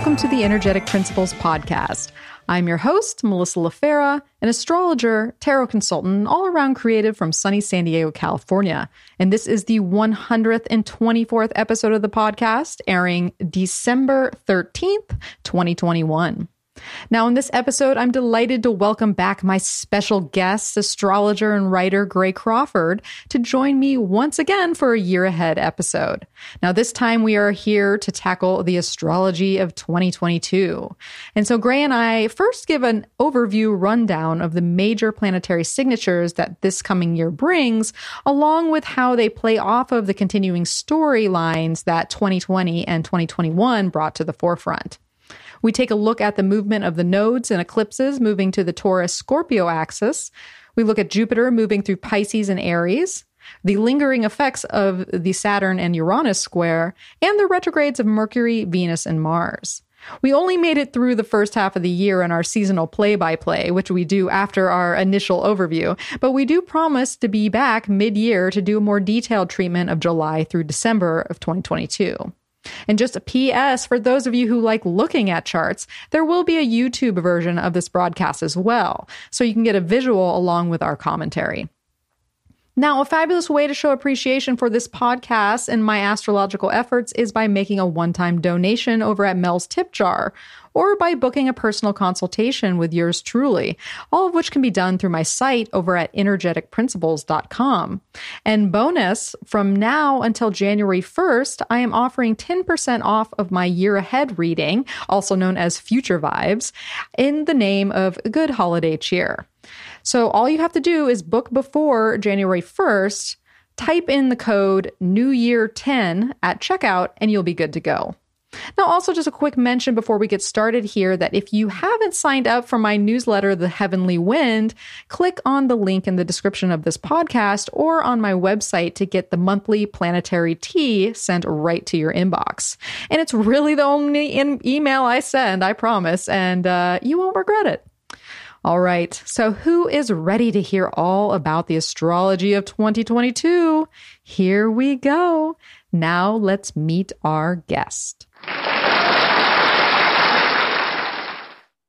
welcome to the Energetic Principles Podcast. I'm your host, Melissa LaFera, an astrologer, tarot consultant, all around creative from sunny San Diego, California. And this is the 124th episode of the podcast, airing December 13th, 2021. Now, in this episode, I'm delighted to welcome back my special guest, astrologer and writer Gray Crawford, to join me once again for a year ahead episode. Now, this time we are here to tackle the astrology of 2022. And so, Gray and I first give an overview rundown of the major planetary signatures that this coming year brings, along with how they play off of the continuing storylines that 2020 and 2021 brought to the forefront. We take a look at the movement of the nodes and eclipses moving to the Taurus Scorpio axis. We look at Jupiter moving through Pisces and Aries, the lingering effects of the Saturn and Uranus square, and the retrogrades of Mercury, Venus, and Mars. We only made it through the first half of the year in our seasonal play by play, which we do after our initial overview, but we do promise to be back mid year to do a more detailed treatment of July through December of 2022. And just a PS for those of you who like looking at charts, there will be a YouTube version of this broadcast as well, so you can get a visual along with our commentary. Now, a fabulous way to show appreciation for this podcast and my astrological efforts is by making a one time donation over at Mel's Tip Jar or by booking a personal consultation with yours truly, all of which can be done through my site over at energeticprinciples.com. And bonus, from now until January 1st, I am offering 10% off of my year ahead reading, also known as Future Vibes, in the name of Good Holiday Cheer. So all you have to do is book before January 1st, type in the code New Year 10 at checkout, and you'll be good to go. Now, also, just a quick mention before we get started here that if you haven't signed up for my newsletter, The Heavenly Wind, click on the link in the description of this podcast or on my website to get the monthly planetary tea sent right to your inbox. And it's really the only in- email I send, I promise, and uh, you won't regret it. All right, so who is ready to hear all about the astrology of 2022? Here we go. Now let's meet our guest.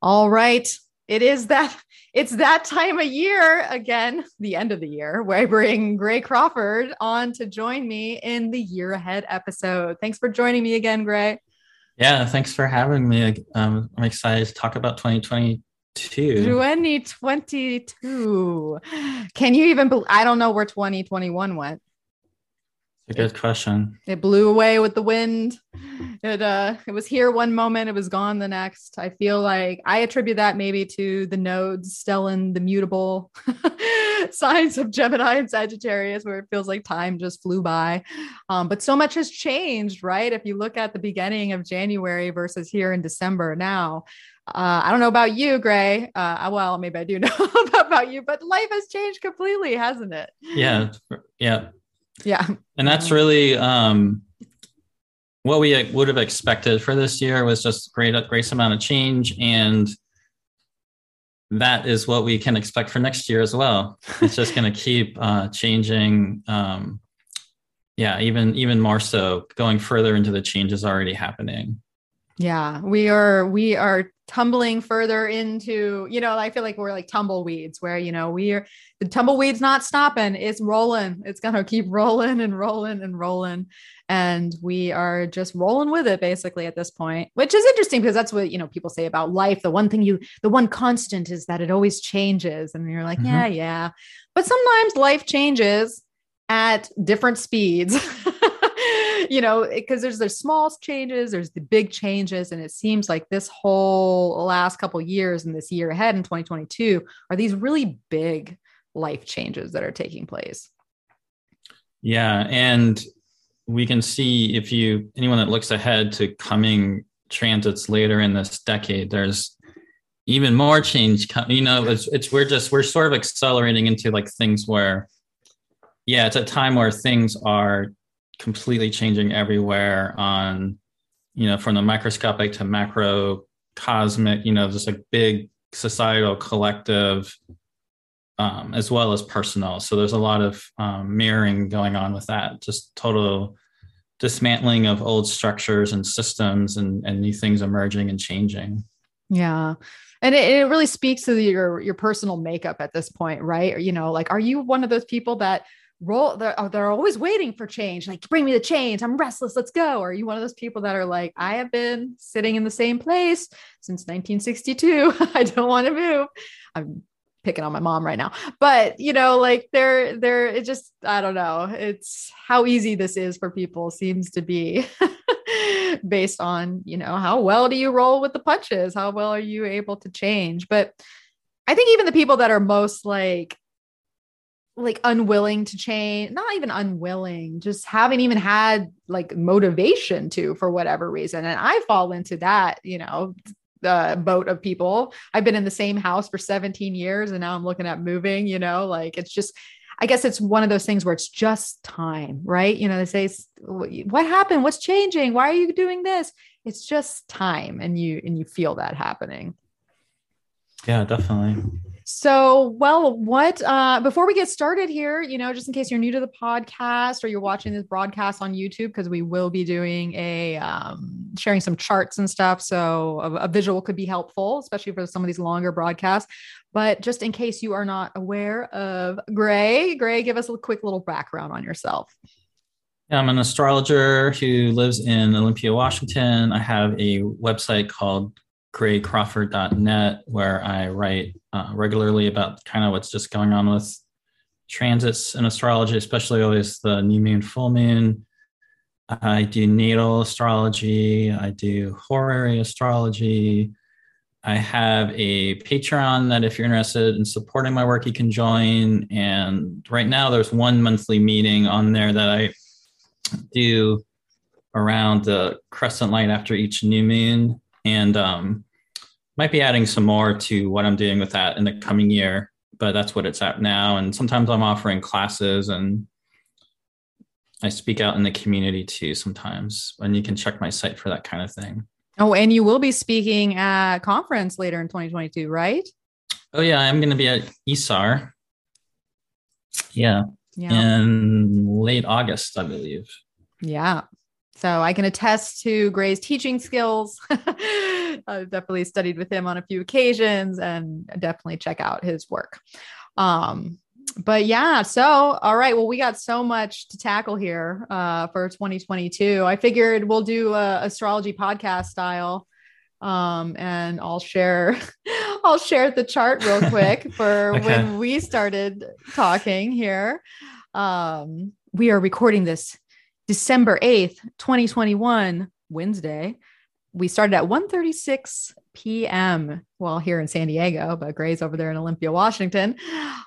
All right. It is that it's that time of year again, the end of the year, where I bring Gray Crawford on to join me in the year ahead episode. Thanks for joining me again, Gray. Yeah, thanks for having me. Um, I'm excited to talk about 2022. 2022. Can you even? Be- I don't know where 2021 went. A good question. It blew away with the wind. It uh it was here one moment, it was gone the next. I feel like I attribute that maybe to the nodes stellan the mutable signs of Gemini and Sagittarius, where it feels like time just flew by. Um, but so much has changed, right? If you look at the beginning of January versus here in December now. Uh, I don't know about you, Gray. Uh, well, maybe I do know about you, but life has changed completely, hasn't it? Yeah, yeah, yeah. And that's really um, what we would have expected for this year was just great, great amount of change. And that is what we can expect for next year as well. It's just going to keep uh, changing. Um, yeah, even even more so going further into the changes already happening. Yeah, we are we are tumbling further into, you know, I feel like we're like tumbleweeds where, you know, we are the tumbleweed's not stopping, it's rolling. It's gonna keep rolling and rolling and rolling. And we are just rolling with it basically at this point, which is interesting because that's what, you know, people say about life. The one thing you, the one constant is that it always changes. And you're like, mm-hmm. yeah, yeah. But sometimes life changes at different speeds. you know, because there's the small changes, there's the big changes, and it seems like this whole last couple years and this year ahead in 2022 are these really big life changes that are taking place. Yeah, and we can see if you anyone that looks ahead to coming transits later in this decade, there's even more change. You know, it's, it's we're just we're sort of accelerating into like things where, yeah, it's a time where things are completely changing everywhere on you know from the microscopic to macro cosmic you know just like big societal collective um, as well as personal so there's a lot of um, mirroring going on with that just total dismantling of old structures and systems and, and new things emerging and changing. Yeah. And it, it really speaks to the, your your personal makeup at this point, right? You know, like, are you one of those people that roll they're, oh, they're always waiting for change like bring me the change i'm restless let's go. Or are you one of those people that are like i have been sitting in the same place since 1962 i don't want to move. I'm picking on my mom right now but you know like they're they're it just i don't know it's how easy this is for people seems to be based on you know how well do you roll with the punches? How well are you able to change? But i think even the people that are most like like unwilling to change not even unwilling just haven't even had like motivation to for whatever reason. And i fall into that you know the boat of people. I've been in the same house for 17 years and now i'm looking at moving you know like it's just i guess it's one of those things where it's just time right? You know they say what happened? What's changing? Why are you doing this? It's just time and you and you feel that happening. Yeah definitely so, well, what, uh, before we get started here, you know, just in case you're new to the podcast or you're watching this broadcast on YouTube, because we will be doing a, um, sharing some charts and stuff. So a, a visual could be helpful, especially for some of these longer broadcasts. But just in case you are not aware of Gray, Gray, give us a quick little background on yourself. I'm an astrologer who lives in Olympia, Washington. I have a website called graycrawford.net where I write uh, regularly about kind of what's just going on with transits in astrology, especially always the new moon, full moon. I do natal astrology. I do horary astrology. I have a Patreon that if you're interested in supporting my work, you can join. And right now, there's one monthly meeting on there that I do around the crescent light after each new moon and um, might be adding some more to what I'm doing with that in the coming year. But that's what it's at now. And sometimes I'm offering classes and I speak out in the community too sometimes. And you can check my site for that kind of thing. Oh, and you will be speaking at conference later in 2022, right? Oh yeah, I'm going to be at ISAR. Yeah. Yeah. In late August, I believe. Yeah. So I can attest to Gray's teaching skills. I've definitely studied with him on a few occasions and definitely check out his work. Um, but yeah, so all right. Well, we got so much to tackle here uh, for 2022. I figured we'll do a astrology podcast style. Um, and I'll share I'll share the chart real quick for okay. when we started talking here. Um, we are recording this December 8th, 2021, Wednesday. We started at 1:36 p.m. Well, here in San Diego, but Gray's over there in Olympia, Washington.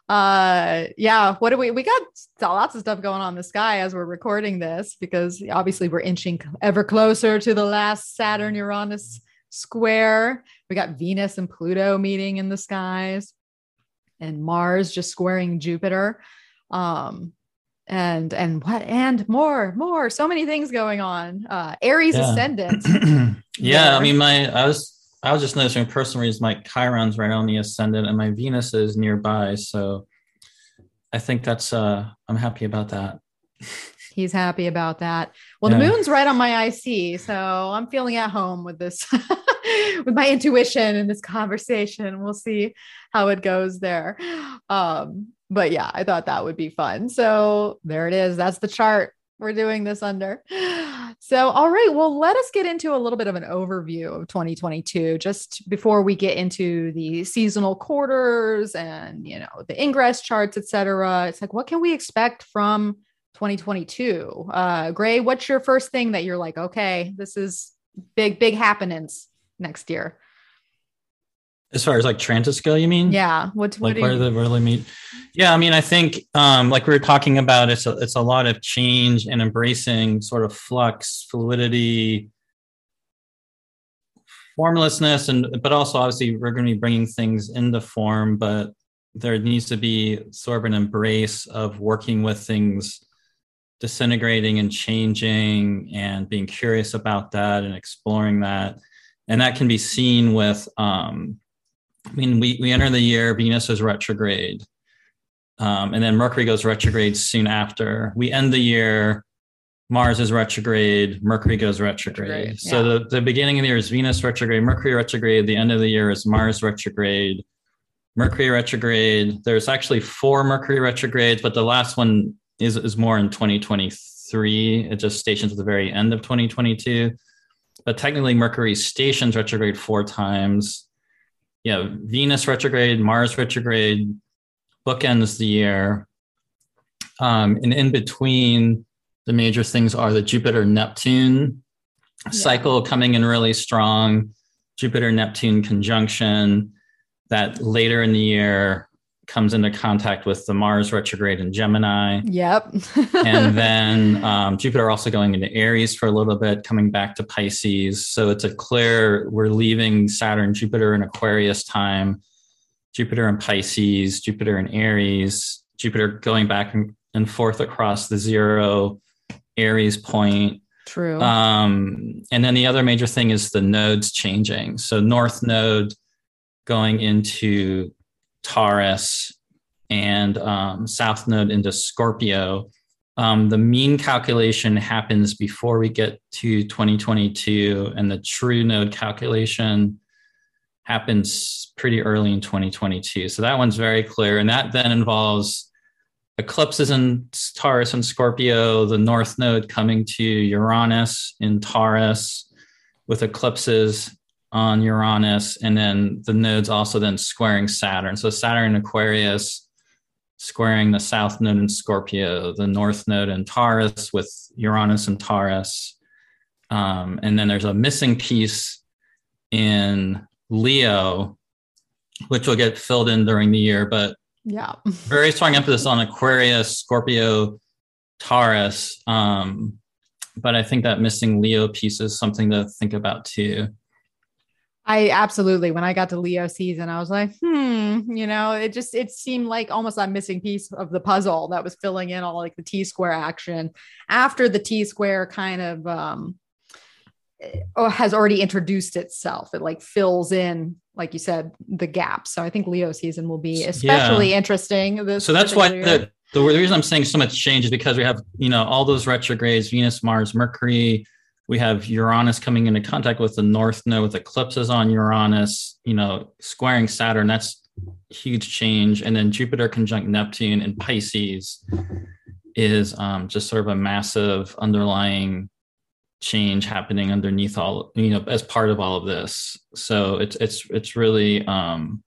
Uh, yeah, what do we? We got lots of stuff going on in the sky as we're recording this because obviously we're inching ever closer to the last Saturn Uranus square. We got Venus and Pluto meeting in the skies, and Mars just squaring Jupiter. Um, and and what and more more so many things going on uh aries yeah. ascendant. Yeah i mean my i was i was just noticing personal reasons my chiron's right on the ascendant and my venus is nearby so i think that's uh i'm happy about that. He's happy about that. Well yeah. the moon's right on my ic so i'm feeling at home with this with my intuition in this conversation. We'll see how it goes there. Um but yeah, I thought that would be fun. So there it is. That's the chart we're doing this under. So, all right, well, let us get into a little bit of an overview of 2022 just before we get into the seasonal quarters and, you know, the ingress charts, et cetera. It's like, what can we expect from 2022? Uh, Gray, what's your first thing that you're like, okay, this is big, big happenings next year? As far as like transit scale, you mean? Yeah. What, what like where they really meet? Yeah, I mean, I think um, like we were talking about, it's a, it's a lot of change and embracing sort of flux, fluidity, formlessness, and but also obviously we're going to be bringing things into form, but there needs to be sort of an embrace of working with things disintegrating and changing and being curious about that and exploring that and that can be seen with um, I mean, we, we enter the year, Venus is retrograde. Um, and then Mercury goes retrograde soon after. We end the year Mars is retrograde, Mercury goes retrograde. retrograde so the, the beginning of the year is Venus retrograde, Mercury retrograde. The end of the year is Mars retrograde, Mercury retrograde. There's actually four Mercury retrogrades, but the last one is, is more in 2023. It just stations at the very end of 2022. But technically, Mercury stations retrograde four times. Yeah, Venus retrograde, Mars retrograde, bookends the year. Um, and in between, the major things are the Jupiter Neptune yeah. cycle coming in really strong, Jupiter Neptune conjunction that later in the year comes into contact with the Mars retrograde in Gemini. Yep. and then um, Jupiter also going into Aries for a little bit, coming back to Pisces. So it's a clear, we're leaving Saturn, Jupiter in Aquarius time, Jupiter in Pisces, Jupiter in Aries, Jupiter going back and forth across the zero Aries point. True. Um, and then the other major thing is the nodes changing. So North Node going into Taurus and um, South Node into Scorpio. Um, the mean calculation happens before we get to 2022, and the true node calculation happens pretty early in 2022. So that one's very clear. And that then involves eclipses in Taurus and Scorpio, the North Node coming to Uranus in Taurus with eclipses on Uranus, and then the nodes also then squaring Saturn. So Saturn Aquarius squaring the South Node in Scorpio, the North Node in Taurus with Uranus and Taurus. Um, and then there's a missing piece in Leo, which will get filled in during the year, but yeah. Very strong emphasis on Aquarius, Scorpio, Taurus. Um, but I think that missing Leo piece is something to think about too. I absolutely, when I got to Leo season, I was like, hmm, you know, it just, it seemed like almost a missing piece of the puzzle that was filling in all like the T square action after the T square kind of, um, eh, has already introduced itself. It like fills in like you said, the gap. So I think Leo season will be especially yeah. interesting. This so that's why the, the reason I'm saying so much change is because we have, you know, all those retrogrades, Venus, Mars, Mercury. We have Uranus coming into contact with the North Node with eclipses on Uranus, you know, squaring Saturn. That's huge change. And then Jupiter conjunct Neptune in Pisces is um, just sort of a massive underlying change happening underneath all you know as part of all of this so it's it's it's really um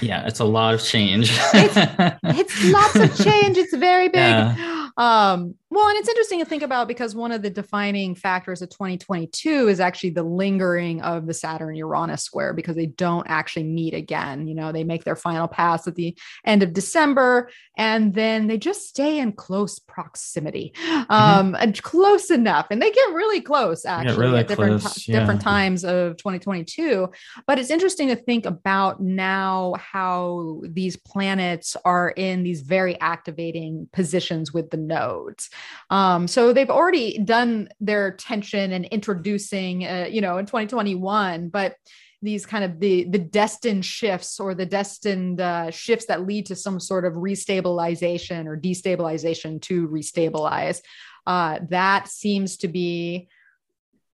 yeah it's a lot of change it's, it's lots of change it's very big yeah. um well, and it's interesting to think about because one of the defining factors of 2022 is actually the lingering of the Saturn Uranus square because they don't actually meet again. You know, they make their final pass at the end of December and then they just stay in close proximity, mm-hmm. um, and close enough. And they get really close actually really at different, close. Yeah. different times of 2022. But it's interesting to think about now how these planets are in these very activating positions with the nodes. Um, so they've already done their tension and introducing, uh, you know, in 2021, but these kind of the the destined shifts or the destined uh, shifts that lead to some sort of restabilization or destabilization to restabilize. Uh, that seems to be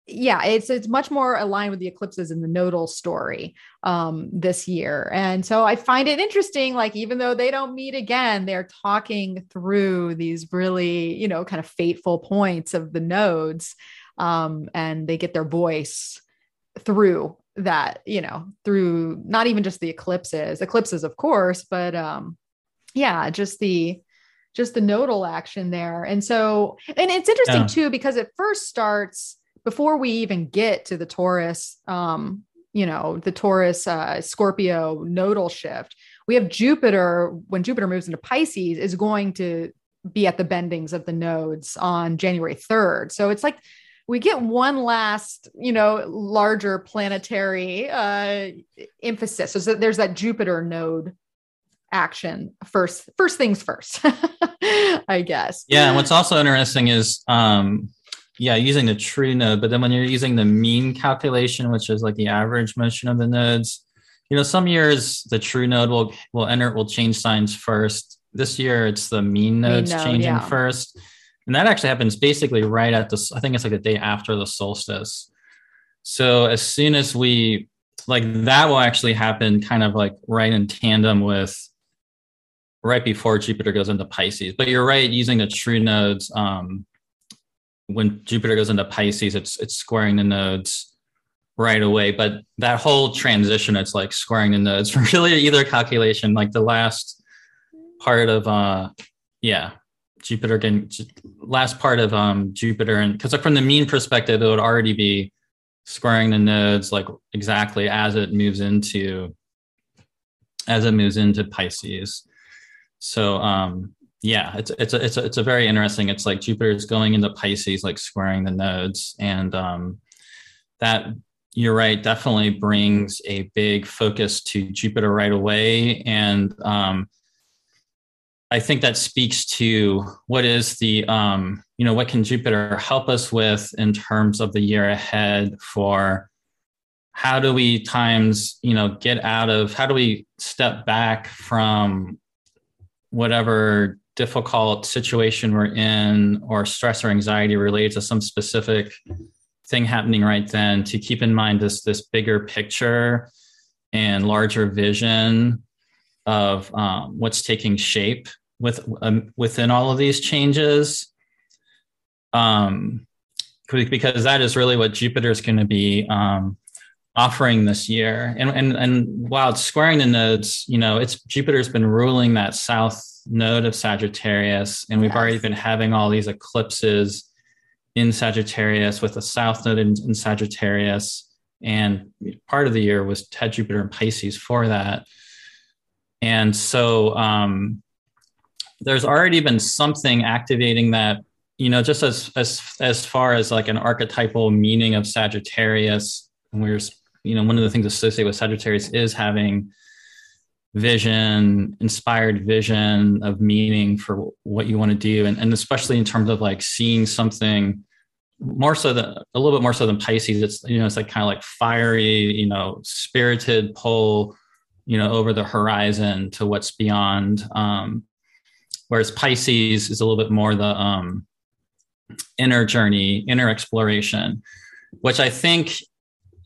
yeah, it's it's much more aligned with the eclipses in the nodal story um, this year, and so I find it interesting. Like even though they don't meet again, they're talking through these really you know kind of fateful points of the nodes, um, and they get their voice through that you know through not even just the eclipses, eclipses of course, but um, yeah, just the just the nodal action there, and so and it's interesting yeah. too because it first starts before we even get to the Taurus, um, you know, the Taurus uh, Scorpio nodal shift, we have Jupiter, when Jupiter moves into Pisces, is going to be at the bendings of the nodes on January 3rd. So it's like we get one last, you know, larger planetary uh, emphasis. So there's that Jupiter node action first first things first i guess yeah and what's also interesting is um yeah, using the true node, but then when you're using the mean calculation, which is like the average motion of the nodes, you know, some years the true node will will enter will change signs first. This year it's the mean nodes mean node, changing yeah. first. and that actually happens basically right at the. I think it's like the day after the solstice. So as soon as we like that will actually happen, kind of like right in tandem with right before Jupiter goes into Pisces. But you're right, using the true nodes. Um, when Jupiter goes into Pisces, it's it's squaring the nodes right away. But that whole transition, it's like squaring the nodes. Really, either calculation, like the last part of uh, yeah, Jupiter can last part of um Jupiter, and because like from the mean perspective, it would already be squaring the nodes like exactly as it moves into as it moves into Pisces. So um yeah, it's it's a, it's a, it's a very interesting. It's like Jupiter is going into Pisces, like squaring the nodes, and um, that you're right, definitely brings a big focus to Jupiter right away, and um, I think that speaks to what is the um, you know what can Jupiter help us with in terms of the year ahead for how do we times you know get out of how do we step back from whatever difficult situation we're in or stress or anxiety related to some specific thing happening right then to keep in mind this this bigger picture and larger vision of um, what's taking shape with um, within all of these changes. Um, because that is really what jupiter is going to be um, offering this year. And, and and while it's squaring the nodes you know it's jupiter's been ruling that south node of Sagittarius, and we've yes. already been having all these eclipses in Sagittarius with the south node in, in Sagittarius. And part of the year was had Jupiter and Pisces for that. And so um, there's already been something activating that, you know, just as as as far as like an archetypal meaning of Sagittarius, and we're you know, one of the things associated with Sagittarius is having vision, inspired vision of meaning for what you want to do. And, and especially in terms of like seeing something more so than a little bit more so than Pisces. It's, you know, it's like kind of like fiery, you know, spirited pull, you know, over the horizon to what's beyond. Um, whereas Pisces is a little bit more the um, inner journey, inner exploration, which I think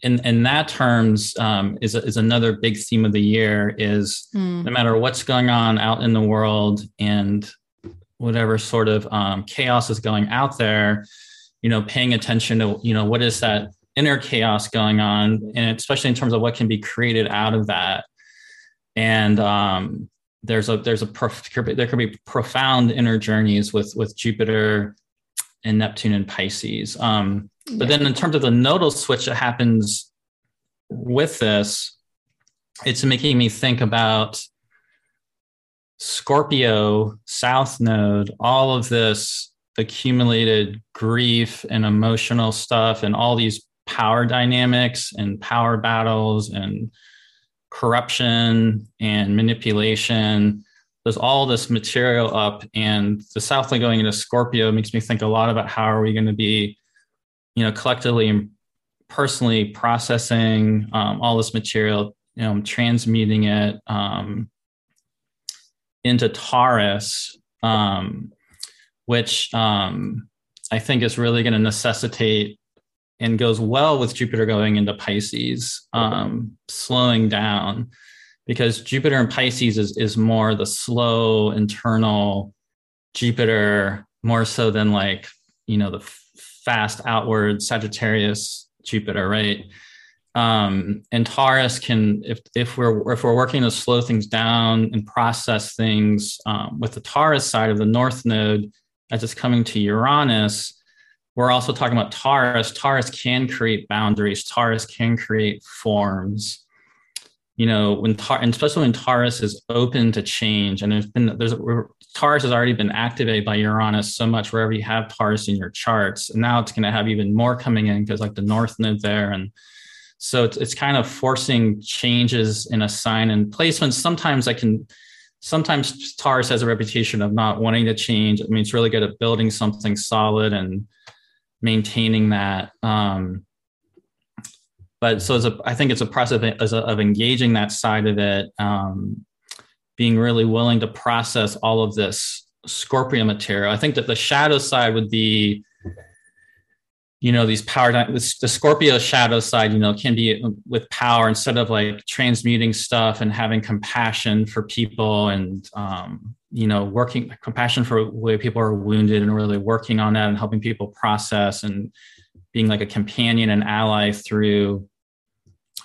in in that terms um, is is another big theme of the year is mm. no matter what's going on out in the world and whatever sort of um, chaos is going out there you know paying attention to you know what is that inner chaos going on and especially in terms of what can be created out of that and um, there's a there's a prof- there could be profound inner journeys with with jupiter and neptune and pisces um, but then in terms of the nodal switch that happens with this, it's making me think about Scorpio, South Node, all of this accumulated grief and emotional stuff, and all these power dynamics and power battles and corruption and manipulation. There's all this material up, and the South Node going into Scorpio makes me think a lot about how are we going to be you know, collectively and personally processing um, all this material, you know, transmuting it um, into Taurus, um, which um, I think is really going to necessitate and goes well with Jupiter going into Pisces, um, slowing down because Jupiter in Pisces is, is more the slow internal Jupiter, more so than like, you know, the fast outward Sagittarius Jupiter, right? Um, and Taurus can, if if we're if we're working to slow things down and process things um, with the Taurus side of the North Node as it's coming to Uranus, we're also talking about Taurus. Taurus can create boundaries. Taurus can create forms. You know, when Tar- and especially when Taurus is open to change, and there's been there's Taurus has already been activated by Uranus so much wherever you have Taurus in your charts. And now it's going to have even more coming in because like the North Node there. And so it's, it's kind of forcing changes in a sign and placement. Sometimes I can, sometimes Taurus has a reputation of not wanting to change. I mean, it's really good at building something solid and maintaining that. Um, but so a, I think it's a process of, of engaging that side of it um, being really willing to process all of this Scorpio material. I think that the shadow side would be, you know, these power. The Scorpio shadow side, you know, can be with power instead of like transmuting stuff and having compassion for people and, um, you know, working compassion for way people are wounded and really working on that and helping people process and being like a companion and ally through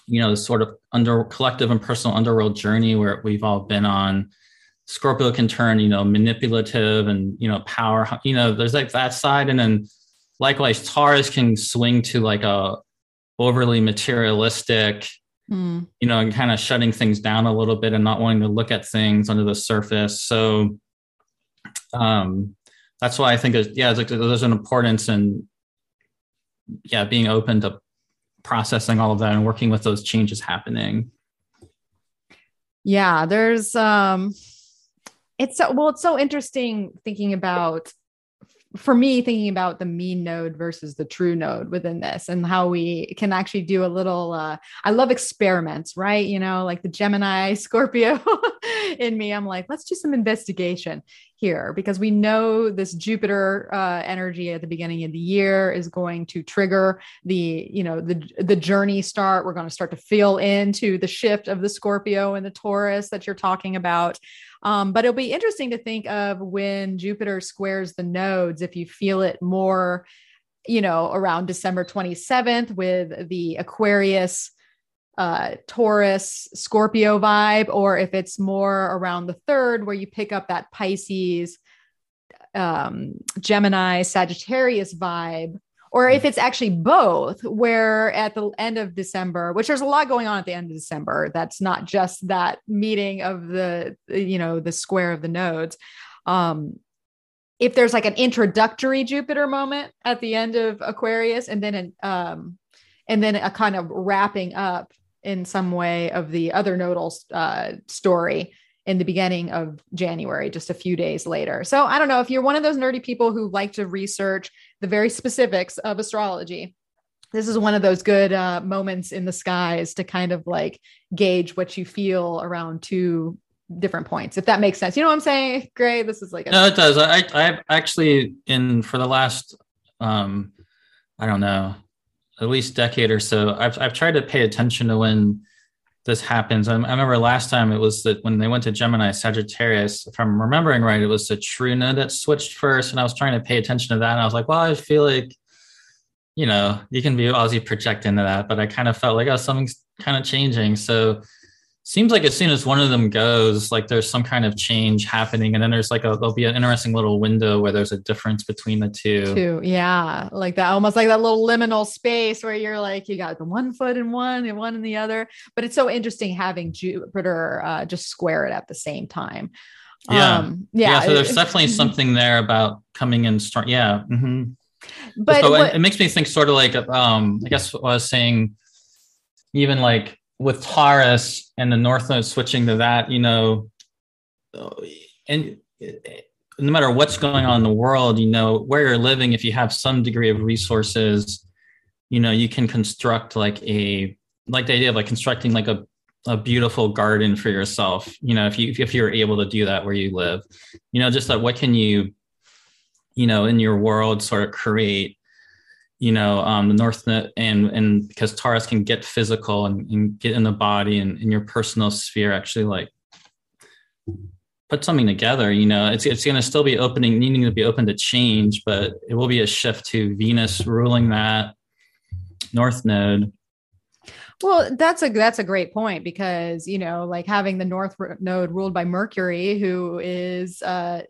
you know, this sort of under collective and personal underworld journey where we've all been on. Scorpio can turn, you know, manipulative and you know, power. You know, there's like that side, and then likewise, Taurus can swing to like a overly materialistic, mm. you know, and kind of shutting things down a little bit and not wanting to look at things under the surface. So, um, that's why I think, it's, yeah, it's like there's an importance in, yeah, being open to processing all of that and working with those changes happening? Yeah there's um it's so well it's so interesting thinking about for me thinking about the mean node versus the true node within this and how we can actually do a little uh, i love experiments right? You know like the gemini scorpio in me i'm like let's do some investigation here because we know this jupiter uh, energy at the beginning of the year is going to trigger the you know the the journey start. We're going to start to feel into the shift of the scorpio and the taurus that you're talking about. Um, but it'll be interesting to think of when Jupiter squares the nodes, if you feel it more, you know, around December 27th with the Aquarius, uh, Taurus, Scorpio vibe, or if it's more around the third where you pick up that Pisces, um, Gemini, Sagittarius vibe or if it's actually both, where at the end of December, which there's a lot going on at the end of December, that's not just that meeting of the, you know, the square of the nodes. Um, if there's like an introductory Jupiter moment at the end of Aquarius, and then an, um, and then a kind of wrapping up in some way of the other nodal uh, story in the beginning of January, just a few days later. So I don't know if you're one of those nerdy people who like to research the very specifics of astrology. This is one of those good uh, moments in the skies to kind of like gauge what you feel around two different points, if that makes sense. You know what I'm saying, Gray? This is like a- no, it does. I I've actually in for the last um I don't know at least decade or so I've I've tried to pay attention to when this happens. I, I, remember last time it was that when they went to Gemini Sagittarius, if I'm remembering right, it was the Node that switched first, and I was trying to pay attention to that, and I was like, well, I feel like, you know, you can be Aussie project into that, but I kind of felt like oh, something's kind of changing. So seems like as soon as one of them goes, like there's some kind of change happening, and then there's like a there'll be an interesting little window where there's a difference between the two. Two, yeah, like that, almost like that little liminal space where you're like you got the one foot in one and one in the other. But it's so interesting having Jupiter uh, just square it at the same time. Yeah, um, yeah. yeah so there's definitely something there about coming in strong. Yeah. Mm-hmm. But so what, it, it makes me think sort of like um, I guess what I was saying, even like with Taurus and the North Node switching to that, you know, and no matter what's going on in the world, you know, where you're living, if you have some degree of resources, you know, you can construct like a like the idea of like constructing like a a beautiful garden for yourself. You know, if you if you're able to do that where you live, you know, just like what can you, you know, in your world sort of create you know um, the north and and because taurus can get physical and, and get in the body and in your personal sphere actually like put something together you know it's, it's going to still be opening needing to be open to change but it will be a shift to venus ruling that north node. Well, that's a that's a great point because you know, like having the North Node ruled by Mercury, who is uh,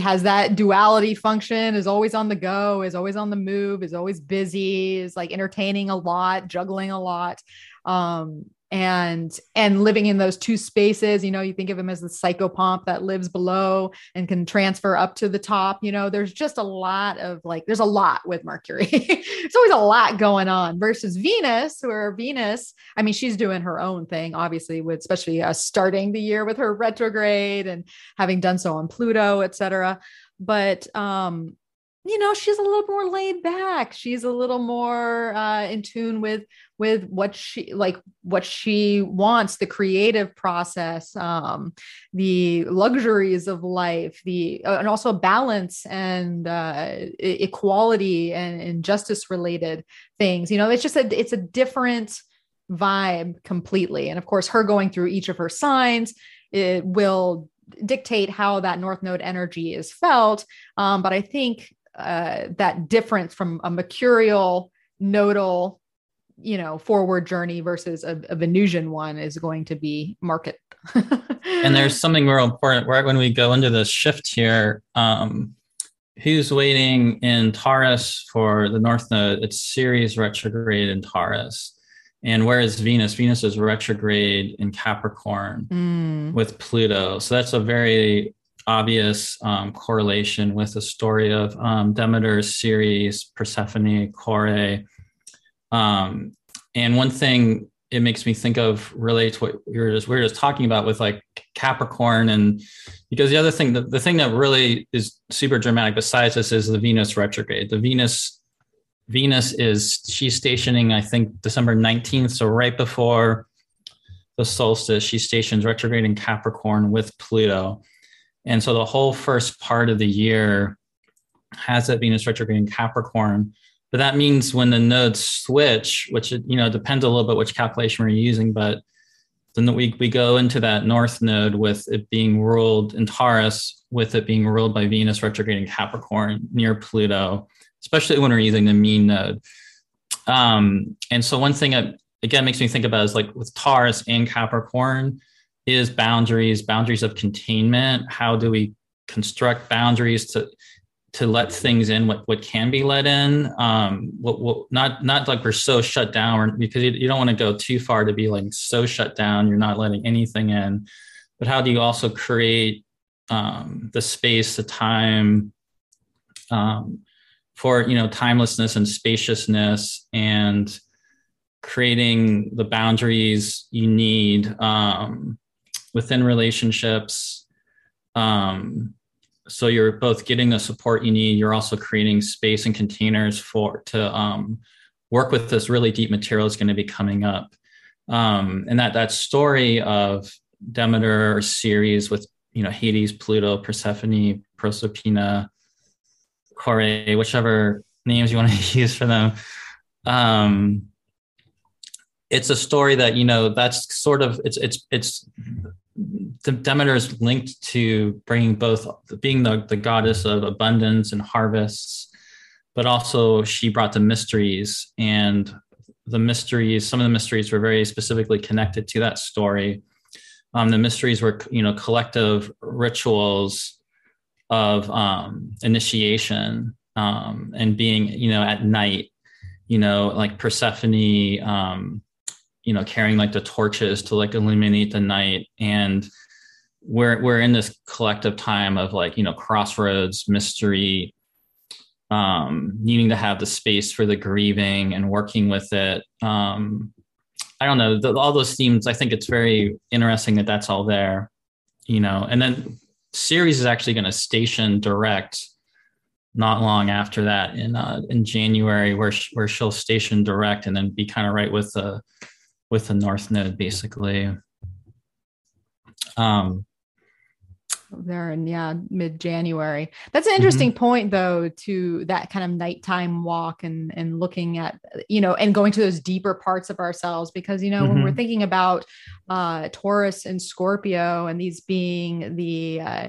has that duality function is always on the go is always on the move is always busy is like entertaining a lot juggling a lot. Um and and living in those two spaces you know you think of him as the psychopomp that lives below and can transfer up to the top you know there's just a lot of like there's a lot with mercury. It's always a lot going on versus venus where venus i mean she's doing her own thing obviously with especially uh, starting the year with her retrograde and having done so on pluto etc but um you know she's a little more laid back. She's a little more uh, in tune with with what she like what she wants the creative process um the luxuries of life the uh, and also balance and uh equality and, and justice related things you know it's just a it's a different vibe completely. And of course her going through each of her signs it will dictate how that north node energy is felt. Um, but i think uh, that difference from a mercurial nodal you know forward journey versus a, a venusian one is going to be market. And there's something real important right? When we go into this shift here um, who's waiting in taurus for the north node? It's ceres retrograde in taurus. And where is venus? Venus is retrograde in capricorn mm. with pluto. So that's a very obvious um, correlation with the story of um, Demeter, Ceres, Persephone, Kore. Um, and one thing it makes me think of relates what we were just we were just talking about with like Capricorn, and because the other thing, the, the thing that really is super dramatic besides this is the Venus retrograde. The Venus Venus is she's stationing, I think, December 19th, so right before the solstice, she stations retrograde in Capricorn with Pluto. And so the whole first part of the year has that Venus retrograde in Capricorn. But that means when the nodes switch, which you know depends a little bit which calculation we're using, but then we we go into that north node with it being ruled in Taurus, with it being ruled by Venus retrograde in Capricorn near Pluto, especially when we're using the mean node. Um, and so one thing that again makes me think about is like with Taurus and Capricorn, is boundaries, boundaries of containment. How do we construct boundaries to to let things in what what can be let in? Um what, what not not like we're so shut down or, because you, you don't want to go too far to be like so shut down you're not letting anything in. But how do you also create um the space the time um for you know timelessness and spaciousness and creating the boundaries you need? Um within relationships. Um, so you're both getting the support you need. You're also creating space and containers for to um, work with this really deep material is going to be coming up. Um, and that that story of Demeter or Ceres with you know Hades, Pluto, Persephone, Proserpina, Kore, whichever names you want to use for them. Um, it's a story that you know that's sort of it's it's it's Demeter is linked to bringing both being the, the goddess of abundance and harvests, but also she brought the mysteries and the mysteries. Some of the mysteries were very specifically connected to that story. Um, the mysteries were, you know, collective rituals of um, initiation um, and being, you know, at night. You know, like Persephone, um, you know, carrying like the torches to like illuminate the night and we're we're in this collective time of like you know crossroads mystery um needing to have the space for the grieving and working with it. Um i don't know the, all those themes i think it's very interesting that that's all there you know and then Ceres is actually going to station direct not long after that in uh in january where sh- where she'll station direct and then be kind of right with the with the north node basically. Um there in yeah mid January. That's an mm-hmm. interesting mm-hmm. point though to that kind of nighttime walk and and looking at you know and going to those deeper parts of ourselves because you know mm-hmm. when we're mm-hmm. thinking about uh Taurus and Scorpio and these being the uh,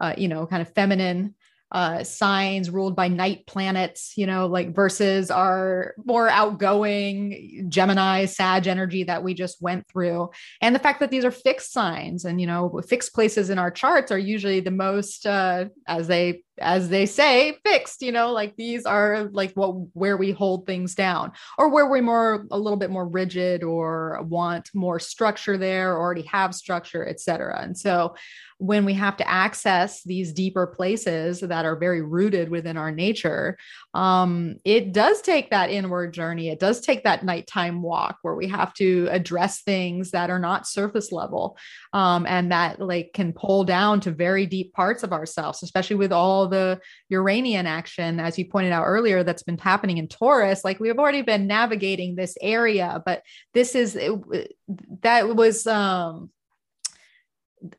uh you know kind of feminine uh, signs ruled by night planets, you know, like versus our more outgoing Gemini, Sag energy that we just went through. And the fact that these are fixed signs and, you know, fixed places in our charts are usually the most, uh, as they as they say fixed you know like these are like what where we hold things down or where we're more a little bit more rigid or want more structure there already have structure etc and so when we have to access these deeper places that are very rooted within our nature, um, it does take that inward journey. It does take that nighttime walk where we have to address things that are not surface level um, and that like can pull down to very deep parts of ourselves, especially with all all the Uranian action, as you pointed out earlier, that's been happening in Taurus. Like we've already been navigating this area, but this is that was um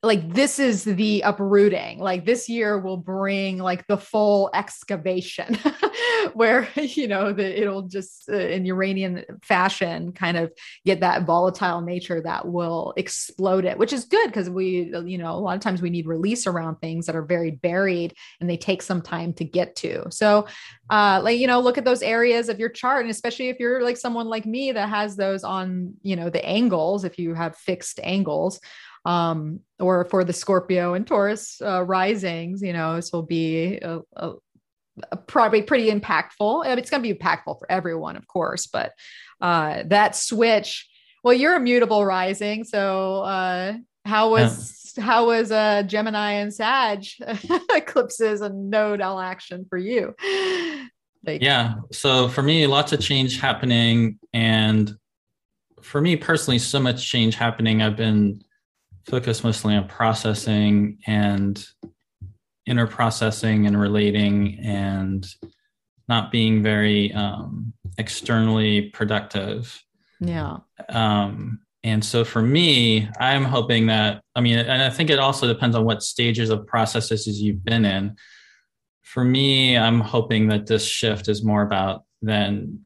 like this is the uprooting. Like this year will bring like the full excavation where you know that it'll just uh, in uranian fashion kind of get that volatile nature that will explode it which is good because we you know a lot of times we need release around things that are very buried and they take some time to get to. So uh like you know look at those areas of your chart and especially if you're like someone like me that has those on you know the angles if you have fixed angles um, or for the Scorpio and Taurus uh, risings, you know, this will be a, a, a probably pretty impactful. I mean, it's going to be impactful for everyone, of course, but uh, that switch. Well, you're a mutable rising, so uh, how was yeah. how was uh, Gemini and Sag eclipses and nodal action for you? Like, yeah, so for me, lots of change happening, and for me personally, so much change happening. I've been focus mostly on processing and inner processing and relating and not being very um, externally productive. Yeah. Um, and so for me, I'm hoping that, I mean, and I think it also depends on what stages of processes you've been in. For me, I'm hoping that this shift is more about then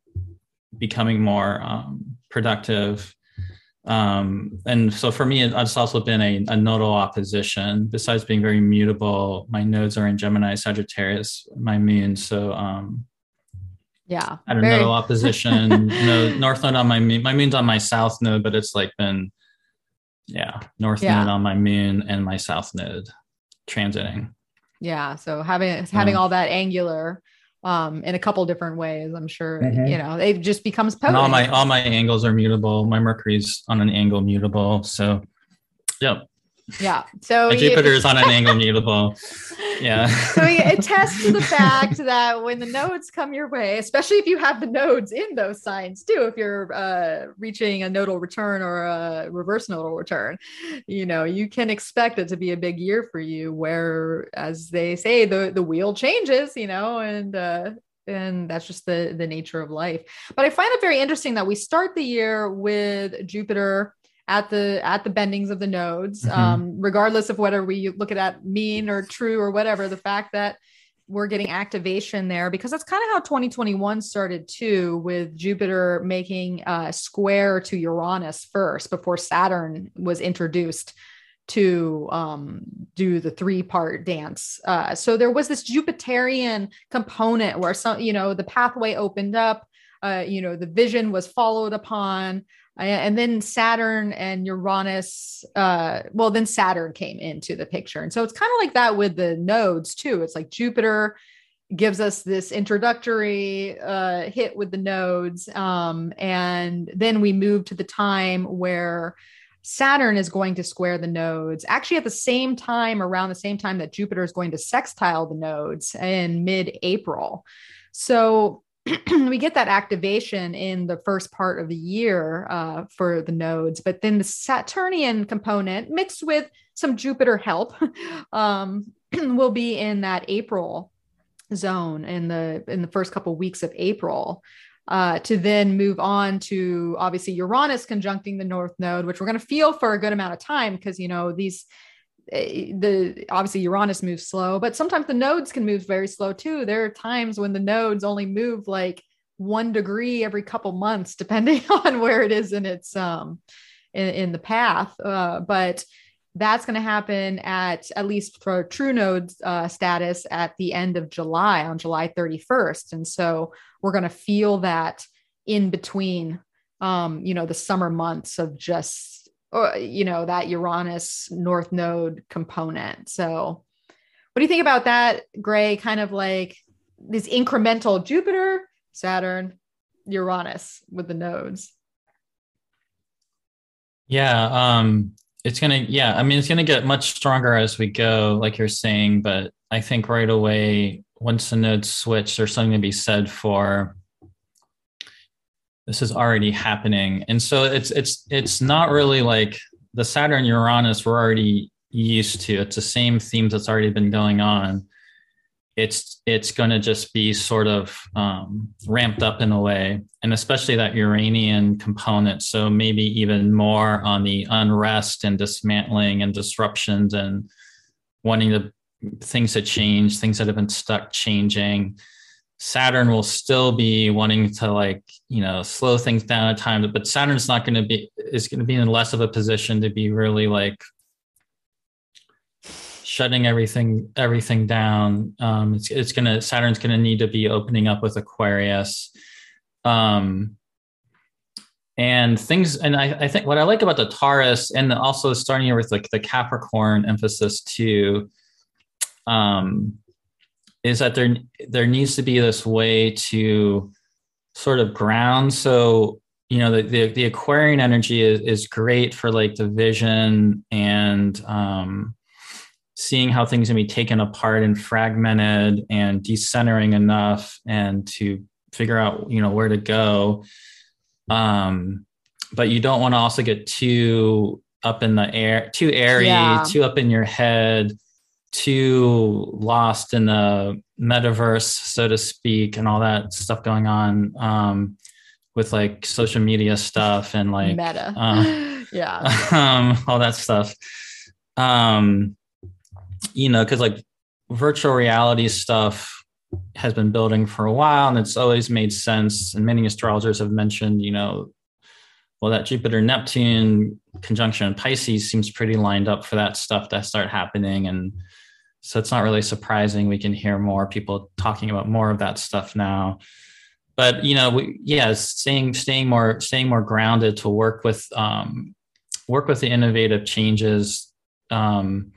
becoming more um, productive um, and so for me, it's also been a, a, nodal opposition. Besides being very mutable, my nodes are in Gemini, Sagittarius, my moon. So um, yeah, I don't know opposition. no, north node on my moon. My moon's on my south node, but it's like been yeah, north yeah. node on my moon and my south node transiting. Yeah, so having having um, all that angular um in a couple different ways i'm sure mm-hmm. you know it just becomes potent. And all my all my angles are mutable my mercury's on an angle mutable so yep yeah. So Jupiter is on an angle mutable. Yeah. so it tests to the fact that when the nodes come your way, especially if you have the nodes in those signs too, if you're uh, reaching a nodal return or a reverse nodal return, you know, you can expect it to be a big year for you where, as they say, the, the wheel changes, you know, and, uh, and that's just the the nature of life. But I find it very interesting that we start the year with Jupiter at the at the bendings of the nodes mm-hmm. um, regardless of whether we look at that mean or true or whatever the fact that we're getting activation there because that's kind of how 2021 started too with jupiter making a square to uranus first before saturn was introduced to um, do the three part dance. Uh, so there was this Jupiterian component where some, you know, the pathway opened up, uh, you know, the vision was followed upon and then Saturn and Uranus, uh, well, then Saturn came into the picture. And so it's kind of like that with the nodes too. It's like Jupiter gives us this introductory uh, hit with the nodes. Um, and then we move to the time where Saturn is going to square the nodes, actually at the same time, around the same time that Jupiter is going to sextile the nodes in mid April. So we get that activation in the first part of the year uh, for the nodes, but then the Saturnian component mixed with some Jupiter help um, will be in that April zone in the in the first couple weeks of April. Uh, to then move on to obviously Uranus conjuncting the North Node, which we're going to feel for a good amount of time because you know these the obviously Uranus moves slow, but sometimes the nodes can move very slow too. There are times when the nodes only move like one degree every couple months, depending on where it is in its um in, in the path. Uh, but that's going to happen at at least for true node uh, status at the end of July on July 31st, and so we're going to feel that in between, um, you know, the summer months of just or you know that uranus north node component. So what do you think about that gray? Kind of like this incremental jupiter saturn uranus with the nodes. Yeah um it's gonna yeah i mean it's gonna get much stronger as we go like you're saying but i think right away once the nodes switch there's something to be said for this is already happening and so it's it's it's not really like the saturn uranus we're already used to it's the same themes that's already been going on it's it's going to just be sort of um, ramped up in a way, and especially that Uranian component. So maybe even more on the unrest and dismantling and disruptions and wanting the things to change, things that have been stuck changing. Saturn will still be wanting to like you know slow things down at times, but Saturn's not going to be is going to be in less of a position to be really like shutting everything everything down. Um, it's it's gonna Saturn's gonna need to be opening up with Aquarius. Um, and things and I, I think what I like about the Taurus and also starting here with like the Capricorn emphasis too, um, is that there there needs to be this way to sort of ground. So you know the the, the Aquarian energy is, is great for like the vision and um, seeing how things can be taken apart and fragmented and decentering enough and to figure out you know where to go um but you don't want to also get too up in the air too airy yeah. too up in your head too lost in the metaverse so to speak and all that stuff going on um with like social media stuff and like meta uh, yeah um all that stuff um you know, because like virtual reality stuff has been building for a while and it's always made sense. And many astrologers have mentioned, you know, well, that Jupiter Neptune conjunction in Pisces seems pretty lined up for that stuff to start happening. And so it's not really surprising we can hear more people talking about more of that stuff now. But you know, we, yeah, staying staying more staying more grounded to work with um, work with the innovative changes um,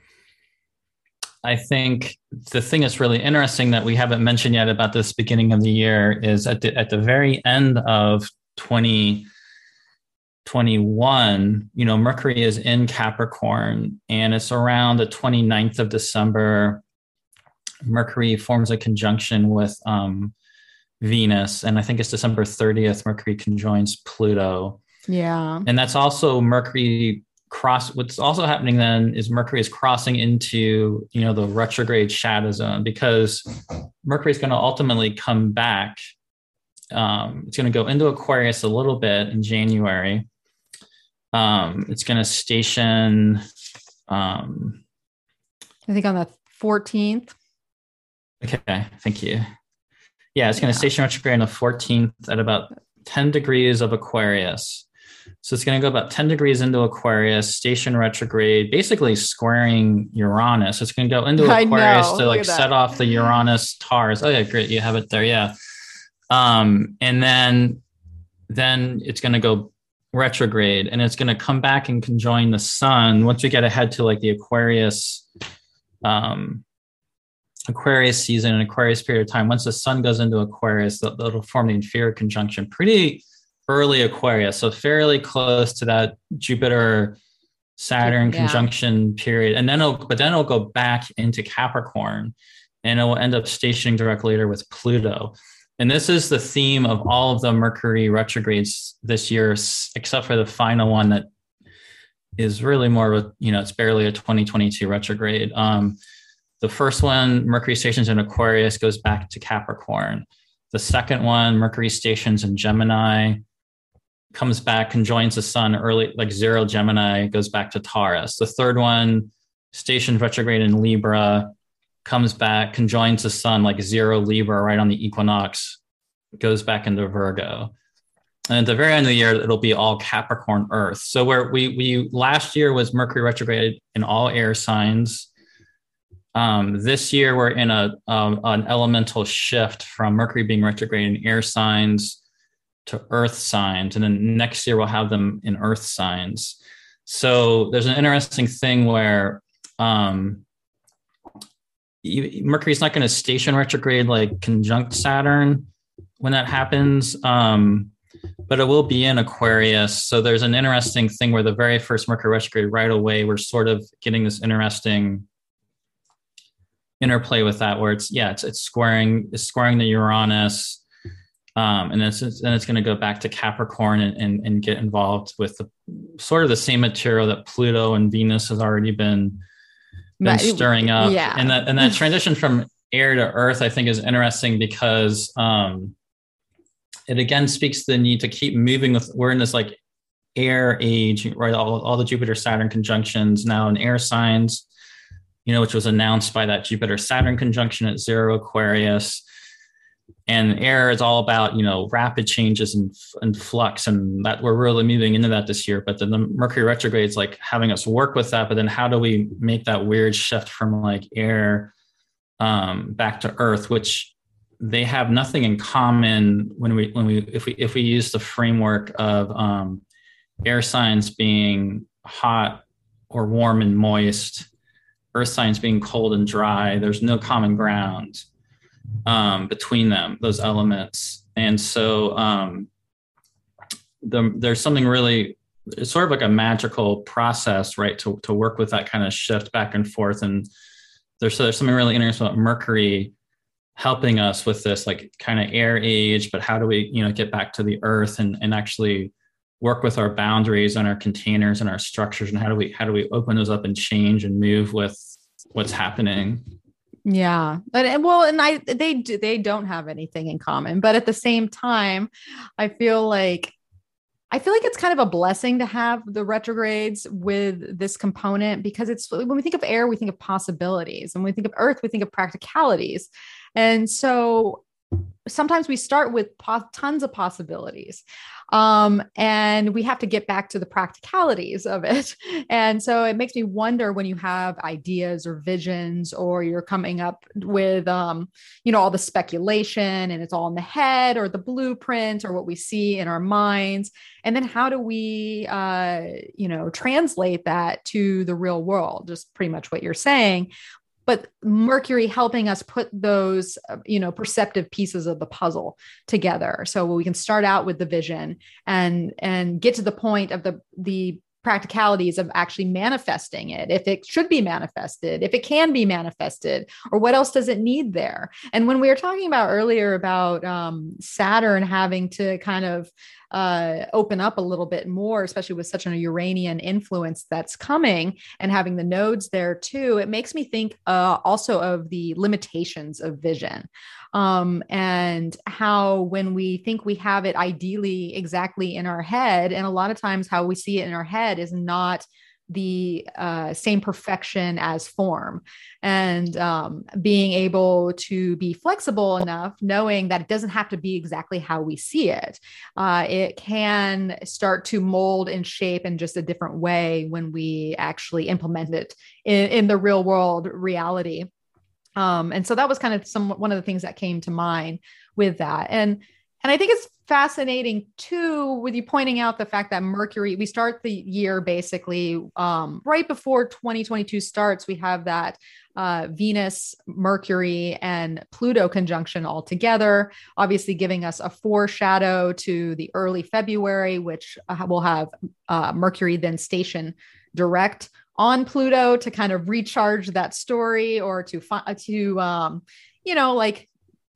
I think the thing that's really interesting that we haven't mentioned yet about this beginning of the year is at the at the very end of 2021, you know, Mercury is in Capricorn and it's around the 29th of December. Mercury forms a conjunction with um, Venus, and I think it's December 30th, Mercury conjoins Pluto. Yeah. And that's also Mercury cross what's also happening then is mercury is crossing into you know the retrograde shadow zone because mercury is going to ultimately come back um, it's going to go into aquarius a little bit in january um, it's going to station um, i think on the 14th okay thank you yeah it's going to yeah. station retrograde on the 14th at about 10 degrees of aquarius so it's going to go about 10 degrees into Aquarius, station retrograde, basically squaring Uranus. It's going to go into Aquarius to like set off the Uranus Tars. Oh yeah, great. You have it there. Yeah. Um, and then, then it's going to go retrograde and it's going to come back and conjoin the sun once we get ahead to like the Aquarius, um, Aquarius season and Aquarius period of time. Once the sun goes into Aquarius, that'll form the inferior conjunction. Pretty, early Aquarius, so fairly close to that Jupiter Saturn yeah. conjunction period, and then it'll but then it'll go back into Capricorn, and it will end up stationing directly later with Pluto. And this is the theme of all of the Mercury retrogrades this year, except for the final one that is really more of a, you know, it's barely a 2022 retrograde. Um, the first one, Mercury stations in Aquarius, goes back to Capricorn. The second one, Mercury stations in Gemini, comes back, conjoins the sun early, like zero Gemini, goes back to Taurus. The third one, stationed retrograde in Libra, comes back, conjoins the sun like zero Libra right on the equinox, goes back into Virgo. And at the very end of the year, it'll be all Capricorn Earth. So where we we last year was Mercury retrograde in all air signs. Um, this year we're in a um, an elemental shift from Mercury being retrograde in air signs to earth signs and then next year we'll have them in earth signs so there's an interesting thing where um, mercury's not going to station retrograde like conjunct saturn when that happens um, but it will be in aquarius. So there's an interesting thing where the very first mercury retrograde right away we're sort of getting this interesting interplay with that where it's yeah it's, it's squaring it's squaring the uranus um, and then it's, then it's going to go back to Capricorn and, and, and, get involved with the, sort of the same material that Pluto and Venus has already been, been stirring up. Yeah. And that, and that transition from air to earth, I think is interesting because um, it again speaks to the need to keep moving with, we're in this like air age, right? All, all the Jupiter Saturn conjunctions now in air signs, you know, which was announced by that Jupiter Saturn conjunction at zero Aquarius. And air is all about, you know, rapid changes and, and flux, and that we're really moving into that this year. But then the Mercury retrograde is like having us work with that. But then how do we make that weird shift from like air um, back to earth, which they have nothing in common when we when we if we if we use the framework of um, air signs being hot or warm and moist, earth signs being cold and dry. There's no common ground um, between them, those elements. And so um, the, there's something really, it's sort of like a magical process, right, to, to work with that kind of shift back and forth. And there's, there's something really interesting about Mercury helping us with this like kind of air age, but how do we, you know, get back to the earth and, and actually work with our boundaries and our containers and our structures and how do we how do we open those up and change and move with what's happening yeah but eh, well and i they do they don't have anything in common but at the same time i feel like I feel like it's kind of a blessing to have the retrogrades with this component because it's when we think of air, we think of possibilities. And when we think of earth, we think of practicalities. And so sometimes we start with po- tons of possibilities um, and we have to get back to the practicalities of it. And so it makes me wonder when you have ideas or visions or you're coming up with um, you know all the speculation and it's all in the head or the blueprint or what we see in our minds. And then how do we uh, you know translate that to the real world? Just pretty much what you're saying but mercury helping us put those uh, you know perceptive pieces of the puzzle together. So we can start out with the vision and and get to the point of the the practicalities of actually manifesting it if it should be manifested if it can be manifested or what else does it need there? And when we were talking about earlier about um, saturn having to kind of uh, open up a little bit more, especially with such an Uranian influence that's coming and having the nodes there too, it makes me think uh, also of the limitations of vision um, and how when we think we have it ideally exactly in our head, and a lot of times how we see it in our head is not the uh, same perfection as form. And um, being able to be flexible enough knowing that it doesn't have to be exactly how we see it uh, it can start to mold and shape in just a different way when we actually implement it in, in the real world reality um, and so that was kind of some one of the things that came to mind with that. And and i think it's fascinating too with you pointing out the fact that mercury we start the year basically um, right before 2022 starts we have that uh, venus mercury and pluto conjunction all together obviously giving us a foreshadow to the early february which uh, will have uh, mercury then station direct on pluto to kind of recharge that story or to to um, you know like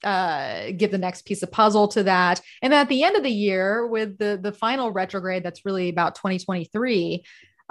uh, give the next piece of puzzle to that. And then at the end of the year, with the the final retrograde, that's really about 2023.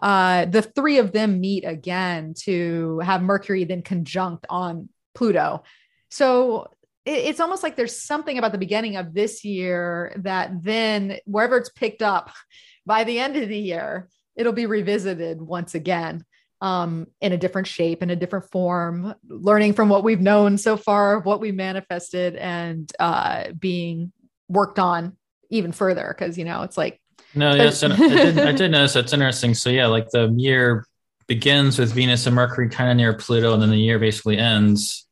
Uh, the three of them meet again to have Mercury then conjunct on Pluto. So it, it's almost like there's something about the beginning of this year that then wherever it's picked up by the end of the year, it'll be revisited once again um, in a different shape, in a different form, learning from what we've known so far, what we manifested, and uh, being worked on even further. Because you know, it's like no, yes, I did, I did notice that's interesting. So yeah, like the year begins with Venus and Mercury kind of near Pluto, and then the year basically ends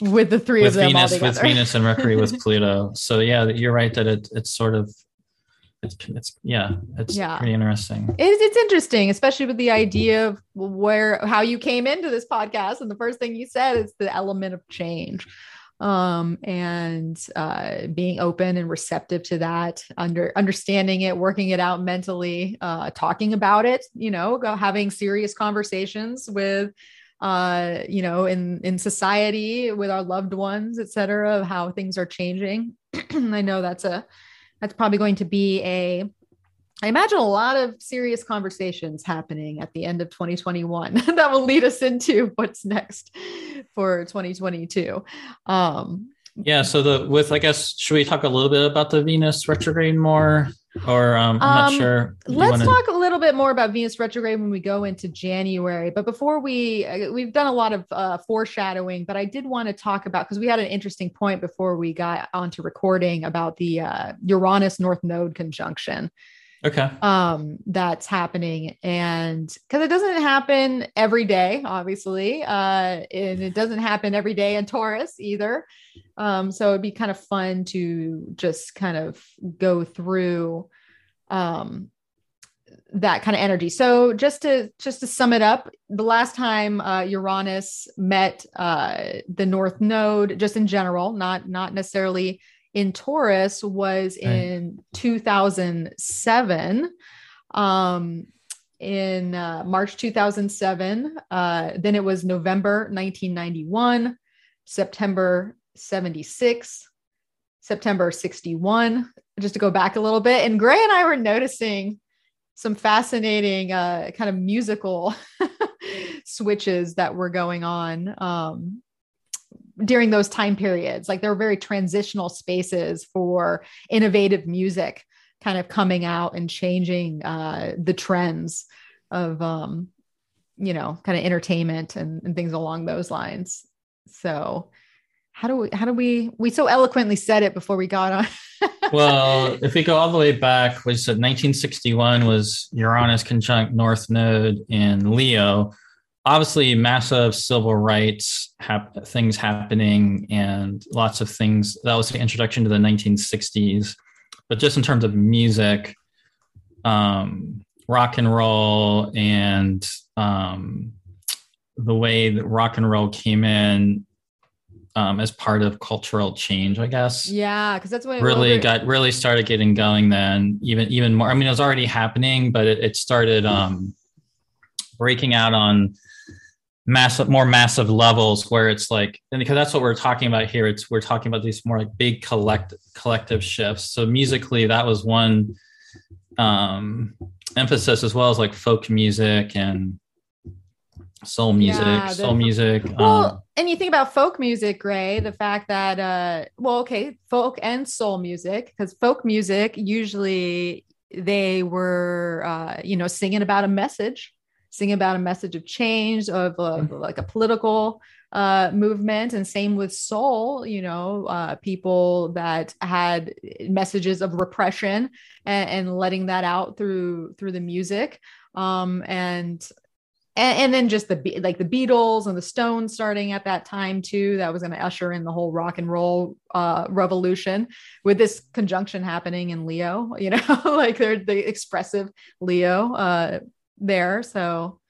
with the three with of them Venus with Venus and Mercury with Pluto. So yeah, you're right that it it's sort of it's it's yeah it's yeah. pretty interesting. It's, it's interesting especially with the idea of where how you came into this podcast and the first thing you said is the element of change. Um, and uh, being open and receptive to that under understanding it working it out mentally uh, talking about it you know having serious conversations with uh, you know in in society with our loved ones et cetera of how things are changing. I know that's a that's probably going to be a I imagine a lot of serious conversations happening at the end of 2021 that will lead us into what's next for 2022. Um, yeah. So the with I guess should we talk a little bit about the Venus retrograde more? Or um, I'm not um, sure. Let's wanna... talk a little bit more about Venus retrograde when we go into January. But before we, uh, we've done a lot of uh, foreshadowing. But I did want to talk about because we had an interesting point before we got onto recording about the uh, Uranus North Node conjunction. Okay. Um, that's happening, and because it doesn't happen every day, obviously, uh, and it doesn't happen every day in Taurus either. Um, so it'd be kind of fun to just kind of go through um that kind of energy. So just to just to sum it up, the last time uh, Uranus met uh, the North Node, just in general, not not necessarily in Taurus was in 2007. Um, in uh, March 2007. Uh, then it was November 1991, September 76, September 61. Just to go back a little bit. And Gray and I were noticing some fascinating uh, kind of musical switches that were going on. Um, during those time periods. Like there were very transitional spaces for innovative music kind of coming out and changing uh, the trends of, um, you know, kind of entertainment and, and things along those lines. So, how do we how do we we so eloquently said it before we got on well if we go all the way back we said 1961 was uranus conjunct north node in leo obviously massive civil rights hap- things happening and lots of things that was the introduction to the 1960s but just in terms of music um, rock and roll and um, the way that rock and roll came in um, as part of cultural change, I guess. Yeah, because that's what really got really started getting going. Then even even more. I mean, it was already happening, but it, it started um, breaking out on massive more massive levels where it's like and because that's what we're talking about here it's we're talking about these more like big collect collective shifts. So musically that was one um emphasis as well as like folk music and soul music yeah, soul music well um, and you think about folk music gray the fact that uh well okay folk and soul music because folk music usually they were uh you know singing about a message sing about a message of change of, of mm-hmm. like a political uh, movement and same with soul you know uh, people that had messages of repression and, and, letting that out through through the music um, and, and and then just the like the beatles and the stones starting at that time too that was going to usher in the whole rock and roll uh, revolution with this conjunction happening in leo you know like they're the expressive leo uh, there. So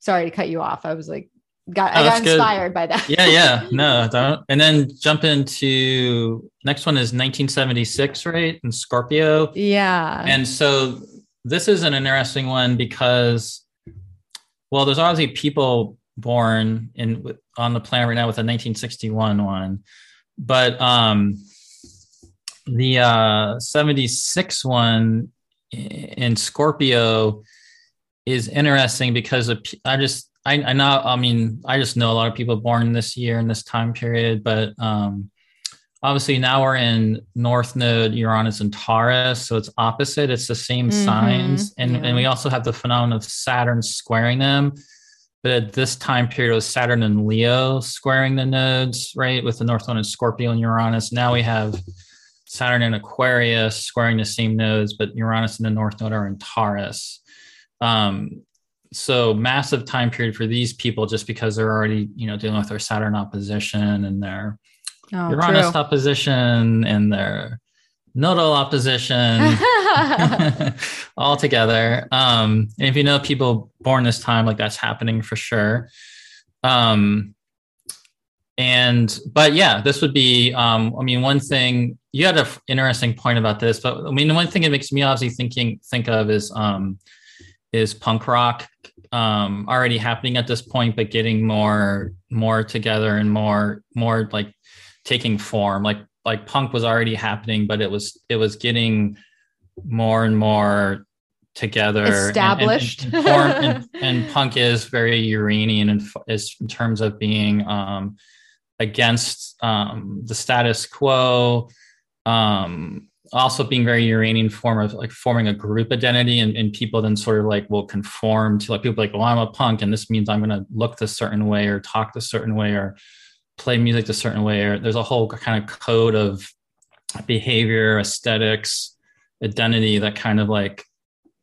sorry to cut you off. I was like, got oh, I got inspired good. by that. yeah, yeah. No, don't. And then jump into next one is 1976, right? And Scorpio. Yeah. And so this is an interesting one because well, there's obviously people born in on the planet right now with a 1961 one. But um the uh 76 one in Scorpio is interesting because of, I just I, I know I mean I just know a lot of people born this year in this time period, but um, obviously now we're in North Node, Uranus, and Taurus, so it's opposite. It's the same mm-hmm. signs, and yeah. and we also have the phenomenon of Saturn squaring them. But at this time period, it was Saturn and Leo squaring the nodes, right, with the North Node and Scorpio and Uranus. Now we have Saturn and Aquarius squaring the same nodes, but Uranus and the North Node are in Taurus. Um, so massive time period for these people just because they're already you know dealing with their Saturn opposition and their oh, Uranus true. opposition and their nodal opposition all together. Um, and if you know people born this time, like that's happening for sure. Um, and but yeah, this would be. Um, I mean, one thing you had an interesting point about this, but I mean, the one thing it makes me obviously thinking think of is um, is punk rock um, already happening at this point, but getting more more together and more more like taking form. Like like punk was already happening, but it was it was getting more and more together established and, and, and, and, and punk is very uranian is in terms of being um, against um, the status quo um, also being very uranian form of like forming a group identity and, and people then sort of like will conform to like people like well i'm a punk and this means i'm going to look this certain way or talk this certain way or play music this certain way or there's a whole kind of code of behavior aesthetics identity that kind of like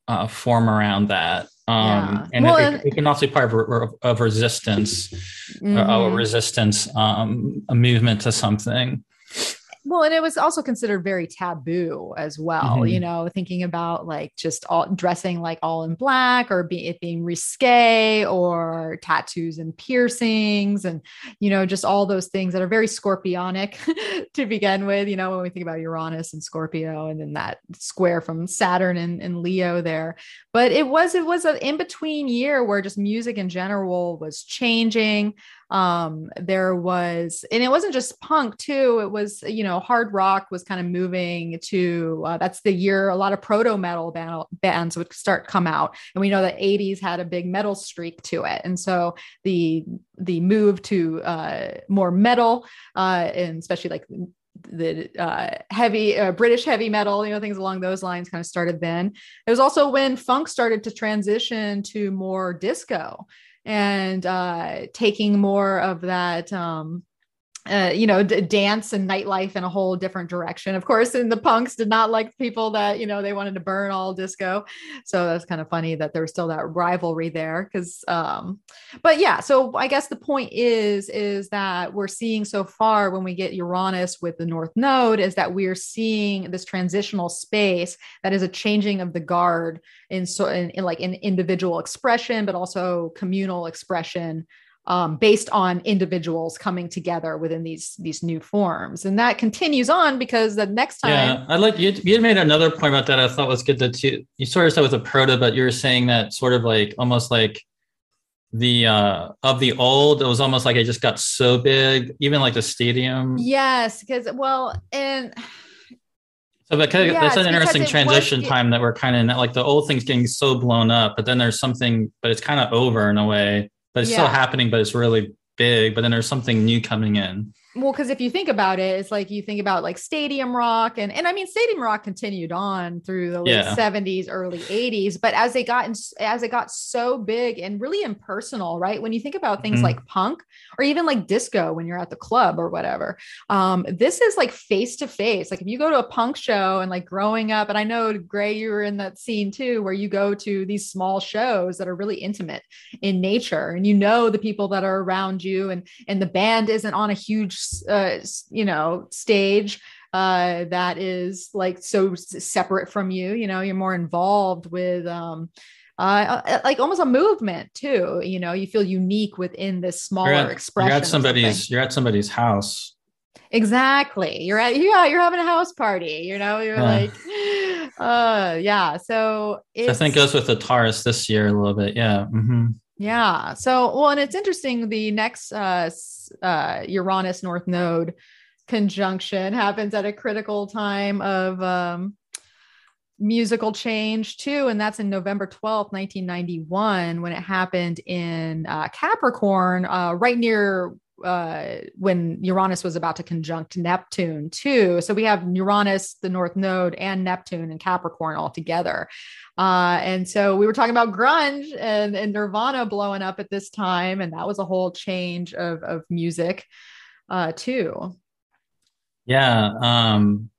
uh, form around that um, yeah. and well, it, it, can also be part of, of resistance mm-hmm. a resistance um, a movement to something well, and it was also considered very taboo as well, mm-hmm. you know, thinking about like just all dressing like all in black or be, it being risque or tattoos and piercings and, you know, just all those things that are very scorpionic to begin with, you know, when we think about Uranus and Scorpio and then that square from Saturn and, and Leo there. But it was, it was an in between year where just music in general was changing um there was and it wasn't just punk too it was you know hard rock was kind of moving to uh, that's the year a lot of proto metal band, bands would start come out. And we know that 80s had a big metal streak to it. And so the the move to uh more metal uh and especially like the uh, heavy uh, British heavy metal, you know, things along those lines kind of started then. It was also when funk started to transition to more disco and uh, taking more of that um, uh, you know, d- dance and nightlife in a whole different direction. Of course, and the punks did not like people that, you know, they wanted to burn all disco. So that's kind of funny that there was still that rivalry there. Cause, um, but yeah, so I guess the point is, is that we're seeing so far when we get Uranus with the North Node is that we're seeing this transitional space that is a changing of the guard in so in, in like an individual expression, but also communal expression um, based on individuals coming together within these these new forms, and that continues on because the next time. Yeah, I like you. You made another point about that. I thought was good. That you, you sort of said with a proto, but you were saying that sort of like almost like the uh of the old it was almost like it just got so big even like the stadium yes because well and so but yes, that's an interesting transition was, time that we're kind of like the old thing's getting so blown up but then there's something but it's kind of over in a way but it's yeah. still happening, but it's really big. But then there's something new coming in well because if you think about it it's like you think about like stadium rock and and i mean stadium rock continued on through the late 70s early 80s but as they got in, as it got so big and really impersonal right? When you think about things mm-hmm. like punk or even like disco when you're at the club or whatever um this is like face to face like if you go to a punk show and like growing up and i know gray you were in that scene too where you go to these small shows that are really intimate in nature and you know the people that are around you and and the band isn't on a huge uh, you know stage uh, that is like so separate from you you know you're more involved with um uh, uh, like almost a movement too you know you feel unique within this smaller you're at, expression you're at somebody's you're at somebody's house exactly you're at yeah you're having a house party you know you're yeah. like uh yeah so, so i think goes with the taurus this year a little bit yeah mm-hmm. Yeah. So, well, and it's interesting. The next uh, uh, Uranus North Node conjunction happens at a critical time of um, musical change too, and that's in November twelfth, nineteen ninety one, when it happened in uh, Capricorn, uh, right near uh, when Uranus was about to conjunct Neptune too. So we have Uranus, the North Node, and Neptune and Capricorn all together. Uh, and so we were talking about grunge and, and, Nirvana blowing up at this time, and that was a whole change of of music uh, too. Yeah, um,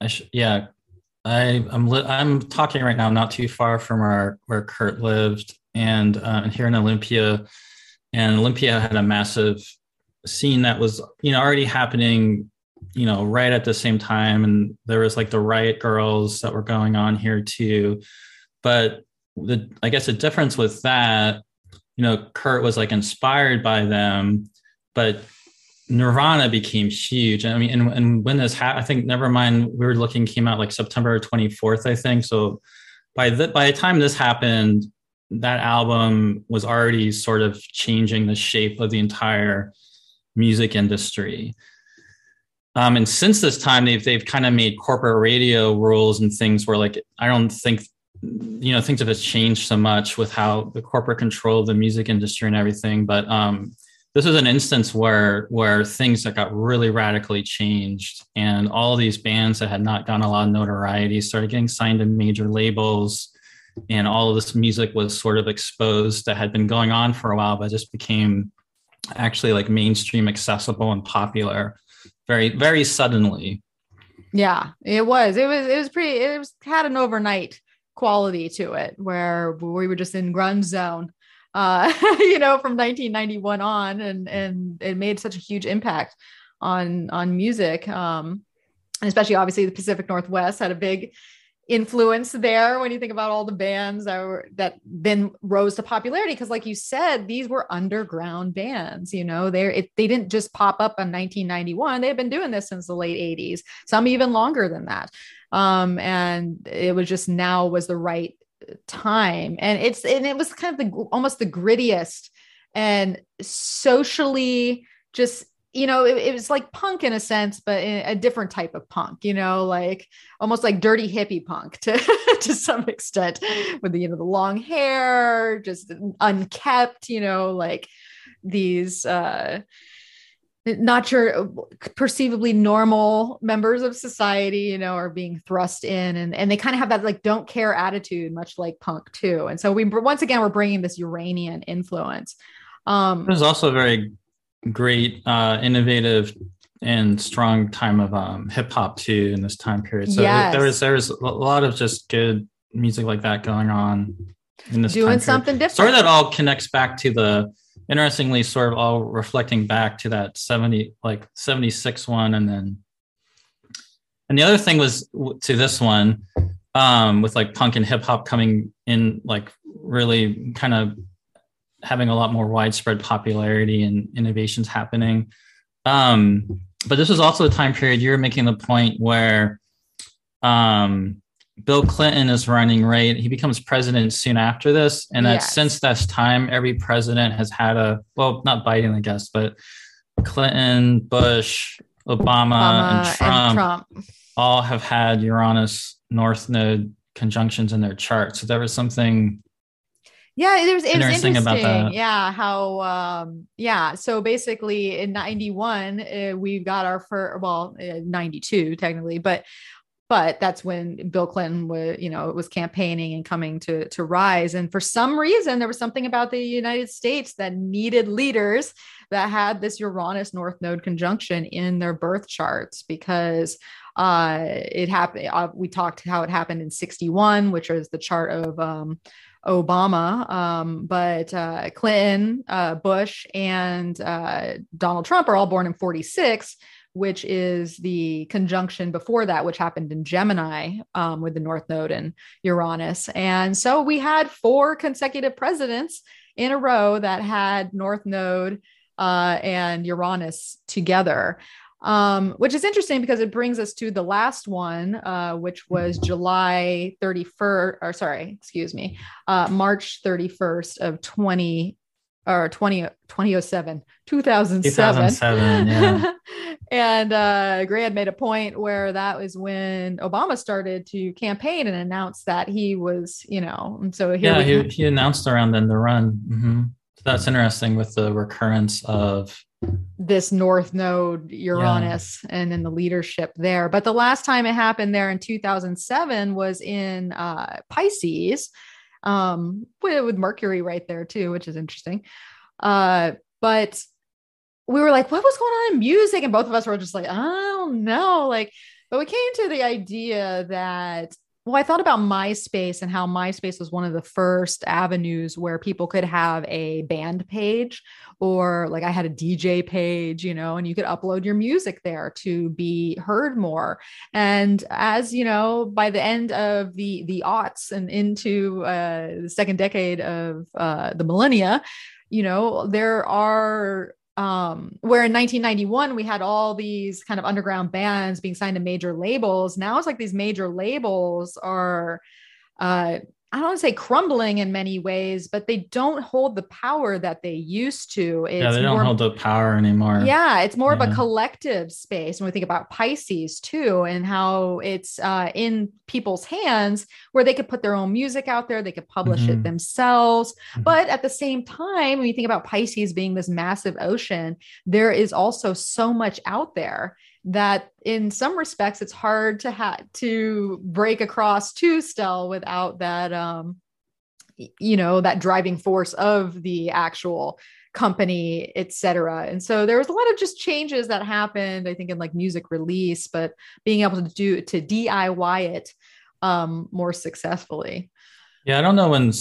I sh- yeah, I I'm li- I'm talking right now, not too far from where where Kurt lived, and uh, here in Olympia, and Olympia had a massive scene that was you know already happening you know right at the same time. And there was like the riot girls that were going on here too. But the i guess the difference with that you know kurt was like inspired by them but nirvana became huge. I mean and, and when this happened i think Nevermind we were looking came out like september 24th i think. So by the by the time this happened that album was already sort of changing the shape of the entire music industry. Um, and since this time, they've they've kind of made corporate radio rules and things where like I don't think you know things have changed so much with how the corporate control of the music industry and everything but um, this is an instance where where things that got really radically changed and all these bands that had not gotten a lot of notoriety started getting signed to major labels and all of this music was sort of exposed that had been going on for a while but just became actually like mainstream accessible and popular very very suddenly. Yeah it was. It was it was pretty it was had an overnight quality to it where we were just in grunge zone uh you know from 1991 on and and it made such a huge impact on on music um and especially obviously the pacific northwest had a big influence there when you think about all the bands that were that then rose to popularity. Because like you said these were underground bands you know they they didn't just pop up in 1991 they've been doing this since the late 80s some even longer than that. Um and it was just now was the right time. And it's and it was kind of the almost the grittiest and socially just you know, it, it, was like punk in a sense, but a different type of punk, you know, like almost like dirty hippie punk to, to some extent with the, you know, the long hair, just unkept, you know, like these, uh, not sure perceivably normal members of society you know are being thrust in and, and they kind of have that like don't care attitude much like punk too. And so we once again we're bringing this uranian influence. Um there's also very great, uh, innovative, and strong time of um, hip hop too in this time period. So yes. there was there was a lot of just good music like that going on in this doing something different. Sort of that all connects back to the interestingly sort of all reflecting back to that 70 like 76 one and then and the other thing was to this one um with like punk and hip hop coming in like really kind of having a lot more widespread popularity and innovations happening. Um, but this was also a time period you were making the point where um, Bill Clinton is running, right? He becomes president soon after this. And that yes. since that time, every president has had a, well, not Biden, I guess, but Clinton, Bush, Obama, Obama and, Trump and Trump all have had Uranus North Node conjunctions in their chart. So there was something yeah it was, it interesting, was interesting. yeah how um yeah so basically in 91 uh, we got our first well uh, 92 technically but but that's when Bill Clinton was, you know, was campaigning and coming to to rise. And for some reason, there was something about the United States that needed leaders that had this Uranus North Node conjunction in their birth charts because uh, it happened. Uh, we talked how it happened in '61, which is the chart of um, Obama, um, but uh, Clinton, uh, Bush, and uh, Donald Trump are all born in 46, which is the conjunction before that, which happened in Gemini um, with the North Node and Uranus. And so we had four consecutive presidents in a row that had North Node uh, and Uranus together um, which is interesting because it brings us to the last one, uh, which was July 31st, or sorry, excuse me, uh, March 31st of 20 or 20, 2007, 2007. 2007 yeah. and uh, Gray had made a point where that was when Obama started to campaign and announced that he was, you know, and so yeah, he, he announced around then the run. Mm-hmm. So that's interesting with the recurrence of this north node uranus yeah. and in the leadership there. But the last time it happened there in 2007 was in uh, pisces um, with, with, mercury right there too which is interesting. Uh, but we were like what was going on in music? And both of us were just like i don't know. Like but we came to the idea that well, I thought about MySpace and how MySpace was one of the first avenues where people could have a band page or like I had a DJ page, you know, and you could upload your music there to be heard more. And as you know, by the end of the the aughts and into uh, the second decade of uh, the millennia, you know, there are um, where in 1991 we had all these kind of underground bands being signed to major labels. Now it's like these major labels are uh, I don't want to say crumbling in many ways, but they don't hold the power that they used to. It's yeah, they don't more, hold the power anymore. Yeah, it's more yeah. of a collective space. When we think about Pisces too, and how it's uh, in people's hands where they could put their own music out there, they could publish mm-hmm. it themselves. Mm-hmm. But at the same time, when you think about Pisces being this massive ocean, there is also so much out there that in some respects it's hard to to break across to Stell without that um you know that driving force of the actual company etc and so there was a lot of just changes that happened i think in like music release but being able to do to diy it um more successfully. Yeah i don't know when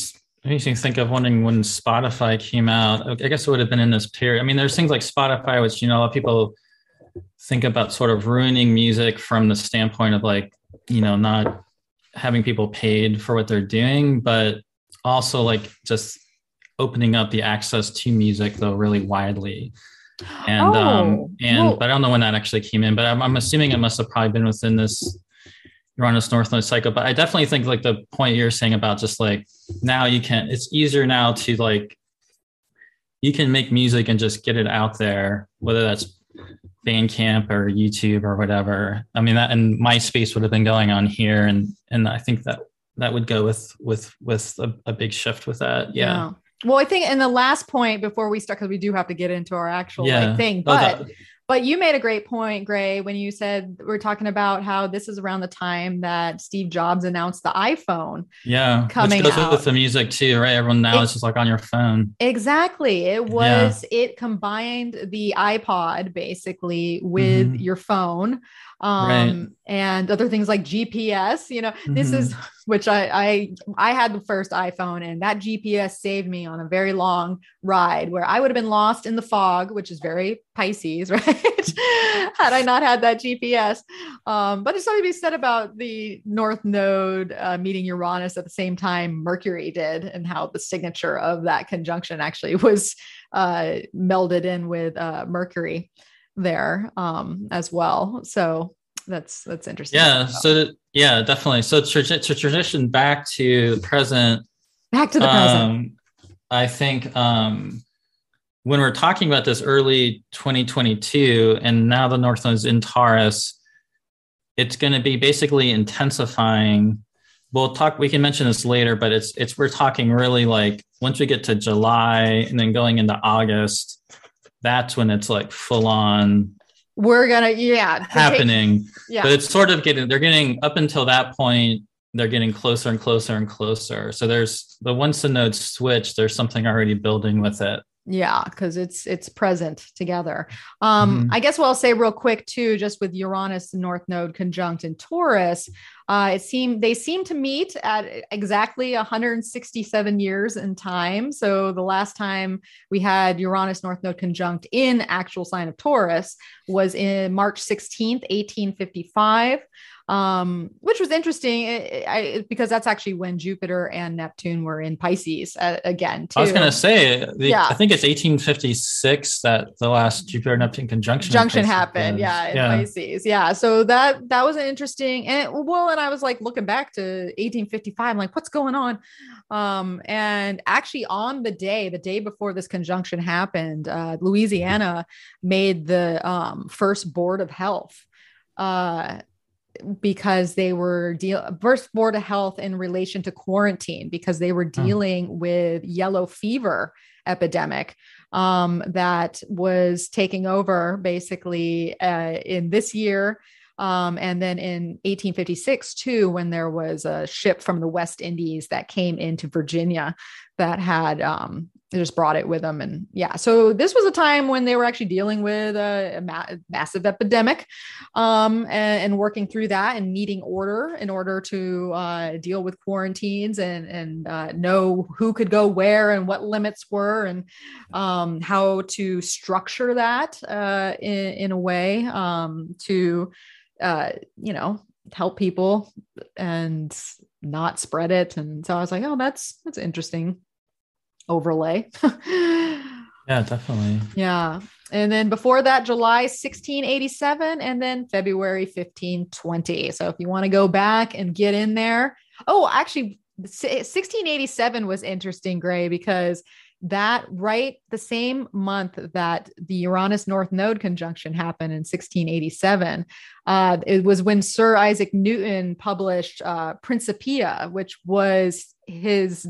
me think of wondering when spotify came out. I guess it would have been in this period. I mean there's things like spotify which you know a lot of people think about sort of ruining music from the standpoint of like you know not having people paid for what they're doing but also like just opening up the access to music though really widely. And um, oh, um and well, but i don't know when that actually came in but I'm, I'm assuming it must have probably been within this uranus north node cycle. But i definitely think like the point you're saying about just like now you can it's easier now to like you can make music and just get it out there whether that's Bandcamp or YouTube or whatever. I mean that and MySpace would have been going on here, and and I think that that would go with with with a, a big shift with that. Yeah. yeah. Well, I think and the last point before we start, because we do have to get into our actual yeah. like, thing, oh, but. Oh, that, but you made a great point, Gray, when you said we're talking about how this is around the time that Steve Jobs announced the iPhone. Yeah, coming which goes out. with the music too, right? Everyone now it, is just like on your phone. Exactly. It was. Yeah. It combined the iPod basically with mm-hmm. your phone um, right. and other things like GPS. You know, mm-hmm. this is which I, I I had the first iPhone, and that GPS saved me on a very long ride where I would have been lost in the fog, which is very Pisces, right? had I not had that GPS. Um, but there's something to be said about the North Node uh, meeting Uranus at the same time Mercury did, and how the signature of that conjunction actually was uh, melded in with uh, Mercury there um, as well. So that's that's interesting. Yeah. So yeah, definitely. So to, to tradition back to the present. Back to the present. Um, I think um, when we're talking about this early 2022, and now the North Node is in Taurus, it's going to be basically intensifying. We'll talk. We can mention this later, but it's it's we're talking really like once we get to July and then going into August that's when it's like full on we're gonna yeah. Happening. Yeah. But it's sort of getting they're getting up until that point they're getting closer and closer and closer. So there's but once the nodes switch there's something already building with it yeah because it's it's present together. Um mm-hmm. i guess what i'll say real quick too just with uranus north node conjunct in taurus uh it seemed they seem to meet at exactly 167 years in time. So the last time we had uranus north node conjunct in actual sign of taurus was in march 16th 1855 um, which was interesting I, I, because that's actually when Jupiter and Neptune were in Pisces uh, again. Too. I was going to say, the, yeah. I think it's 1856 that the last Jupiter Neptune conjunction junction happened. Yeah, in yeah. Pisces. Yeah, so that that was an interesting and well, and I was like looking back to 1855, I'm like, what's going on? Um, and actually, on the day, the day before this conjunction happened, uh, Louisiana made the um, first board of health uh, because they were deal first board of health in relation to quarantine because they were dealing oh. with yellow fever epidemic um, that was taking over basically uh, in this year um, and then in 1856 too when there was a ship from the west indies that came into virginia that had um, they just brought it with them and yeah so this was a time when they were actually dealing with a, a ma- massive epidemic um, and, and, working through that and needing order in order to uh, deal with quarantines and and uh, know who could go where and what limits were and um, how to structure that uh, in, in, a way um, to uh, you know help people and not spread it. And so i was like oh that's that's interesting overlay. yeah, definitely. Yeah. And then before that, July 1687 and then February 1520. So if you want to go back and get in there. Oh, actually, 1687 was interesting, Gray, because that right the same month that the Uranus North Node conjunction happened in 1687, uh, it was when Sir Isaac Newton published uh, Principia, which was his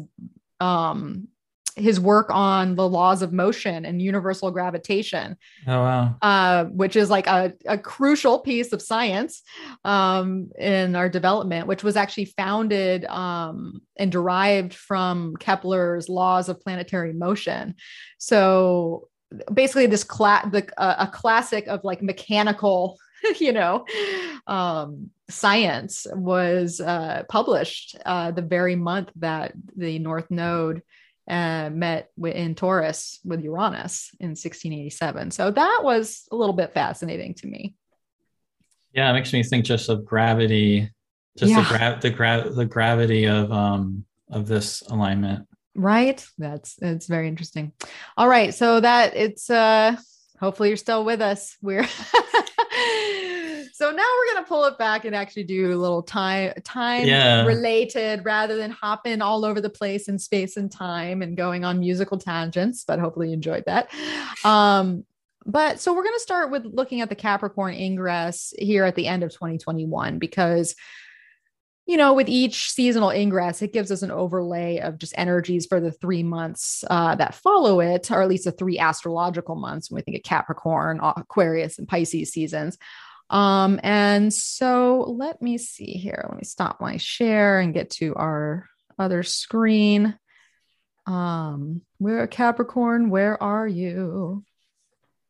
um, his work on the laws of motion and universal gravitation. Oh wow! Uh, which is like a, a crucial piece of science um, in our development, which was actually founded um, and derived from Kepler's laws of planetary motion. So basically, this cla- the, uh, a classic of like mechanical. you know, um, science was uh, published uh, the very month that the North Node uh, met in Taurus with Uranus in 1687. So that was a little bit fascinating to me. Yeah, it makes me think just of gravity, just Yeah. the gra- the gra- the gravity of um of this alignment. Right? That's it's very interesting. All right, so that it's uh hopefully you're still with us. We're So now we're gonna pull it back and actually do a little time time Yeah. related rather than hopping all over the place in space and time and going on musical tangents. But hopefully you enjoyed that. Um, but so we're gonna start with looking at the Capricorn ingress here at the end of 2021 because you know, with each seasonal ingress, it gives us an overlay of just energies for the three months uh, that follow it, or at least the three astrological months when we think of Capricorn, Aquarius, and Pisces seasons. Um, and so let me see here. Let me stop my share and get to our other screen. Um, we're a Capricorn. Where are you?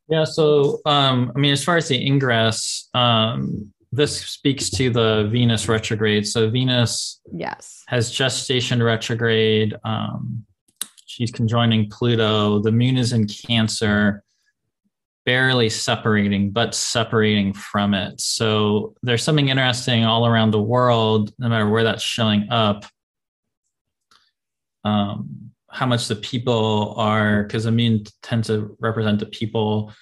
Yeah. So, um, I mean, as far as the ingress, um, this speaks to the Venus retrograde. So Venus Yes. has gestation retrograde. Um, she's conjoining Pluto. The moon is in Cancer, barely separating, but separating from it. So there's something interesting all around the world, no matter where that's showing up. Um, how much the people are, because the moon tends to represent the people.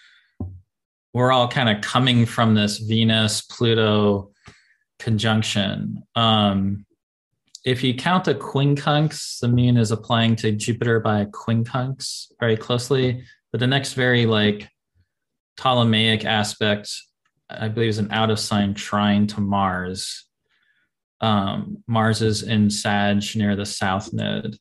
We're all kind of coming from this Venus Pluto conjunction. Um, if you count the quincunx, the moon is applying to Jupiter by a quincunx very closely. But the next very like Ptolemaic aspect, I believe, is an out of sign trine to Mars. Um, Mars is in Sag near the south node.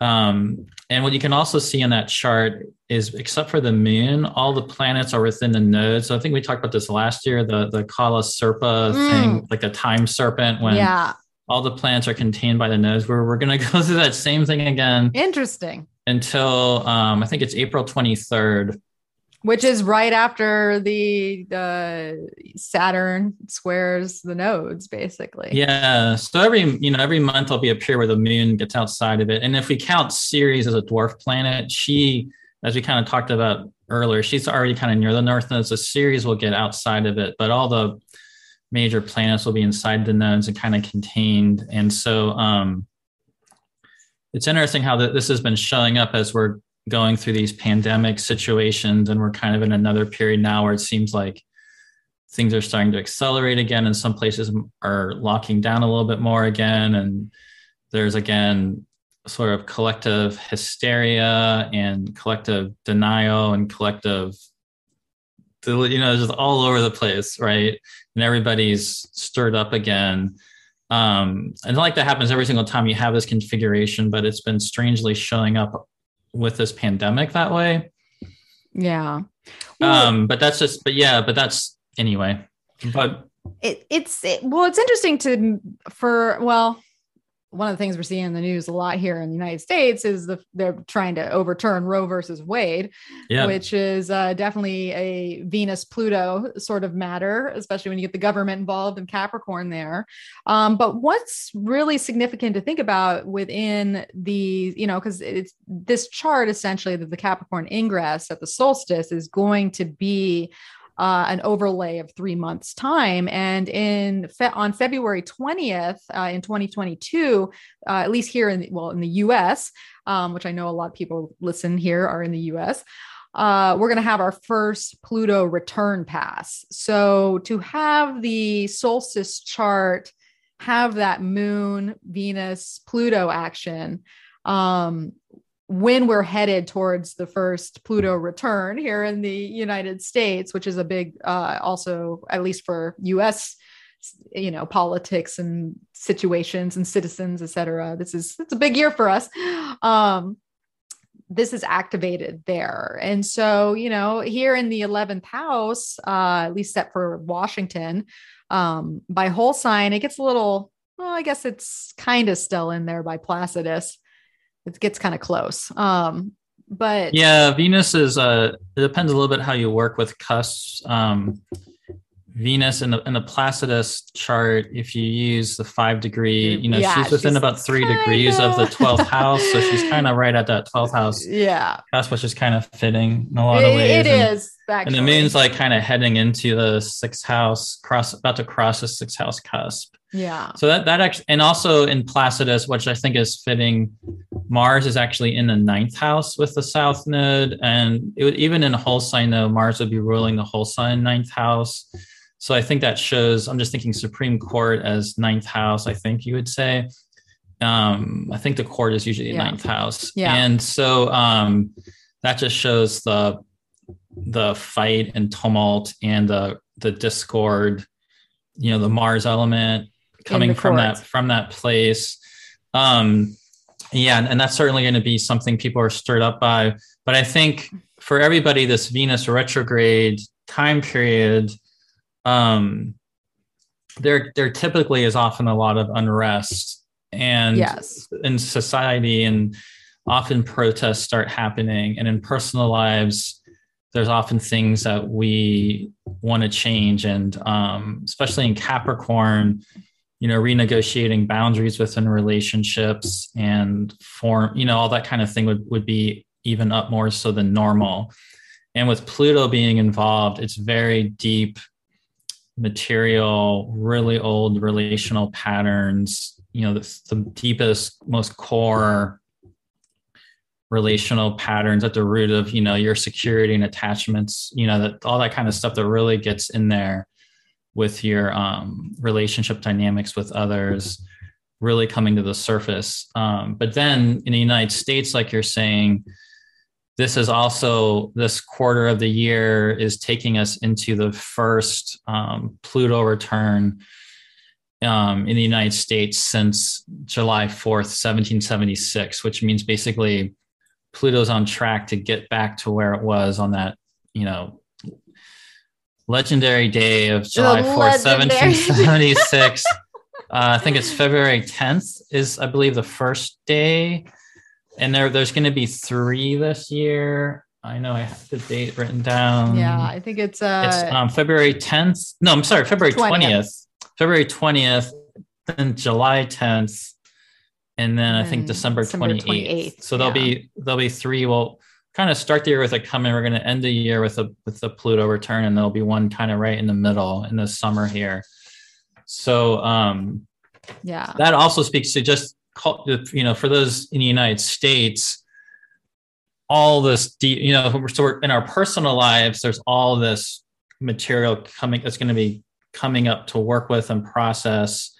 Um, and what you can also see in that chart is, except for the moon, all the planets are within the node. So I think we talked about this last year, the the Kala Sarpa Mm. thing, like the time serpent, when yeah. all the planets are contained by the nodes. We're we're going to go through that same thing again Interesting. until um, I think it's April twenty third. Which is right after the the Saturn squares the nodes, basically. Yeah. So every you know every month there'll be a period where the moon gets outside of it, and if we count Ceres as a dwarf planet, she, as we kind of talked about earlier, she's already kind of near the north node. So Ceres will get outside of it, but all the major planets will be inside the nodes and kind of contained. And so um, it's interesting how th- this has been showing up as we're going through these pandemic situations, and we're kind of in another period now where it seems like things are starting to accelerate again and some places are locking down a little bit more again and there's again sort of collective hysteria and collective denial and collective you know just all over the place right? And everybody's stirred up again. Um and like that happens every single time you have this configuration but it's been strangely showing up with this pandemic that way Yeah. Well, um but that's just but yeah but that's anyway but it, it's it, well, it's interesting to for well, one of the things we're seeing in the news a lot here in the United States is the they're trying to overturn Roe versus Wade, yeah which is uh, definitely a Venus Pluto sort of matter, especially when you get the government involved in Capricorn there. Um, but what's really significant to think about within the, you know, because it's this chart essentially that the Capricorn ingress at the solstice is going to be uh, an overlay of three months time. And in fe- on february 20th uh, in 2022 uh, at least here in the, well in the us um, which i know a lot of people listen here are in the us uh, we're going to have our first pluto return pass. So to have the solstice chart have that moon venus pluto action um when we're headed towards the first pluto return here in the united states which is a big uh also at least for us you know politics and situations and citizens et cetera this is it's a big year for us. Um this is activated there. And so you know here in the 11th house uh at least set for washington um by whole sign it gets a little well i guess it's kind of still in there by placidus it gets kind of close um but yeah venus is uh it depends a little bit how you work with cusps um Venus in the in the Placidus chart, if you use the five degree, you know, yeah, she's within she's about three kinda... degrees of the 12th house. So she's kind of right at that 12th house. Yeah. That's which is kind of fitting in a lot of ways. It and, is. Actually. And the moon's like kind of heading into the sixth house, cross about to cross the sixth house cusp. Yeah. So that that actually and also in Placidus, which I think is fitting, Mars is actually in the ninth house with the south node. And it would, even in a whole sign though, Mars would be ruling the whole sign ninth house. So I think that shows, I'm just thinking Supreme Court as ninth house, I think you would say. Um, I think the court is usually yeah. ninth house. Yeah. And so um, that just shows the the fight and tumult and the the discord, you know, the Mars element coming from that from that place. Um, yeah, and that's certainly going to be something people are stirred up by. But I think for everybody, this Venus retrograde time period um, there there typically is often a lot of unrest and yes. in society and often protests start happening and in personal lives there's often things that we want to change and um, especially in capricorn you know renegotiating boundaries within relationships and form you know all that kind of thing would, would be even up more so than normal. And with pluto being involved it's very deep material, really old relational patterns, you know, the, the deepest, most core relational patterns at the root of, you know, your security and attachments, you know, that all that kind of stuff that really gets in there with your um, relationship dynamics with others really coming to the surface. Um, but then in the United States, like you're saying, this is also this quarter of the year is taking us into the first um, Pluto return um, in the United States since July 4th, 1776, which means basically Pluto's on track to get back to where it was on that, you know, legendary day of July 4th, 1776. uh, I think it's February 10th is, I believe, the first day and there there's going to be three this year. I know I have the date written down. Yeah, I think it's uh it's um, February 10th. No, I'm sorry, February 20th. 20th. February 20th, then July 10th, and then I think December, 28th. 28th. So there'll yeah. be there'll be three. We'll kind of start the year with a coming. We're going to end the year with a with the Pluto return, and there'll be one kind of right in the middle in the summer here. So um yeah, that also speaks to just you know, for those in the United States, all this, you know, so we're in our personal lives, there's all this material coming that's going to be coming up to work with and process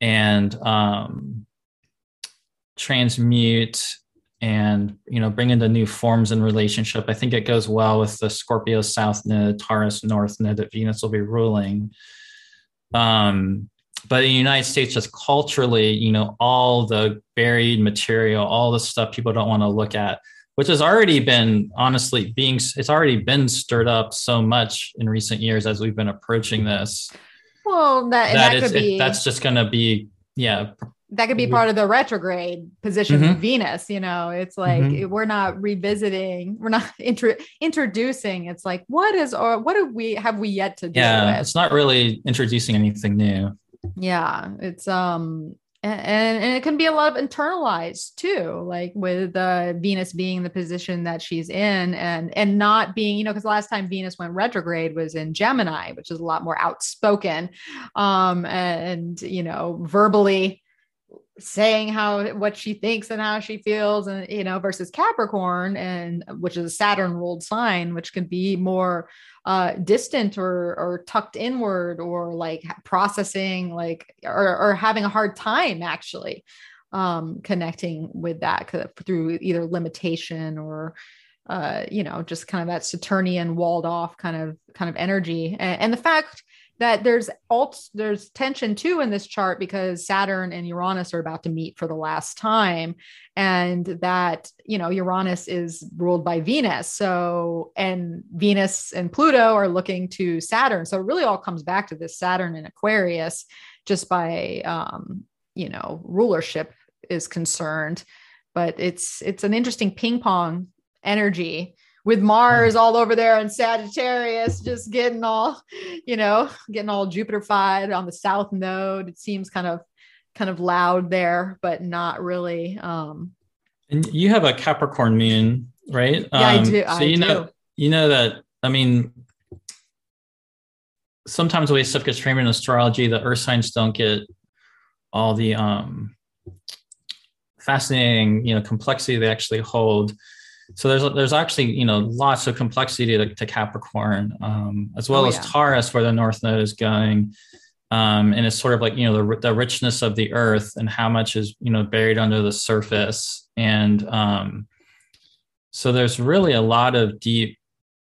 and um, transmute and you know bring into new forms in relationship i think it goes well with the scorpio south node taurus north node that venus will be ruling um but in the United States, just culturally, you know, all the buried material, all the stuff people don't want to look at, which has already been honestly being, it's already been stirred up so much in recent years as we've been approaching this. Well, that, that, that could be, it, that's just going to be, yeah. That could be part of the retrograde position mm-hmm. of Venus. You know, it's like mm-hmm. we're not revisiting, we're not intro- introducing. It's like what is or what have we have we yet to do? Yeah, with? it's not really introducing anything new yeah it's um and, and it can be a lot of internalized too like with uh, venus being the position that she's in and and not being you know because last time venus went retrograde was in gemini which is a lot more outspoken um and you know verbally saying how what she thinks and how she feels and you know versus capricorn and which is a saturn ruled sign which can be more uh distant or or tucked inward or like processing like or, or having a hard time actually um connecting with that through either limitation or uh you know just kind of that saturnian walled off kind of kind of energy. And, and the fact that there's alt there's tension too in this chart because Saturn and Uranus are about to meet for the last time. And that you know Uranus is ruled by Venus. So and Venus and Pluto are looking to Saturn. So it really all comes back to this Saturn and Aquarius just by um you know rulership is concerned. But it's it's an interesting ping pong energy with Mars all over there and Sagittarius just getting all, you know, getting all Jupiterfied on the south node. It seems kind of kind of loud there, but not really. Um and you have a Capricorn moon, right? Yeah, um, I do. So I you know do. you know that I mean sometimes the way stuff gets framed in astrology, the earth signs don't get all the um fascinating, you know, complexity they actually hold so there's there's actually you know lots of complexity to, to Capricorn, um, as well oh, yeah. as Taurus, where the North Node is going, um, and it's sort of like you know the, the richness of the Earth and how much is you know buried under the surface, and um, so there's really a lot of deep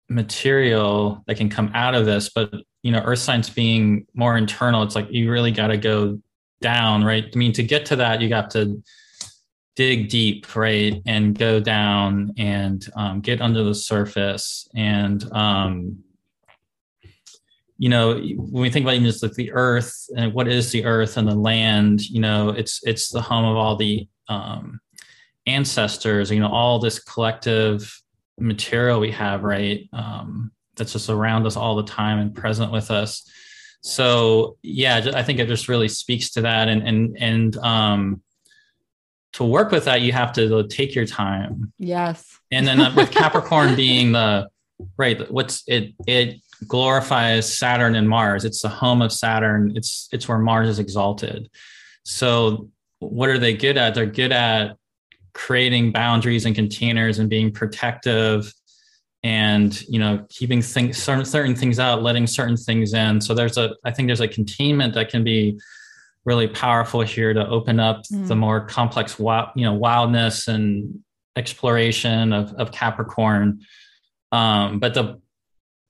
material that can come out of this. But you know, Earth signs being more internal, it's like you really got to go down, right? I mean, to get to that, you got to dig deep, right, and go down and um, get under the surface. And um, you know, when we think about even just like the earth and what is the earth and the land, you know, it's it's the home of all the um, ancestors. You know, all this collective material we have, right, um, that's just around us all the time and present with us. So yeah, I think it just really speaks to that, and and and um, to work with that, you have to take your time. Yes. And then uh, with Capricorn being the right, what's it? It glorifies Saturn and Mars. It's the home of Saturn. It's it's where Mars is exalted. So what are they good at? They're good at creating boundaries and containers and being protective and you know keeping things certain certain things out letting certain things in so there's a i think there's a containment that can be really powerful here to open up mm. the more complex wild, you know wildness and exploration of, of capricorn. Um, but the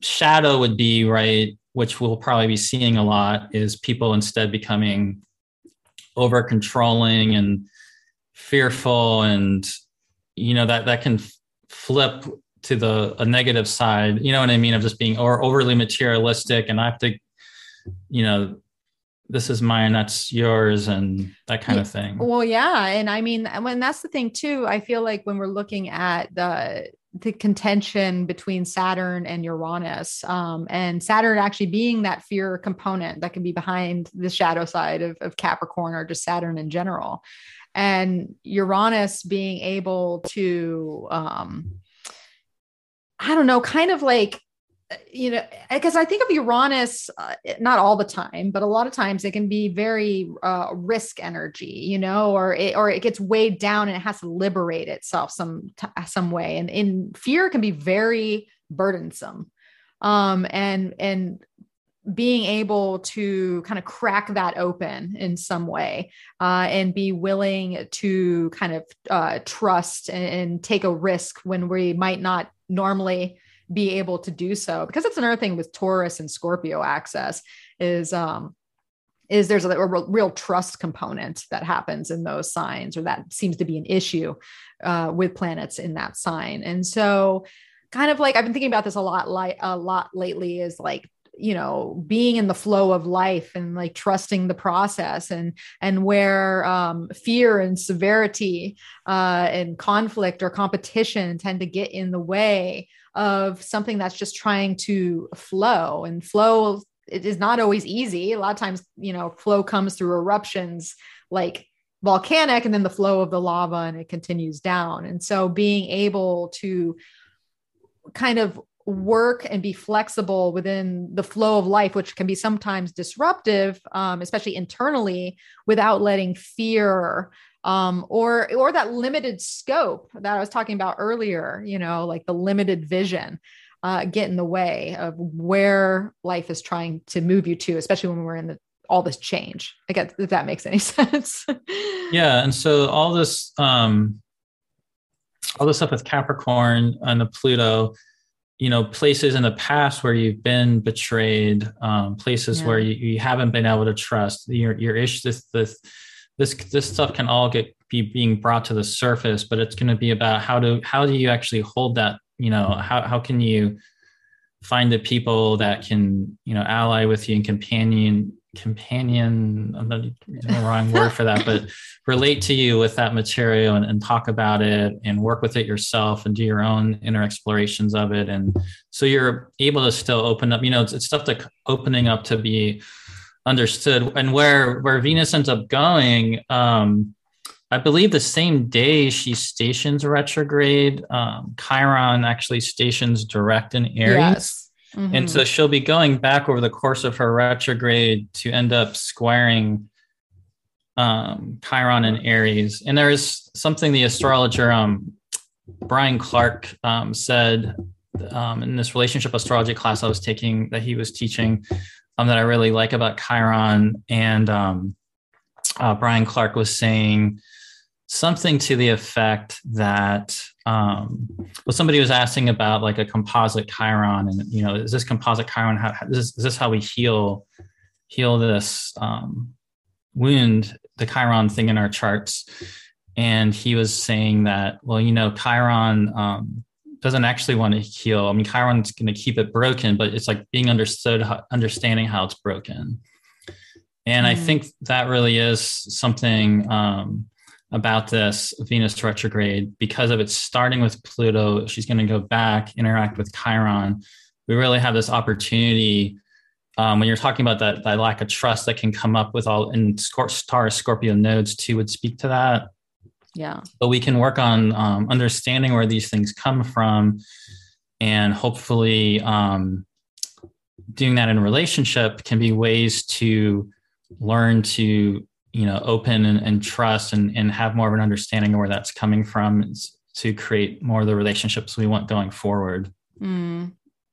shadow would be right which we'll probably be seeing a lot is people instead becoming over controlling and fearful and you know that that can flip to the a negative side. You know what i mean? Of just being or overly materialistic and i have to you know this is mine that's yours and that kind of thing. well yeah and i mean when that's the thing too i feel like when we're looking at the the contention between saturn and uranus um, and saturn actually being that fear component that can be behind the shadow side of, of capricorn or just saturn in general and uranus being able to um, i don't know kind of like you know, because I think of Uranus, uh, not all the time, but a lot of times it can be very uh, risk energy, you know, or it, or it gets weighed down and it has to liberate itself some some way. And in fear can be very burdensome, um, and and being able to kind of crack that open in some way uh, and be willing to kind of uh, trust and, and take a risk when we might not normally be able to do so. Because it's another thing with Taurus and Scorpio access is um is there's a, a real trust component that happens in those signs or that seems to be an issue uh, with planets in that sign. And so kind of like I've been thinking about this a lot like a lot lately is like you know being in the flow of life and like trusting the process and and where um, fear and severity uh, and conflict or competition tend to get in the way of something that's just trying to flow. And flow it is not always easy. A lot of times you know flow comes through eruptions like volcanic and then the flow of the lava and it continues down. And so being able to kind of work and be flexible within the flow of life, which can be sometimes disruptive, um, especially internally, without letting fear um, or or that limited scope that I was talking about earlier. You know, like the limited vision. Uh, get in the way of where life is trying to move you to, especially when we're in the, all this change. I guess if that makes any sense. yeah, and so all this, um, all this stuff with Capricorn and the Pluto, you know places in the past where you've been betrayed um, places yeah. where you, you, haven't been able to trust your your issue this this this this stuff can all get be being brought to the surface but it's going to be about how to how do you actually hold that you know how, how can you find the people that can you know ally with you and companion companion i'm not using the wrong word for that but relate to you with that material and, and, talk about it and work with it yourself and do your own inner explorations of it. And so you're able to still open up you know it's, it's stuff like opening up to be understood and where where venus ends up going um i believe the same day she stations retrograde um chiron actually stations direct in aries yes Mm-hmm. And so she'll be going back over the course of her retrograde to end up squaring um, Chiron and Aries. And there's something the astrologer um, Brian Clark um, said um, in this relationship astrology class I was taking that he was teaching um, that I really like about Chiron. And um, uh, Brian Clark was saying something to the effect that um, well, somebody was asking about like a composite chiron, and you know, is this composite chiron? How, is, this, is this how we heal heal this um, wound, the chiron thing in our charts? And he was saying that, well, you know, chiron um, doesn't actually want to heal. I mean, chiron's going to keep it broken, but it's like being understood, understanding how it's broken. And mm. I think that really is something um, about this Venus retrograde because of it starting with Pluto. She's going to go back, interact with Chiron. We really have this opportunity um, when you're talking about that, that lack of trust that can come up with all and star Scorpio nodes too would speak to that. Yeah. But we can work on um, understanding where these things come from and hopefully um, doing that in relationship can be ways to learn to you know open and, and trust and, and have more of an understanding of where that's coming from to create more of the relationships we want going forward mm.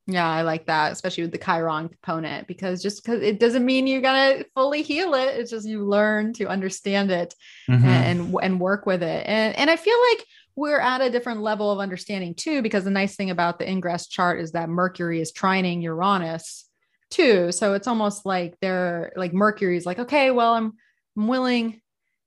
Yeah i like that especially with the chiron component because just because it doesn't mean you're gonna fully heal it it's just you learn to understand it mm-hmm. and and work with it and and i feel like we're at a different level of understanding too because the nice thing about the ingress chart is that mercury is trining uranus too so it's almost like they're like mercury is like okay well i'm I'm willing,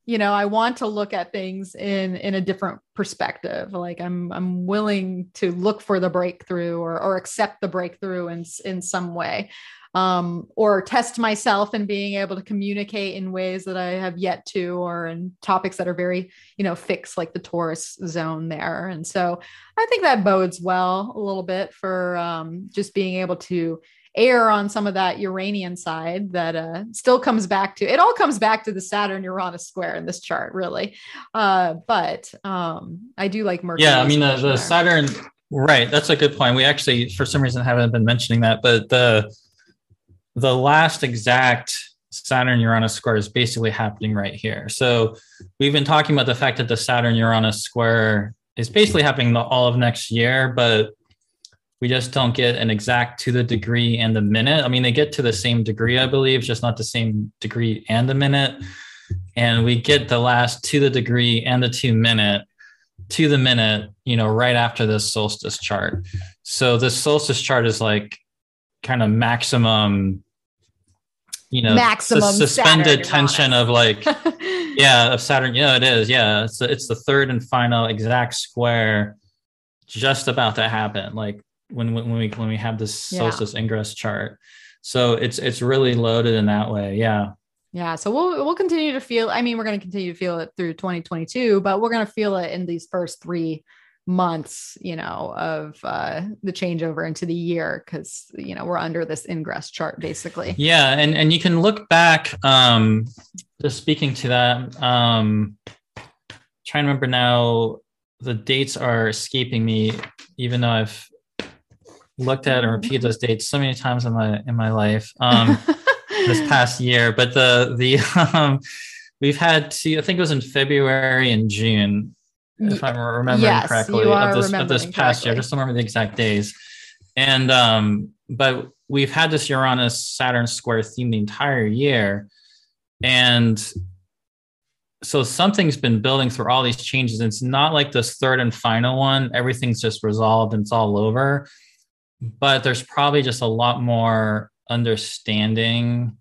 you know, I want to look at things in in a different perspective. Like I'm I'm willing to look for the breakthrough or or accept the breakthrough in in some way. Um, or test myself in being able to communicate in ways that I have yet to, or in topics that are very, you know, fixed, like the Taurus zone there. And so I think that bodes well a little bit for um, just being able to err on some of that Uranian side that uh, still comes back to it all comes back to the Saturn Uranus square in this chart, really. Uh, but um, I do like Mercury. Yeah, I mean the, the Saturn, right? That's a good point. We actually, for some reason, haven't been mentioning that, but the the last exact Saturn Uranus square is basically happening right here. So we've been talking about the fact that the Saturn Uranus square is basically happening the, all of next year, but we just don't get an exact to the degree and the minute. I mean, they get to the same degree, I believe, just not the same degree and the minute. And we get the last to the degree and the two minute to the minute, you know, right after this solstice chart. So this solstice chart is like kind of maximum, you know, maximum su- suspended tension of like, yeah, of Saturn. Yeah, it is. Yeah, it's it's the third and final exact square, just about to happen. Like when when we when we have this yeah. solstice ingress chart. So it's it's really loaded in that way. Yeah. Yeah, so we'll we'll continue to feel. I mean, we're going to continue to feel it through 2022, but we're going to feel it in these first three months, you know, of uh, the changeover into the year because you know we're under this ingress chart basically. Yeah, and and you can look back. Um, just speaking to that, um, trying to remember now. The dates are escaping me, even though I've looked at and repeated those dates so many times in my in my life um, this past year. But the the um, we've had two, I think it was in February and June, if I'm remembering yes, correctly, of this of this past correctly. year. Just don't remember the exact days. And um, but we've had this Uranus Saturn square theme the entire year, and so something's been building through all these changes. It's not like this third and final one. Everything's just resolved and it's all over. But there's probably just a lot more understanding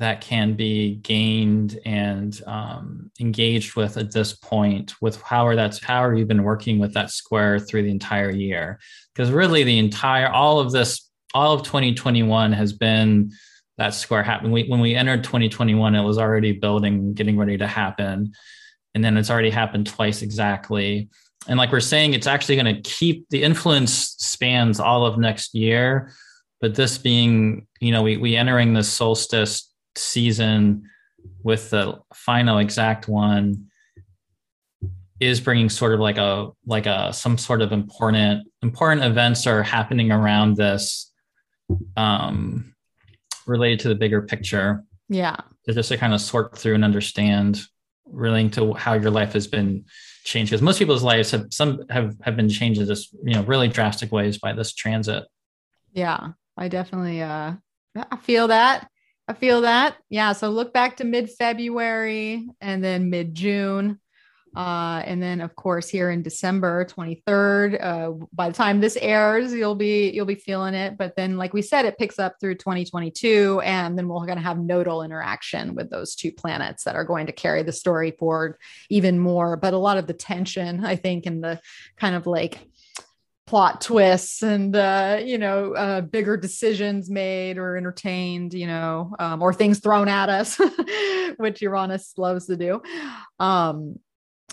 that can be gained and um, engaged with at this point with how are that's how are you been working with that square through the entire year? Because really the entire all of this all of 2021 has been that square happen we, when we entered 2021 it was already building getting ready to happen. And then it's already happened twice exactly and like we're saying it's actually going to keep the influence spans all of next year but this being you know we we entering the solstice season with the final exact one is bringing sort of like a like a some sort of important important events are happening around this um related to the bigger picture Yeah. just to kind of sort through and understand relating to how your life has been changed because most people's lives have some have have been changed in just you know really drastic ways by this transit Yeah. I definitely uh I feel that. I feel that. Yeah. So look back to mid February and then mid June. Uh, and then of course here in December 23rd, uh, by the time this airs, you'll be you'll be feeling it. But then, like we said, it picks up through 2022, and then we're going to have nodal interaction with those two planets that are going to carry the story forward even more. But a lot of the tension, I think, and the kind of like plot twists and uh, you know uh, bigger decisions made or entertained you know um, or things thrown at us which uranus loves to do um,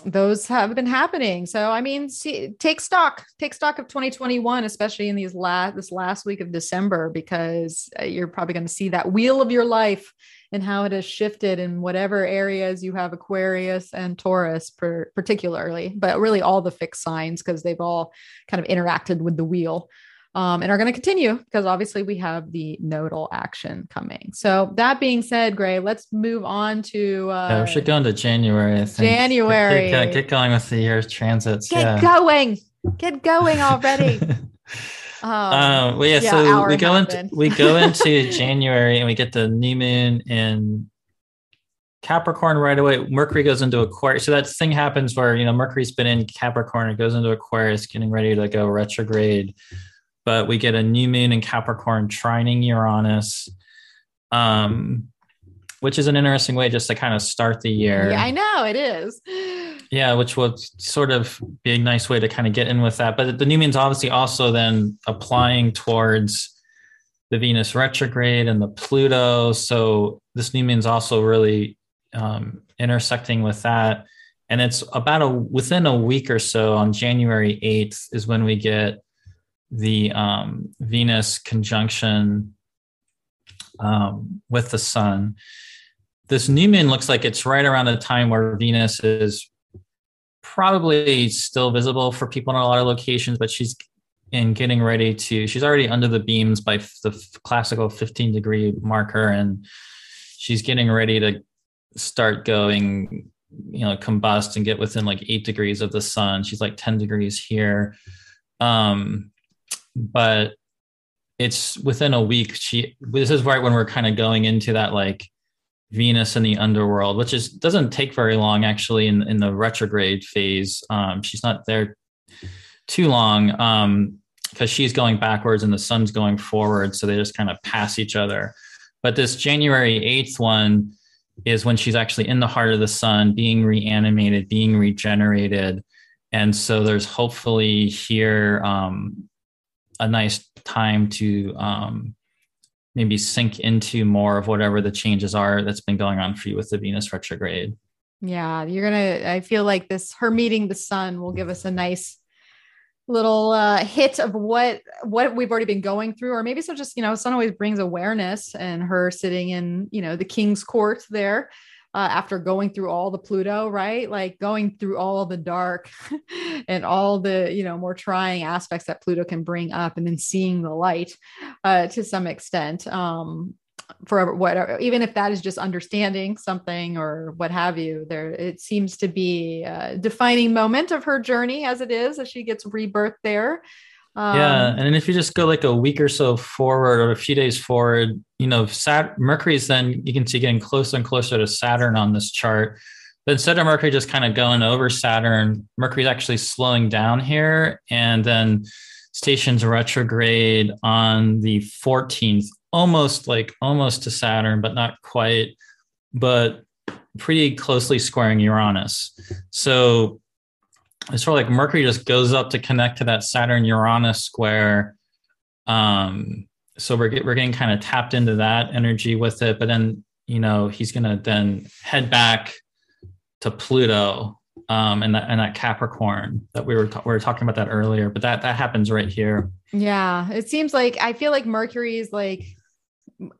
those have been happening so i mean see, take stock take stock of 2021 especially in these last this last week of december because uh, you're probably going to see that wheel of your life and how it has shifted in whatever areas you have Aquarius and Taurus, per, particularly, but really all the fixed signs because they've all kind of interacted with the wheel. Um, and are going to continue because obviously we have the nodal action coming. So that being said, Gray, let's move on to uh, yeah, we should go into january i think January. get, get, going with the year's transits get yeah going, get going already. Um, um, well, yeah, yeah, so we go into in. we go into January and we get the new moon in Capricorn right away. Mercury goes into Aquarius. So that thing happens where you know Mercury's been in Capricorn, it goes into Aquarius, getting ready to go retrograde. But we get a new moon in Capricorn trining Uranus, um, which is an interesting way just to kind of start the year. yeah, I know it is. Yeah, which will sort of be a nice way to kind of get in with that. But the new moon's obviously also then applying towards the Venus retrograde and the Pluto. So this new moon's also really um, intersecting with that. And it's about a within a week or so on January 8th is when we get the um, Venus conjunction um, with the sun. This new moon looks like it's right around the time where Venus is probably still visible for people in a lot of locations, but she's in getting ready to, she's already under the beams by the classical 15 degree marker, and she's getting ready to start going, you know, combust and get within like eight degrees of the sun. She's like 10 degrees here. Um, but it's within a week. She, this is right when we're kind of going into that like, Venus in the underworld, which is doesn't take very long actually in, in the retrograde phase. Um, she's not there too long um, because she's going backwards and the sun's going forward, so they just kind of pass each other. But this January eighth one is when she's actually in the heart of the sun, being reanimated, being regenerated, and so there's hopefully here um, a nice time to um, maybe sink into more of whatever the changes are that's been going on for you with the Venus retrograde. Yeah, you're gonna. I feel like this her meeting the sun will give us a nice little uh, hit of what what we've already been going through, or maybe so. Just you know, sun always brings awareness, and her sitting in you know the king's court there uh, after going through all the Pluto, right? Like going through all the dark and all the, you know, more trying aspects that Pluto can bring up and then seeing the light uh, to some extent. Um, for whatever, even if that is just understanding something or what have you, there it seems to be a defining moment of her journey as it is as she gets rebirth there. Um, yeah, and if you just go like a week or so forward, or a few days forward, you know, Sat- Mercury's then you can see getting closer and closer to Saturn on this chart. But instead of Mercury just kind of going over Saturn, Mercury's actually slowing down here, and then stations retrograde on the 14th, almost like almost to Saturn, but not quite, but pretty closely squaring Uranus. So it's sort of like Mercury just goes up to connect to that Saturn Uranus square. Um, so we're get, we're getting kind of tapped into that energy with it, but then you know he's gonna then head back to Pluto um, and that and that Capricorn that we were ta- we were talking about that earlier. But that that happens right here. Yeah, it seems like I feel like Mercury is like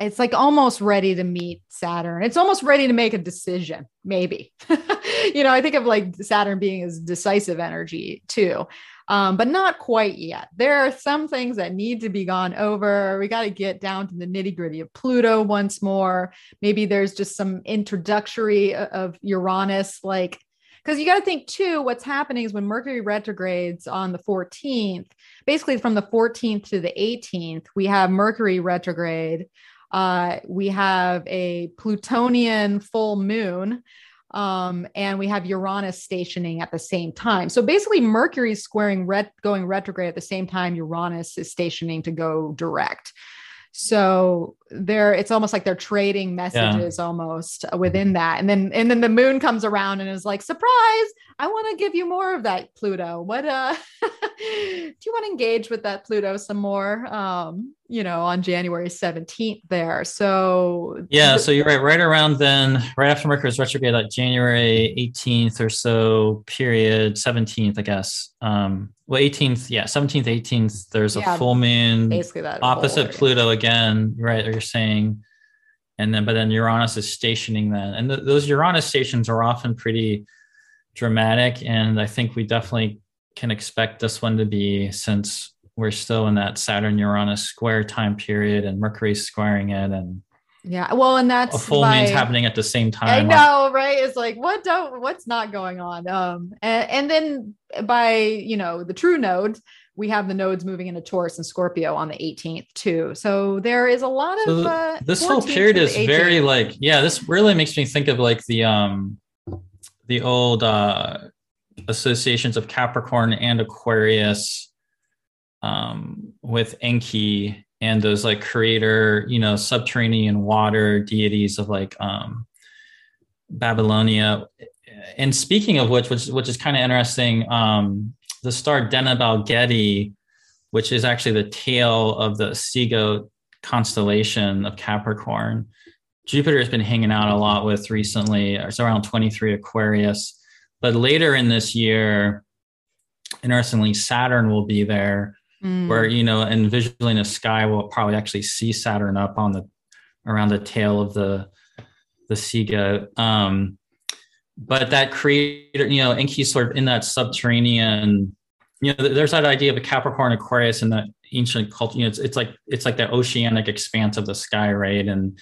it's like almost ready to meet Saturn. It's almost ready to make a decision, maybe. you know, I think of like Saturn being as decisive energy too, um, but not quite yet. There are some things that need to be gone over. We got to get down to the nitty gritty of Pluto once more. Maybe there's just some introductory of Uranus, like because you got to think too what's happening is when mercury retrogrades on the 14th basically from the 14th to the 18th we have mercury retrograde. Uh, we have a plutonian full moon um, and we have uranus stationing at the same time. So basically mercury squaring ret- going retrograde at the same time uranus is stationing to go direct. So they're it's almost like they're trading messages yeah. almost within that. And then and then the moon comes around and is like surprise! I want to give you more of that pluto. What uh do you want to engage with that pluto some more um you know on january 17th there? So yeah so you're right right around then right after mercury's retrograde like january 18th or so period 17th i guess. Um well 18th yeah 17th 18th there's a full moon basically that opposite pluto again right you're saying. And then but then uranus is stationing then and th- those uranus stations are often pretty dramatic. And i think we definitely can expect this one to be since we're still in that saturn uranus square time period and mercury squaring it and yeah well and that's a full moon's happening at the same time. i know right? It's like what don't what's not going on? Um and, and then by you know the true node we have the nodes moving into Taurus and Scorpio on the 18th too. So there is a lot of uh, this whole period is very like yeah. This really makes me think of like the um the old uh associations of Capricorn and Aquarius um with Enki and those like creator you know subterranean water deities of like um Babylonia. And speaking of which, which which is kind of interesting, um, the star Deneb Algedi, which is actually the tail of the Seagoat constellation of Capricorn. Jupiter has been hanging out a lot with recently. It's around 23 Aquarius. But later in this year, interestingly, Saturn will be there, mm. where, you know, and visually in the sky, we'll probably actually see Saturn up on the around the tail of the the Seagoat. Um, but that creator, you know, Enki's sort of in that subterranean, you know, there's that idea of a Capricorn Aquarius in that ancient culture. You know, it's, it's like it's like the oceanic expanse of the sky, right? And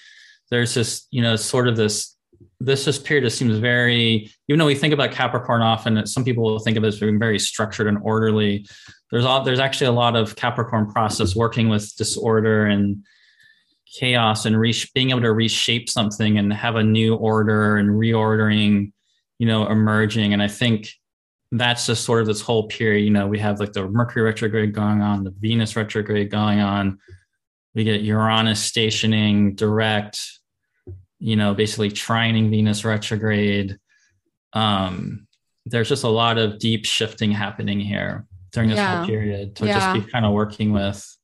there's this, you know, sort of this this this period just seems very, even though we think about Capricorn often, some people will think of it as being very structured and orderly. There's all there's actually a lot of Capricorn process working with disorder and chaos and re- being able to reshape something and have a new order and reordering you know, emerging. And I think that's just sort of this whole period. You know, we have like the Mercury retrograde going on, the Venus retrograde going on. We get Uranus stationing direct, you know, basically trining Venus retrograde. Um, there's just a lot of deep shifting happening here during this yeah. whole period to yeah. just be kind of working with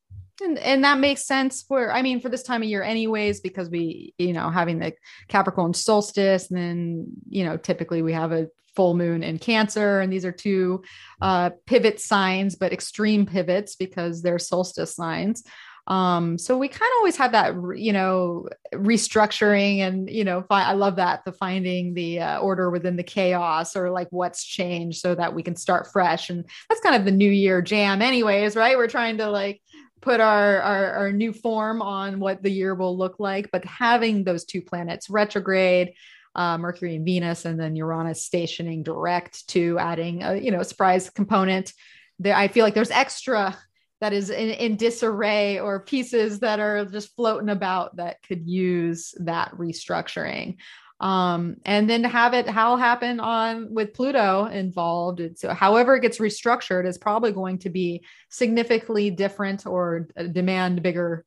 and, and that makes sense for i mean for this time of year anyways because we you know having the capricorn solstice and then you know typically we have a full moon in cancer and these are two uh, pivot signs but extreme pivots because they're solstice signs Um, so we kind of always have that, you know, restructuring and, you know, fi- I love that the finding the uh, order within the chaos or like what's changed so that we can start fresh. And that's kind of the new year jam anyways, right? We're trying to like put our, our, our new form on what the year will look like, but having those two planets retrograde, uh, Mercury and Venus, and then Uranus stationing direct to adding a you know surprise component. There, I feel like there's extra that is in, in disarray or pieces that are just floating about that could use that restructuring um, and then to have it how happen on with pluto involved So, however it gets restructured is probably going to be significantly different or demand bigger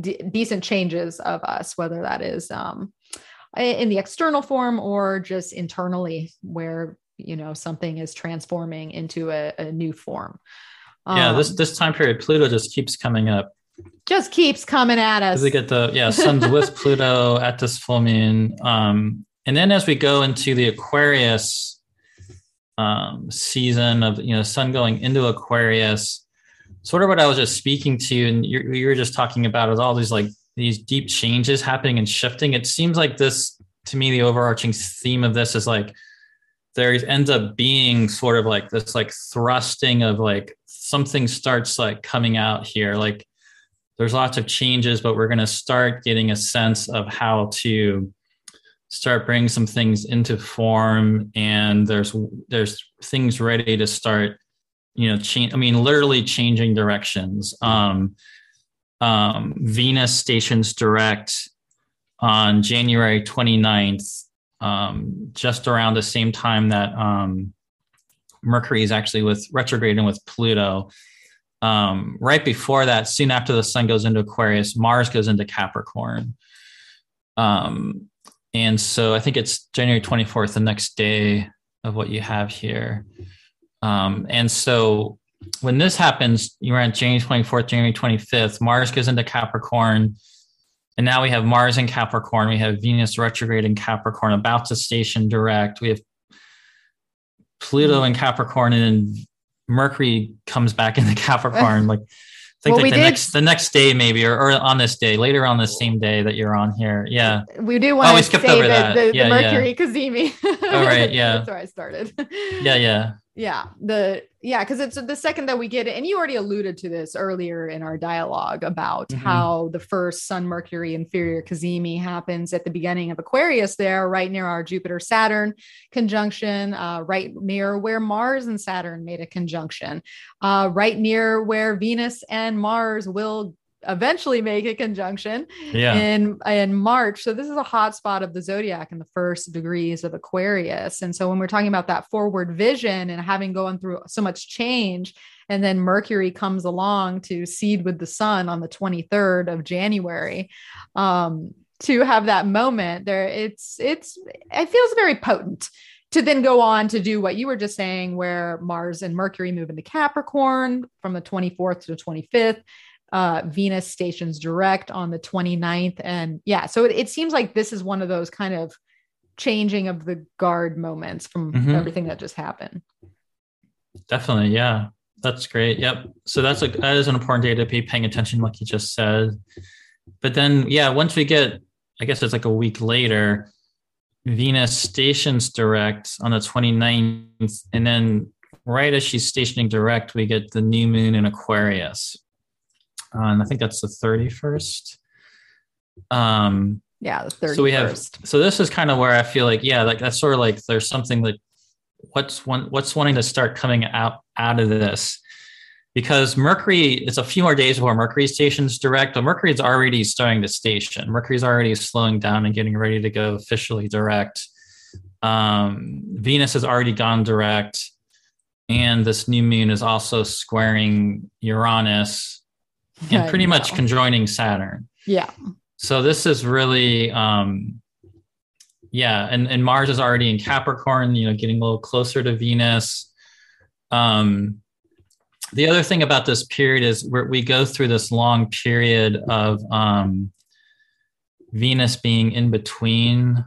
d- decent changes of us whether that is um, in the external form or just internally where you know something is transforming into a, a new form yeah, this um, this time period, Pluto just keeps coming up. Just keeps coming at us. We get the yeah, Sun's with Pluto at this full moon, um, and then as we go into the Aquarius um, season of you know Sun going into Aquarius, sort of what I was just speaking to, you, and you, you were just talking about is all these like these deep changes happening and shifting. It seems like this to me, the overarching theme of this is like there ends up being sort of like this like thrusting of like something starts like coming out here like there's lots of changes but we're going to start getting a sense of how to start bringing some things into form and there's there's things ready to start you know change i mean literally changing directions um um venus stations direct on january 29th um just around the same time that um Mercury is actually with retrograde and with Pluto. Um, right before that, soon after the sun goes into Aquarius, Mars goes into Capricorn. Um, and so I think it's January 24th, the next day of what you have here. Um, and so when this happens, you're on January 24th, January 25th, Mars goes into Capricorn. And now we have Mars in Capricorn. We have Venus retrograde in Capricorn, about to station direct. We have Pluto in Capricorn, and Mercury comes back into Capricorn. like, I think well, like the did, next the next day maybe, or, or on this day, later on the same day that you're on here. Yeah, we do want oh, to skip over the, that. The, yeah, the Mercury yeah. Cazimi. oh right, yeah, that's where I started. yeah, yeah yeah the yeah because it's the second that we get it and you already alluded to this earlier in our dialogue about mm-hmm. how the first sun mercury inferior cazimi happens at the beginning of aquarius there right near our jupiter saturn conjunction uh, right near where mars and saturn made a conjunction uh, right near where venus and mars will eventually make a conjunction yeah. in in March. So this is a hot spot of the zodiac in the first degrees of Aquarius. And so when we're talking about that forward vision and having gone through so much change, and then Mercury comes along to seed with the sun on the 23rd of January. Um, to have that moment there, it's it's it feels very potent to then go on to do what you were just saying, where Mars and Mercury move into Capricorn from the 24th to the 25th uh, Venus stations direct on the 29th. And yeah, so it, it, seems like this is one of those kind of changing of the guard moments from mm-hmm. everything that just happened. Definitely. Yeah. That's great. Yep. So that's a, that is an important day to be paying attention, like you just said. But then, yeah, once we get, I guess it's like a week later, Venus stations direct on the 29th. And then right as she's stationing direct, we get the new moon in Aquarius and I think that's the 31st. Um, yeah, the 31st. So we have, so this is kind of where I feel like, yeah, like that's sort of like there's something like what's one, what's wanting to start coming out, out of this because Mercury, it's a few more days before Mercury stations direct, but Mercury is already starting to station. Mercury's already slowing down and getting ready to go officially direct. Um, Venus has already gone direct. And this new moon is also squaring Uranus and pretty much conjoining Saturn. Yeah. So this is really um yeah, and, and Mars is already in Capricorn, you know, getting a little closer to Venus. Um the other thing about this period is we we go through this long period of um Venus being in between,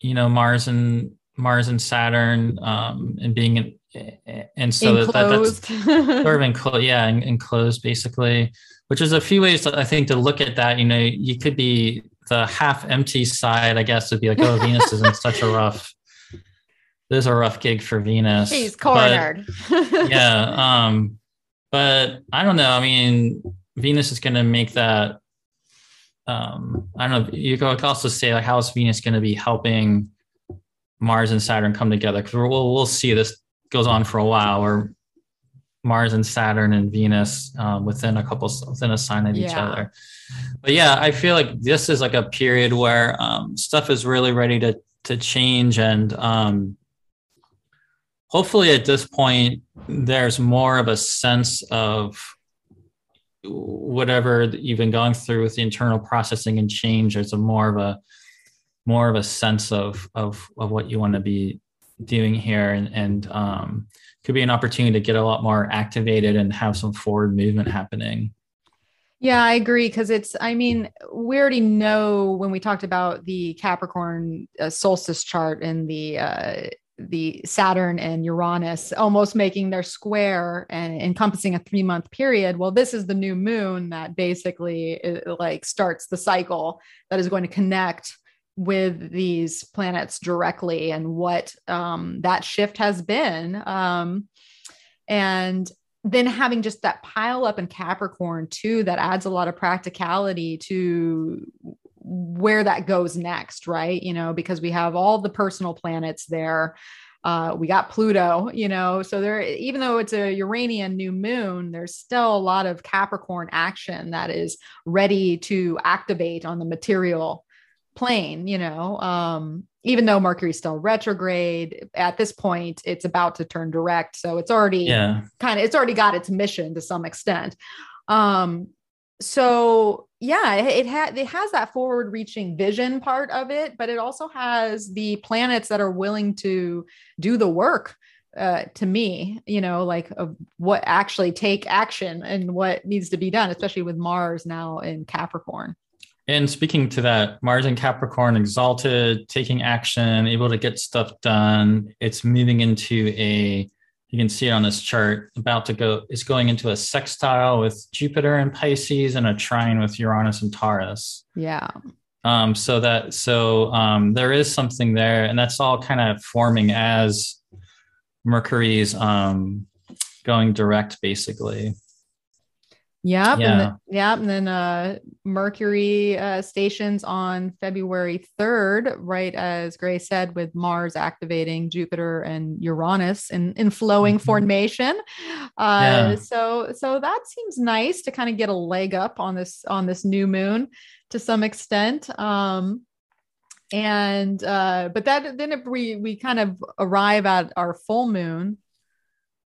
you know, Mars and Mars and Saturn, um, and being in, and so that, that's sort of enclosed, yeah, enclosed basically which is a few ways I think to look at that. You know, you could be the half empty side, I guess, would be like, oh, Venus is in such a rough. This is a rough gig for Venus. He's cornered. But, yeah, um, but I don't know. I mean, Venus is going to make that. Um, I don't know. You could also say like, how is Venus going to be helping Mars and Saturn come together? Because we'll we'll see this goes on for a while, or Mars and Saturn and Venus um, within a couple within a sign of yeah. each other. But yeah, I feel like this is like a period where um, stuff is really ready to to change, and um, hopefully at this point there's more of a sense of whatever you've been going through with the internal processing and change. There's a more of a more of a sense of of of what you want to be doing here, and and um, could be an opportunity to get a lot more activated and have some forward movement happening. Yeah, I agree. Because it's, I mean, we already know when we talked about the Capricorn uh, solstice chart and the, uh, the Saturn and Uranus almost making their square and encompassing a three month period. Well, this is the new moon that basically uh, like starts the cycle that is going to connect with these planets directly and what um, that shift has been. Um, and then having just that pile up in Capricorn too, that adds a lot of practicality to where that goes next, right? You know, because we have all the personal planets there. Uh, we got Pluto, you know, so there, even though it's a Uranian new moon, there's still a lot of Capricorn action that is ready to activate on the material plane, you know, um, even though Mercury's still retrograde at this point, it's about to turn direct. So it's already yeah. kind of, it's already got its mission to some extent. Um, so yeah, it, it had, it has that forward reaching vision part of it, but it also has the planets that are willing to do the work uh, to me, you know, like of what actually take action and what needs to be done, especially with Mars now in Capricorn. And speaking to that, Mars and Capricorn exalted, taking action, able to get stuff done. It's moving into a, you can see it on this chart, about to go, it's going into a sextile with Jupiter and Pisces and a trine with Uranus and Taurus. Yeah. Um, so that, so um, there is something there, and that's all kind of forming as Mercury's um, going direct, basically. Yep. Yeah. And then, yep. And then uh, Mercury uh, stations on February 3rd, right as Gray said, with Mars activating Jupiter and Uranus in, in flowing mm-hmm. formation. Uh, yeah. So so that seems nice to kind of get a leg up on this on this new moon to some extent. Um, and uh, but that then if we we kind of arrive at our full moon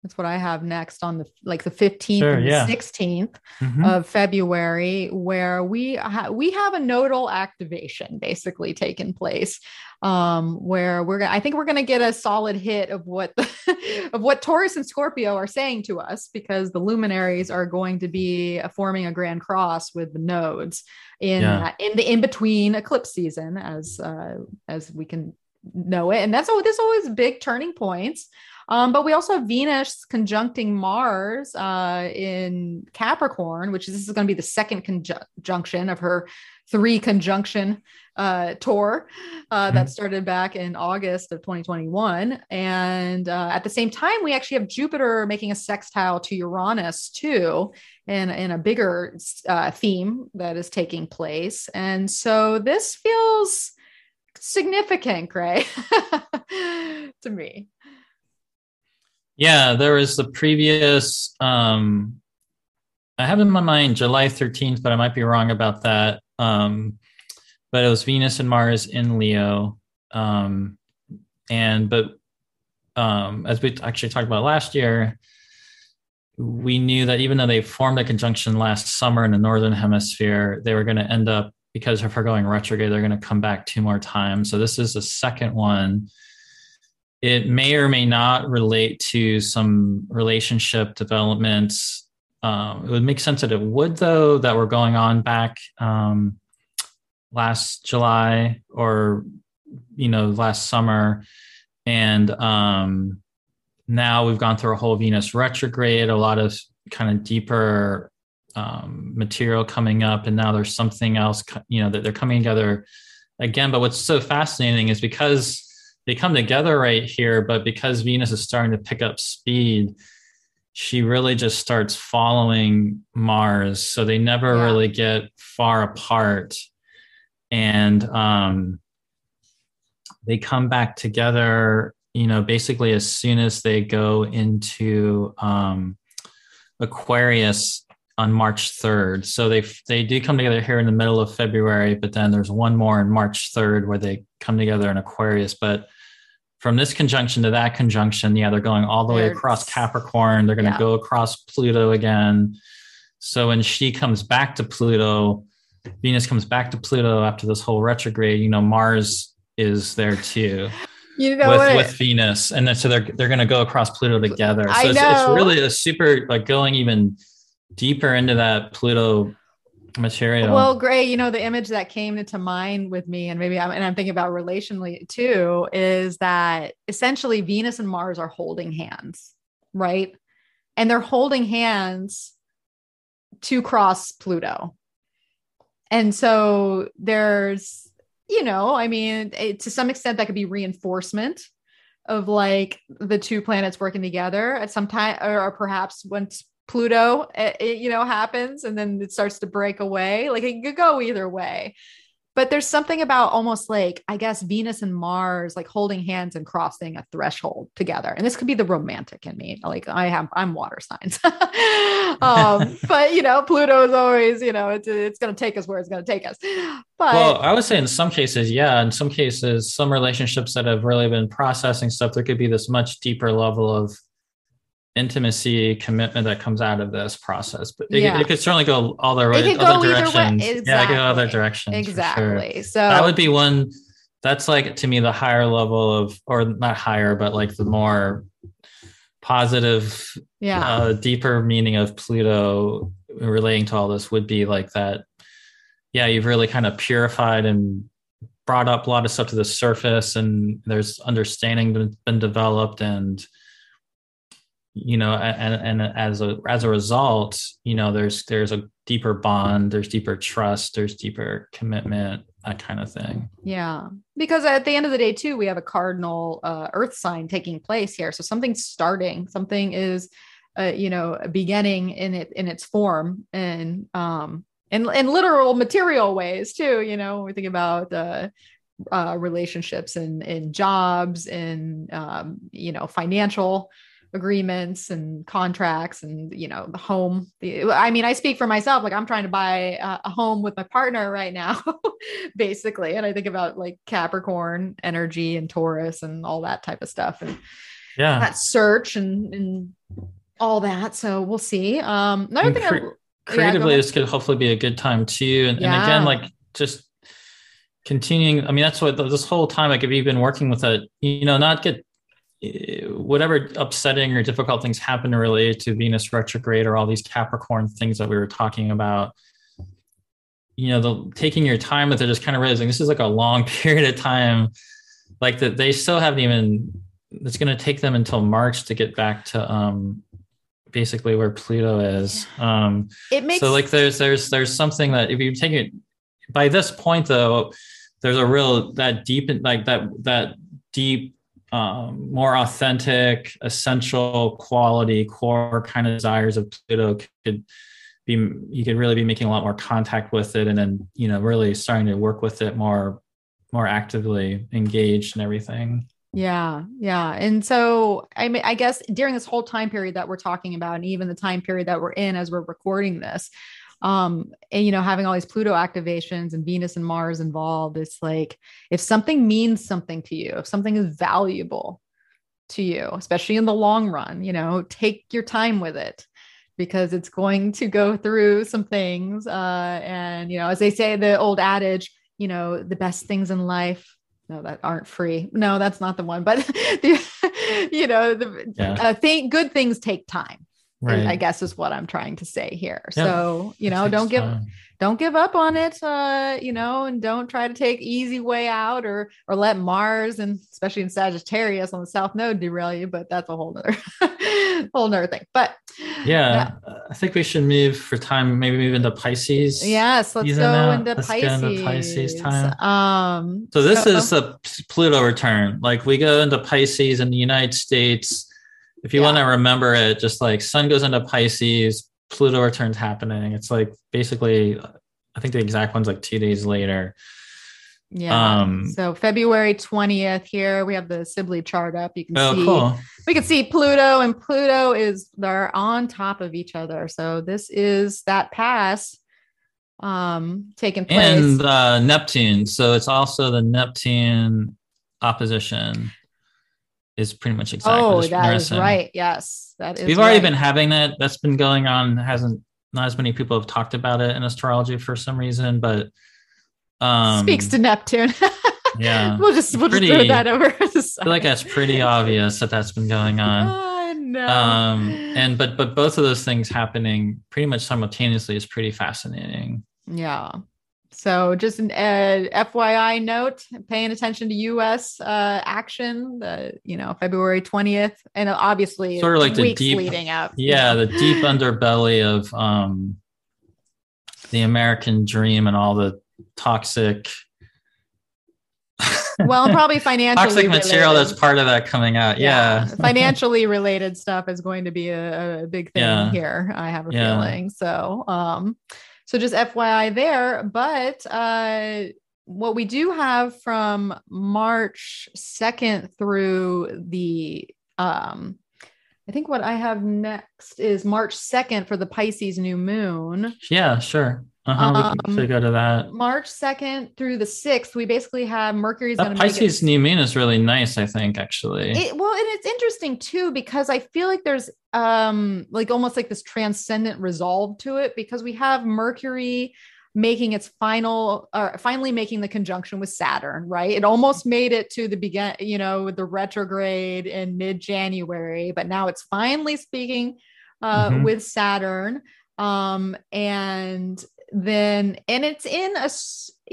that's what I have next on the like the 15th sure, and yeah. 16th mm-hmm. of February, where we ha- we have a nodal activation basically taking place, um, where we're I think we're going to get a solid hit of what the, of what Taurus and Scorpio are saying to us because the luminaries are going to be forming a grand cross with the nodes in yeah. in the in between eclipse season as uh, as we can know it, and that's all. this always big turning points. Um, but we also have Venus conjuncting Mars uh, in Capricorn, which is this is going to be the second conjunction of her three conjunction uh, tour uh, mm-hmm. that started back in August of 2021. And uh, at the same time, we actually have Jupiter making a sextile to Uranus too, in, in a bigger uh, theme that is taking place. And so this feels significant, Gray, to me. Yeah, there was the previous. Um, I have in my mind July 13th, but I might be wrong about that. Um, but it was Venus and Mars in Leo. Um, and but um, as we actually talked about last year, we knew that even though they formed a conjunction last summer in the northern hemisphere, they were going to end up because of her going retrograde. They're going to come back two more times. So this is the second one it may or may not relate to some relationship developments. Um, it would make sense that it would, though, that were going on back um, last July or you know last summer, and um, now we've gone through a whole Venus retrograde, a lot of kind of deeper um, material coming up, and now there's something else. You know that they're coming together again. But what's so fascinating is because they come together right here, but because Venus is starting to pick up speed, she really just starts following Mars. So they never yeah. really get far apart. And um, they come back together, you know, basically as soon as they go into um, Aquarius on March 3rd. So they they do come together here in the middle of February, but then there's one more in March 3rd where they come together in Aquarius. But from this conjunction to that conjunction, yeah, they're going all the way across Capricorn. They're going to yeah. go across Pluto again. So when she comes back to Pluto, Venus comes back to Pluto after this whole retrograde, you know, Mars is there too. You know with, with Venus, and then so they're they're going to go across Pluto together. So it's, it's really a super like going even deeper into that Pluto material. Well, Gray, you know, the image that came into mind with me, and maybe I'm, and I'm thinking about relationally too, is that essentially Venus and Mars are holding hands, right? And they're holding hands to cross Pluto. And so there's you know, I mean, it, to some extent, that could be reinforcement of like the two planets working together at some time, or, or perhaps once Pluto, it, eh, it, you know, happens and then it starts to break away. Like it could go either way. But there's something about almost like i guess venus and mars like holding hands and crossing a threshold together. And this could be the romantic in me. Like i have i'm water signs. Um, but you know pluto is always you know it's, it's going to take us where it's going to take us. But well i would say in some cases yeah in some cases some relationships that have really been processing stuff there could be this much deeper level of intimacy commitment that comes out of this process but it, yeah. it could certainly go all the right other directions exactly. yeah it could go other directions exactly sure. so that would be one that's like to me the higher level of or not higher but like the more positive yeah uh, deeper meaning of pluto relating to all this would be like that yeah you've really kind of purified and brought up a lot of stuff to the surface and there's understanding that's been developed and you know and, and as a as a result you know there's there's a deeper bond there's deeper trust there's deeper commitment that kind of thing. Yeah. Because at the end of the day too we have a cardinal uh, earth sign taking place here. So something's starting. Something is uh, you know beginning in it in its form and um in, in literal material ways too. You know we think about uh, uh relationships and in jobs and um, you know financial agreements and contracts and you know the home the, i mean i speak for myself like i'm trying to buy a, a home with my partner right now basically. And i think about like capricorn energy and taurus and all that type of stuff and yeah. that search and and all that. So we'll see. Um another thing cre- I, creatively yeah, this could hopefully be a good time too. And, yeah. and again like just continuing i mean that's what this whole time like if you've been working with it you know not get whatever upsetting or difficult things happen related to Venus retrograde or all these Capricorn things that we were talking about, you know, the taking your time with it, just kind of realizing this is like a long period of time, like that they still haven't even. It's going to take them until March to get back to um, basically where Pluto is. Um, it makes so like there's there's there's something that if you take it by this point though, there's a real that deep like that that deep um, more authentic, essential quality, core kind of desires of Pluto could be, you could really be making a lot more contact with it and then, you know, really starting to work with it more, more actively engaged and everything. Yeah, yeah. And so I mean I guess during this whole time period that we're talking about and even the time period that we're in as we're recording this, um and you know having all these pluto activations and venus and mars involved it's like if something means something to you if something is valuable to you especially in the long run you know take your time with it because it's going to go through some things. Uh and you know as they say the old adage you know the best things in life no that aren't free. No that's not the one but the, you know the yeah. uh, thing good things take time right. I guess is what I'm trying to say here. So, you know, don't give time. don't give up on it, uh, you know, and don't try to take easy way out or or let Mars and especially in Sagittarius on the South Node derail you. But that's a whole nother whole nother thing. But yeah, yeah, I think we should move for time. Maybe move into Pisces. Yes, let's go into let's Pisces. Into Pisces time. Um, so this so, is a Pluto return. Like we go into Pisces in the United States. If you yeah. want to remember it, just like Sun goes into Pisces, Pluto returns happening. It's like basically, I think the exact one's like two days later. Yeah. Um, so February 20th here, we have the Sibly chart up. You can oh, see cool. we can see Pluto and Pluto is they're on top of each other. So this is that pass um taking place. And uh, Neptune. So it's also the Neptune opposition is pretty much exactly. Oh, that is right. Yes, that is. We've right. already been having that. That's been going on. Hasn't not as many people have talked about it in astrology for some reason, but um, speaks to Neptune. yeah, we'll just we'll pretty, just throw that over. I feel like that's pretty obvious that that's been going on. Oh, no. Um, and but but both of those things happening pretty much simultaneously is pretty fascinating. Yeah. So just an uh, FYI note, paying attention to U.S. Uh, action, the you know February twentieth, and obviously sort of like the deep leading up. Yeah, the deep underbelly of um, the American dream and all the toxic. well, probably financially toxic material related. that's part of that coming out. Yeah, yeah. financially related stuff is going to be a, a big thing yeah. here. I have a yeah. feeling. So, um, so just FYI there. But uh, what we do have from March 2nd through the, um, I think what I have next is March 2nd for the Pisces new moon. Yeah, sure. Uh-huh, we can um, go to that. March 2nd through the 6th, we basically have Mercury's going to Pisces new moon is really nice, I think, actually. It, well, and it's interesting too, because I feel like there's um like almost like this transcendent resolve to it because we have Mercury making its final or uh, finally making the conjunction with Saturn, right? It almost made it to the begin, you know, the retrograde in mid-January, but now it's finally speaking uh, mm-hmm. with Saturn. Um, and then and it's in a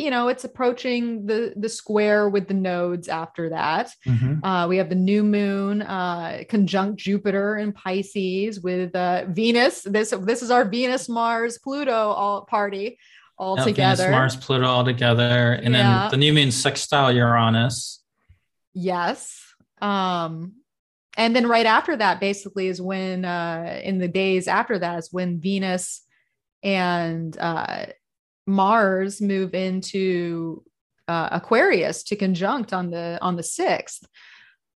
you know it's approaching the the square with the nodes after that. Mm-hmm. uh, we have the new moon uh, conjunct jupiter in pisces with uh, venus. This this is our venus mars pluto all party all yep, together. Venus, mars pluto all together. And yeah. then the new moon sextile uranus. Yes. Um and then right after that basically is when uh in the days after that is when venus and uh, Mars move into uh, Aquarius to conjunct on the on the sixth.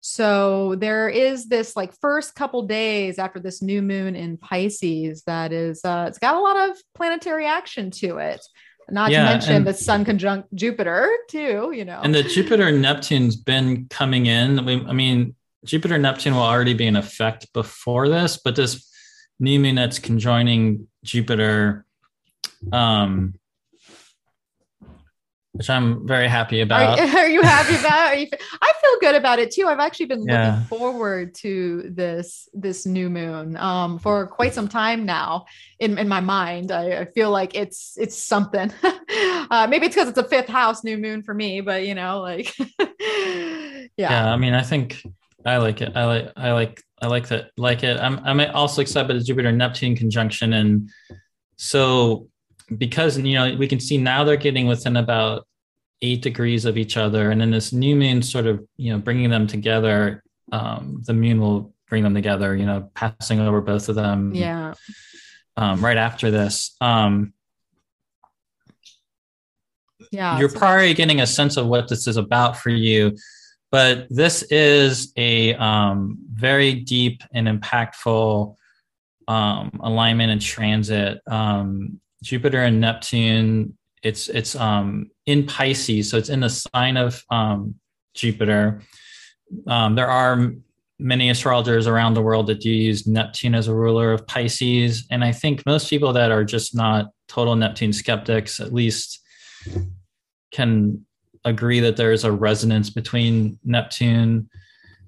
So there is this like first couple days after this new moon in Pisces that is uh, it's got a lot of planetary action to it. Not yeah, to mention the Sun conjunct Jupiter too. You know, and the Jupiter Neptune's been coming in. We, I mean, Jupiter Neptune will already be in effect before this, but this new moon that's conjoining Jupiter, um, which I'm very happy about. Are, are you happy about? You, I feel good about it too. I've actually been looking forward to this this new moon um, for quite some time now. In, in my mind, I, I feel like it's it's something. uh, maybe it's because it's a fifth house new moon for me, but you know, like yeah. Yeah, I mean, I think I like it. I like I like I like that. Like it. I'm I'm also excited about the Jupiter Neptune conjunction, and so because you know we can see now they're getting within about eight degrees of each other, and then this new moon sort of you know bringing them together. Um, the moon will bring them together. You know, passing over both of them. Yeah. Um, right after this. Um, yeah. You're probably getting a sense of what this is about for you but this is a um, very deep and impactful um, alignment and transit. Um, Jupiter and Neptune. It's it's um, in Pisces, so it's in the sign of um, Jupiter. Um, there are many astrologers around the world that do use Neptune as a ruler of Pisces, and I think most people that are just not total Neptune skeptics, at least, can agree that there's a resonance between Neptune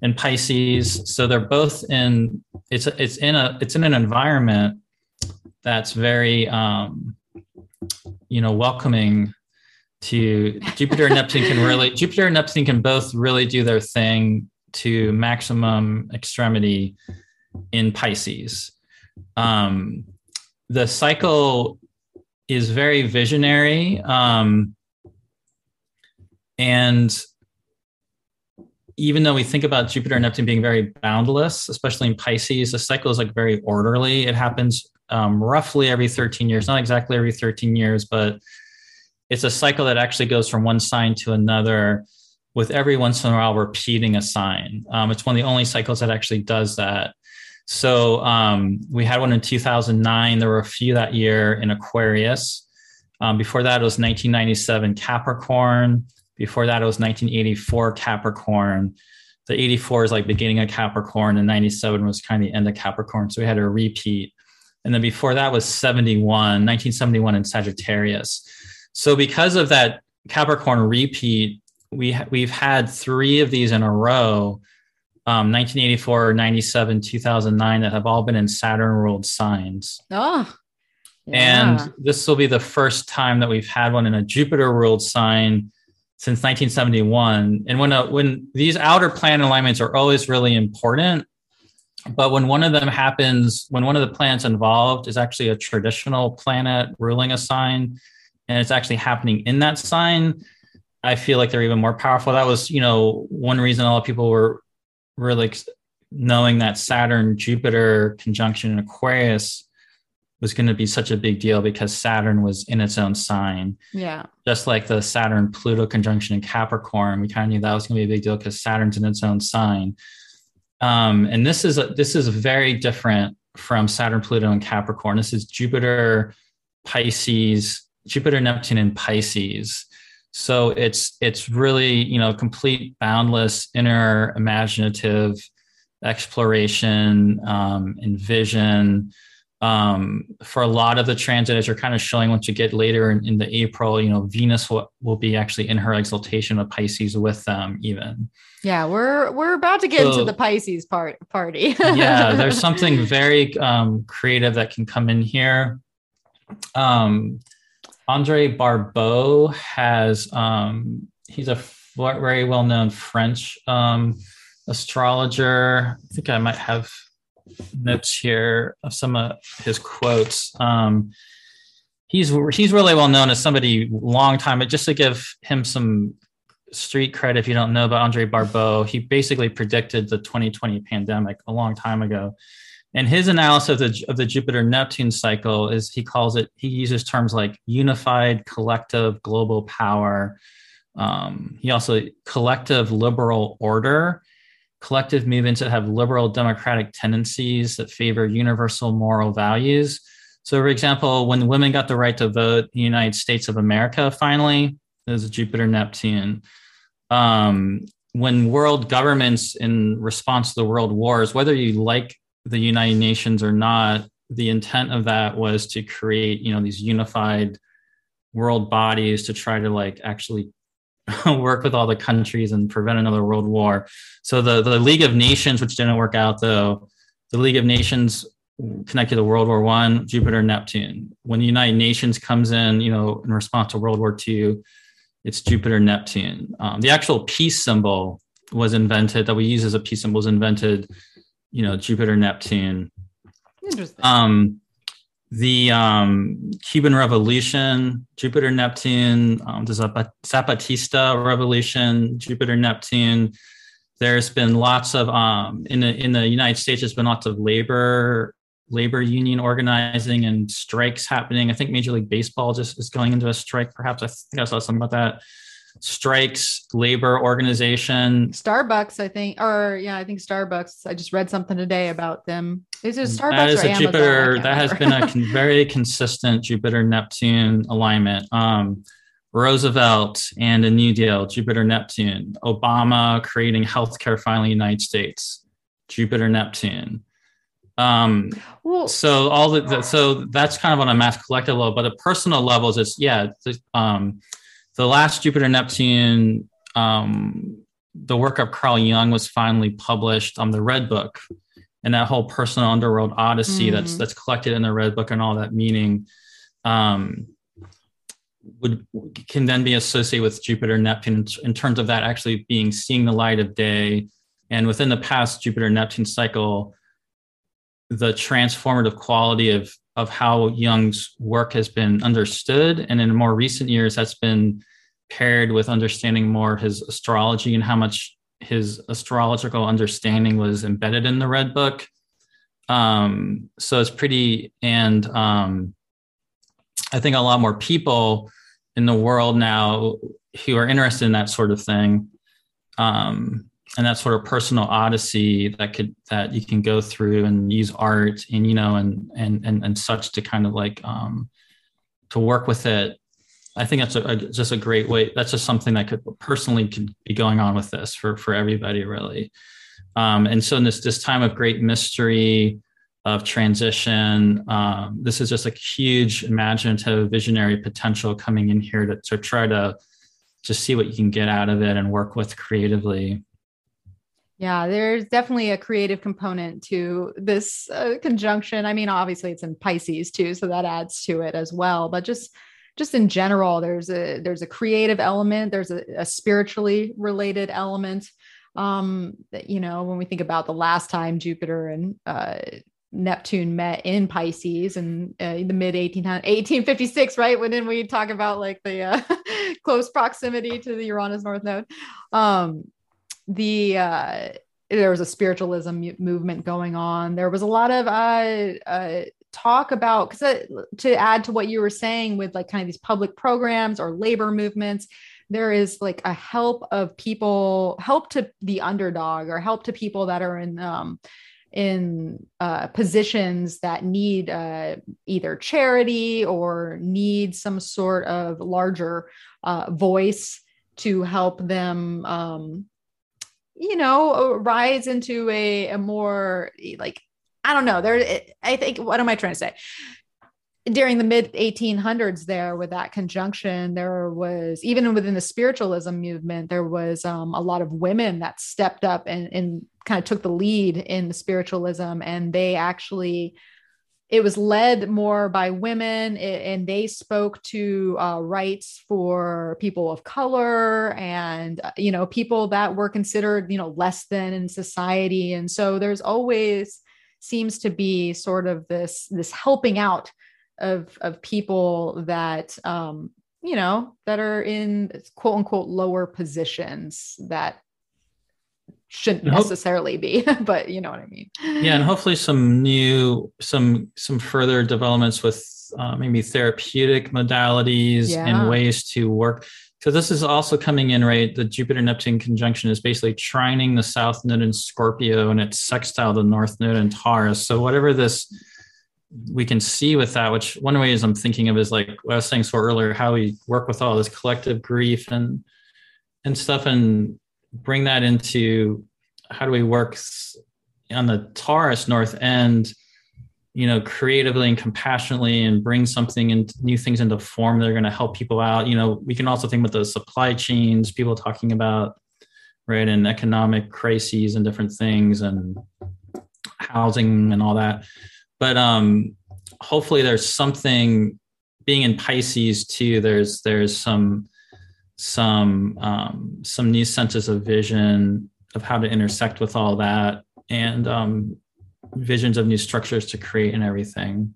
and Pisces. So they're both in it's it's in a it's in an environment that's very um, you know, welcoming to Jupiter and Neptune can really Jupiter and Neptune can both really do their thing to maximum extremity in Pisces. Um, the cycle is very visionary um, and even though we think about Jupiter and Neptune being very boundless, especially in Pisces, the cycle is like very orderly. It happens um, roughly every 13 years, not exactly every 13 years, but it's a cycle that actually goes from one sign to another with every once in a while repeating a sign. Um, it's one of the only cycles that actually does that. So um, we had one in 2009. There were a few that year in Aquarius. Um, before that, it was 1997 Capricorn. Before that, it was 1984 Capricorn. The 84 is like beginning of Capricorn, and 97 was kind of the end of Capricorn. So we had a repeat. And then before that was 71, 1971 in Sagittarius. So because of that Capricorn repeat, we ha- we've had three of these in a row, um, 1984, 97, 2009, that have all been in Saturn ruled signs. Oh, yeah. And this will be the first time that we've had one in a Jupiter ruled sign since 1971. And when a, when these outer planet alignments are always really important, but when one of them happens, when one of the planets involved is actually a traditional planet ruling a sign, and it's actually happening in that sign, I feel like they're even more powerful. That was, you know, one reason a lot of people were really knowing that Saturn Jupiter conjunction in Aquarius was going to be such a big deal because Saturn was in its own sign. Yeah. Just like the Saturn Pluto conjunction in Capricorn, we kind of knew that was going to be a big deal because Saturn's in its own sign. Um, and this is a, this is very different from Saturn, Pluto, and Capricorn. This is Jupiter, Pisces, Jupiter, Neptune, and Pisces. So it's it's really you know complete boundless inner imaginative exploration um, and vision. Um, for a lot of the transit, as you're kind of showing once you get later in, in the April, you know, Venus will, will be actually in her exaltation of Pisces with them even. Yeah, we're we're about to get so, into the Pisces part party. yeah, there's something very um, creative that can come in here. Um, Andre Barbault has um, he's a very well known French um, astrologer. I think I might have notes here of some of his quotes. Um, he's he's really well known as somebody long time, but just to give him some street credit, if you don't know about Andre Barbault, he basically predicted the 2020 pandemic a long time ago. And his analysis of the, of the Jupiter Neptune cycle is he calls it, he uses terms like unified collective global power. Um, he also collective liberal order, collective movements that have liberal democratic tendencies that favor universal moral values. So, for example, when women got the right to vote in the United States of America, finally, there's Jupiter Neptune. Um, when world governments, in response to the world wars, whether you like the United Nations or not, the intent of that was to create, you know, these unified world bodies to try to like actually work with all the countries and prevent another world war. So the the League of Nations, which didn't work out though, the League of Nations connected to World War One, Jupiter, Neptune. When the United Nations comes in, you know, in response to World War Two, it's Jupiter, Neptune. Um, the actual peace symbol was invented that we use as a peace symbol was invented you know Jupiter Neptune. Interesting. Um, the um, Cuban Revolution, Jupiter Neptune, um, the Zapatista Revolution, Jupiter Neptune. There's been lots of um, in the in the United States. There's been lots of labor labor union organizing and strikes happening. I think Major League Baseball just is going into a strike. Perhaps I think I saw something about that strikes, labor organization. Starbucks, I think, or yeah, I think Starbucks. I just read something today about them. Is it Starbucks that is or a Amazon? Jupiter? That has been a con- very consistent Jupiter Neptune alignment. Um, Roosevelt and a New Deal, Jupiter Neptune. Obama creating healthcare finally in the United States, Jupiter Neptune. Um, well, so all the, the, so that's kind of on a mass collective level, but at personal levels, it's yeah, um, the last Jupiter Neptune, um, the work of Carl Jung was finally published on the Red Book, and that whole personal underworld odyssey mm-hmm. that's that's collected in the Red Book and all that meaning. Um, would can then be associated with Jupiter Neptune in terms of that actually being seeing the light of day. And within the past Jupiter Neptune cycle, the transformative quality of of how Jung's work has been understood, and in more recent years, that's been paired with understanding more his astrology and how much his astrological understanding was embedded in the Red Book. Um, so it's pretty, and um, I think a lot more people in the world now who are interested in that sort of thing. Um, and that sort of personal odyssey that could that you can go through and use art and you know and and and, and such to kind of like um to work with it. I think that's a, a, just a great way that's just something that could personally could be going on with this for for everybody really. Um and so in this this time of great mystery of transition um this is just a huge imaginative visionary potential coming in here to, to try to just see what you can get out of it and work with creatively yeah, there's definitely a creative component to this uh, conjunction. I mean, obviously it's in Pisces too, so that adds to it as well. But just just in general, there's a there's a creative element, there's a, a spiritually related element. Um, that, you know, when we think about the last time Jupiter and uh, Neptune met in Pisces and uh, the mid 1856, right? When then we talk about like the uh, close proximity to the Uranus North Node. Um, the uh, there was a spiritualism movement going on. There was a lot of uh, uh, talk about because uh, to add to what you were saying with like kind of these public programs or labor movements there is like a help of people help to the underdog or help to people that are in um, in uh, positions that need uh, either charity or need some sort of larger uh, voice to help them um, you know, rise into a, a more like, I don't know. There, I think, what am I trying to say? During the mid 1800s, there with that conjunction, there was even within the spiritualism movement, there was um, a lot of women that stepped up and, and kind of took the lead in the spiritualism, and they actually it was led more by women and they spoke to uh, rights for people of color and uh, you know people that were considered you know less than in society. And so there's always seems to be sort of this this helping out of of people that um you know that are in quote unquote lower positions that shouldn't hope, necessarily be but you know what i mean. Yeah and hopefully some new some some further developments with uh, maybe therapeutic modalities yeah. and ways to work. So this is also coming in right? The jupiter neptune conjunction is basically trining the south node in scorpio and it's sextile the north node in taurus. So whatever this we can see with that which one way is i'm thinking of is like what i was saying so earlier how we work with all this collective grief and and stuff and bring that into how do we work on the Taurus North End, you know, creatively and compassionately and bring something and new things into form that are going to help people out. You know, we can also think about the supply chains, people talking about, right, and economic crises and different things and housing and all that. But um, hopefully there's something being in Pisces too, there's there's some some um, some new senses of vision of how to intersect with all that and um, visions of new structures to create and everything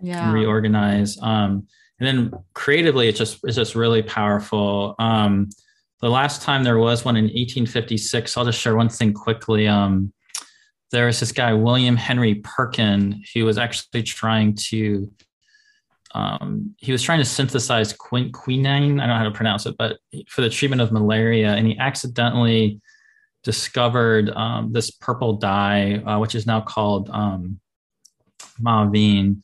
yeah. and reorganize. Um, and then creatively it's just it's just really powerful. Um, the last time there was one in 1856 i'll just share one thing quickly. Um, there was this guy william henry perkin who was actually trying to um, he was trying to synthesize quin- quinine. I don't know how to pronounce it, but for the treatment of malaria, and he accidentally discovered um, this purple dye, uh, which is now called um, mauveine,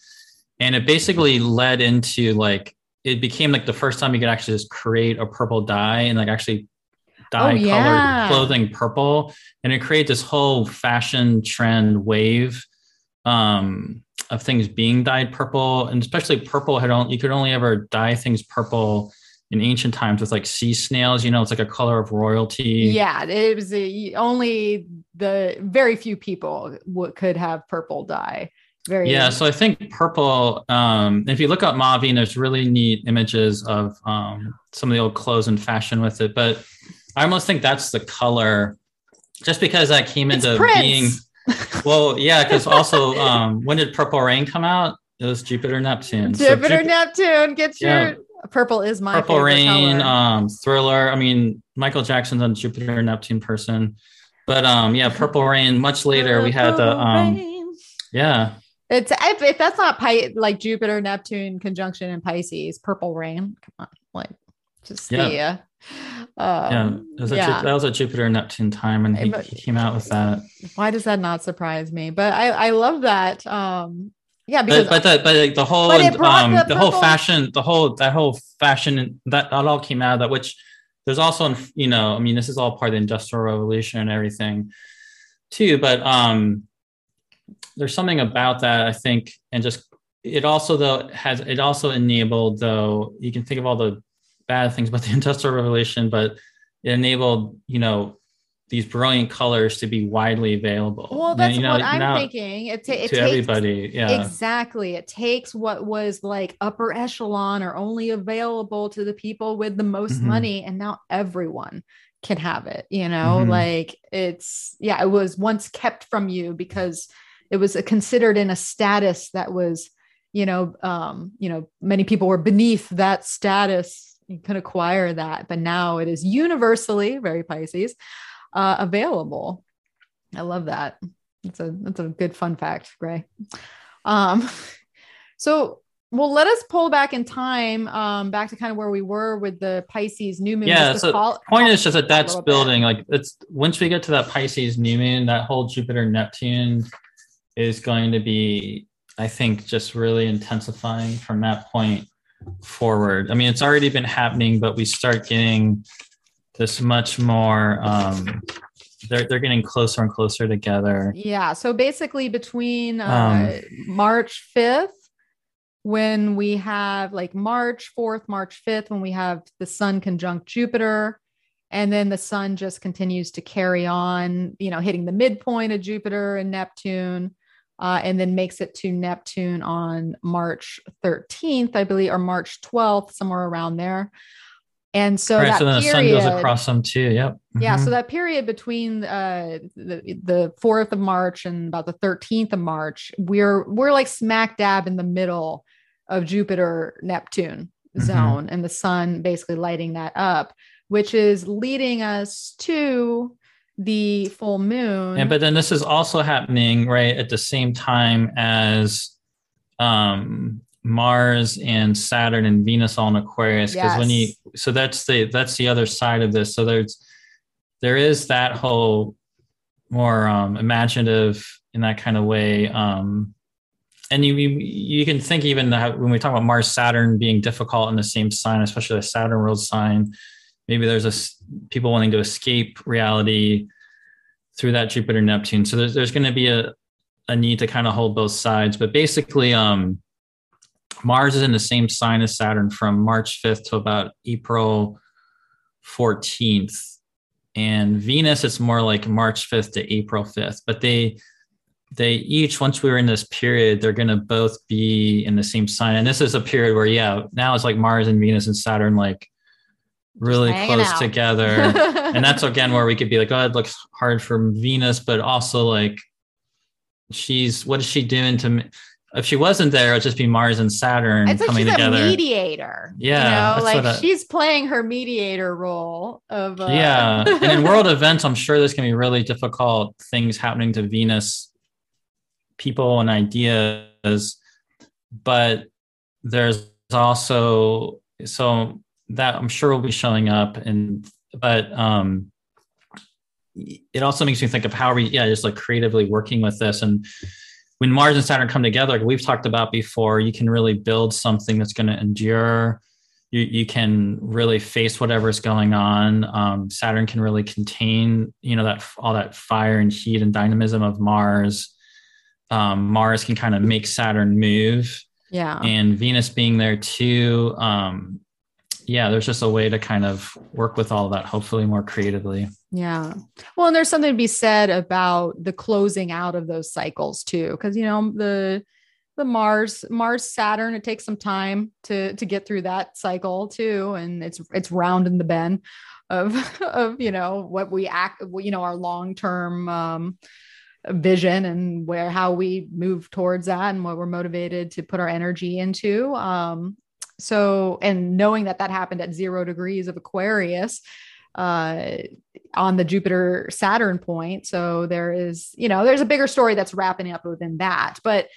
and it basically led into like it became like the first time you could actually just create a purple dye and like actually dye oh, yeah. colored clothing purple, and it created this whole fashion trend wave. Um, of things being dyed purple, and especially purple had only you could only ever dye things purple in ancient times with like sea snails. You know, it's like a color of royalty. Yeah, it was a, only the very few people w- could have purple dye. very yeah so i think purple um if you look up mauve there's really neat images of um some of the old clothes and fashion with it but i almost think that's the color just because that came It's into Prince. being well yeah because also um when did purple rain come out it was jupiter neptune Jupiter, Jup- Neptune, get your Yeah. purple is my purple rain color. um thriller i mean michael jackson's a jupiter neptune person but um yeah purple rain much later we had the um rain. yeah It's if, if that's not Pi- like Jupiter, Neptune conjunction in Pisces, purple rain. Come on, like just Yeah. the uh, yeah um, yeah. Ju- that was a jupiter neptune time and he, But- he came out with that Why does that not surprise me? But I I love that. Um, yeah, because but but the but like the whole um the the, whole fashion the whole that whole fashion that that all came out of that which there's also you know i mean this is all part of the industrial revolution and everything too but um there's something about that i think and just it also though has it also enabled though you can think of all the bad things about the industrial revolution but it enabled you know these brilliant colors to be widely available well, that's you know, what I'm thinking. It, ta- it to takes everybody yeah Exactly. It takes what was like upper echelon or only available to the people with the most Mhm. money, and now everyone can have it. You know, Mhm. like it's, yeah, it was once kept from you because it was considered in a status that was, you know, um, you know, many people were beneath that status. You could acquire that, but now it is universally very Pisces uh, available. I love that. That's a that's a good fun fact, Gray. Um, so well, let us pull back in time, um, back to kind of where we were with the Pisces new moon. Yeah, so call- point call is just that that's little bit. building like it's once we get to that pisces new moon that whole jupiter neptune is going to be i think just really intensifying from that point forward i mean it's already been happening but we start getting this much more um they're, they're getting closer and closer together Yeah. So basically, between uh, Um, March 5th, when we have like March 4th, March 5th, when we have the sun conjunct Jupiter, and then the sun just continues to carry on, you know, hitting the midpoint of Jupiter and Neptune, uh, and then makes it to Neptune on March 13th, I believe, or March 12th, somewhere around there. And so right that so then the sun goes across them too yep yeah, Mhm. so that period between uh, the the fourth of March and about the thirteenth of March, we're we're like smack dab in the middle of Jupiter Neptune Mhm. zone, and the sun basically lighting that up, which is leading us to the full moon. And but then this is also happening right at the same time as um Mars and Saturn and Venus all in Aquarius. Because when you so that's the that's the other side of this. So there's there is that whole more um imaginative in that kind of way. Um and you you, you can think even how, when we talk about Mars Saturn being difficult in the same sign, especially the Saturn world sign, maybe there's a people wanting to escape reality through that Jupiter Neptune. So there's there's going to be a a need to kind of hold both sides. But basically, um, Mars is in the same sign as Saturn from March 5th to about April 14th, and Venus it's more like March 5th to April 5th. But they they each once we were in this period they're going to both be in the same sign and this is a period where yeah now it's like mars and venus and saturn like really close out. together and that's again where we could be like, oh, it looks hard for Venus, but also like she's what is she doing to me? If she wasn't there, it'd just be Mars and Saturn it's like coming she's together. a mediator. Yeah, you know, like I- she's playing her mediator role of uh, yeah, and in world events, I'm sure there's gonna be really difficult things happening to Venus, people and ideas, but there's also so that I'm sure will be showing up, and but um, it also makes me think of how we yeah just like creatively working with this and when Mars and Saturn come together, like we've talked about before, you can really build something that's going to endure. You, you can really face whatever's going on. Um, Saturn can really contain, you know, that all that fire and heat and dynamism of Mars. Um, Mars can kind of make Saturn move, yeah. and Venus being there too. Um, yeah, there's just a way to kind of work with all that, hopefully more creatively. Yeah. Well, and there's something to be said about the closing out of those cycles too. Cause, you know, the, the Mars Mars Saturn. It takes some time to to get through that cycle too, and it's it's round in the bend of of you know what we act you know our long term um, vision and where how we move towards that and what we're motivated to put our energy into. Um, so and knowing that that happened at zero degrees of Aquarius uh, on the Jupiter Saturn point. So there is, you know, there's a bigger story that's wrapping up within that. But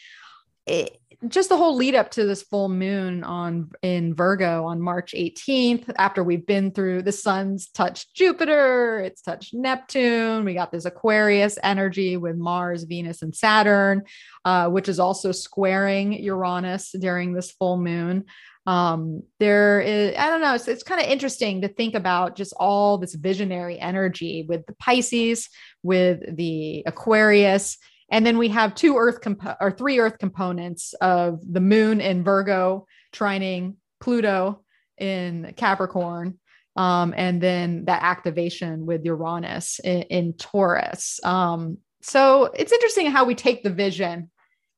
it, just the whole lead up to this full moon on in Virgo on March 18th, after we've been through the sun's touched Jupiter, it's touched Neptune. We got this Aquarius energy with Mars, Venus, and Saturn, uh, which is also squaring Uranus during this full moon um, there is i don't know it's, it's kind of interesting to think about just all this visionary energy with the pisces with the aquarius and then we have two earth comp- or three earth components of the moon in virgo trining pluto in capricorn um, and then that activation with uranus in, in taurus. Um, so it's interesting how we take the vision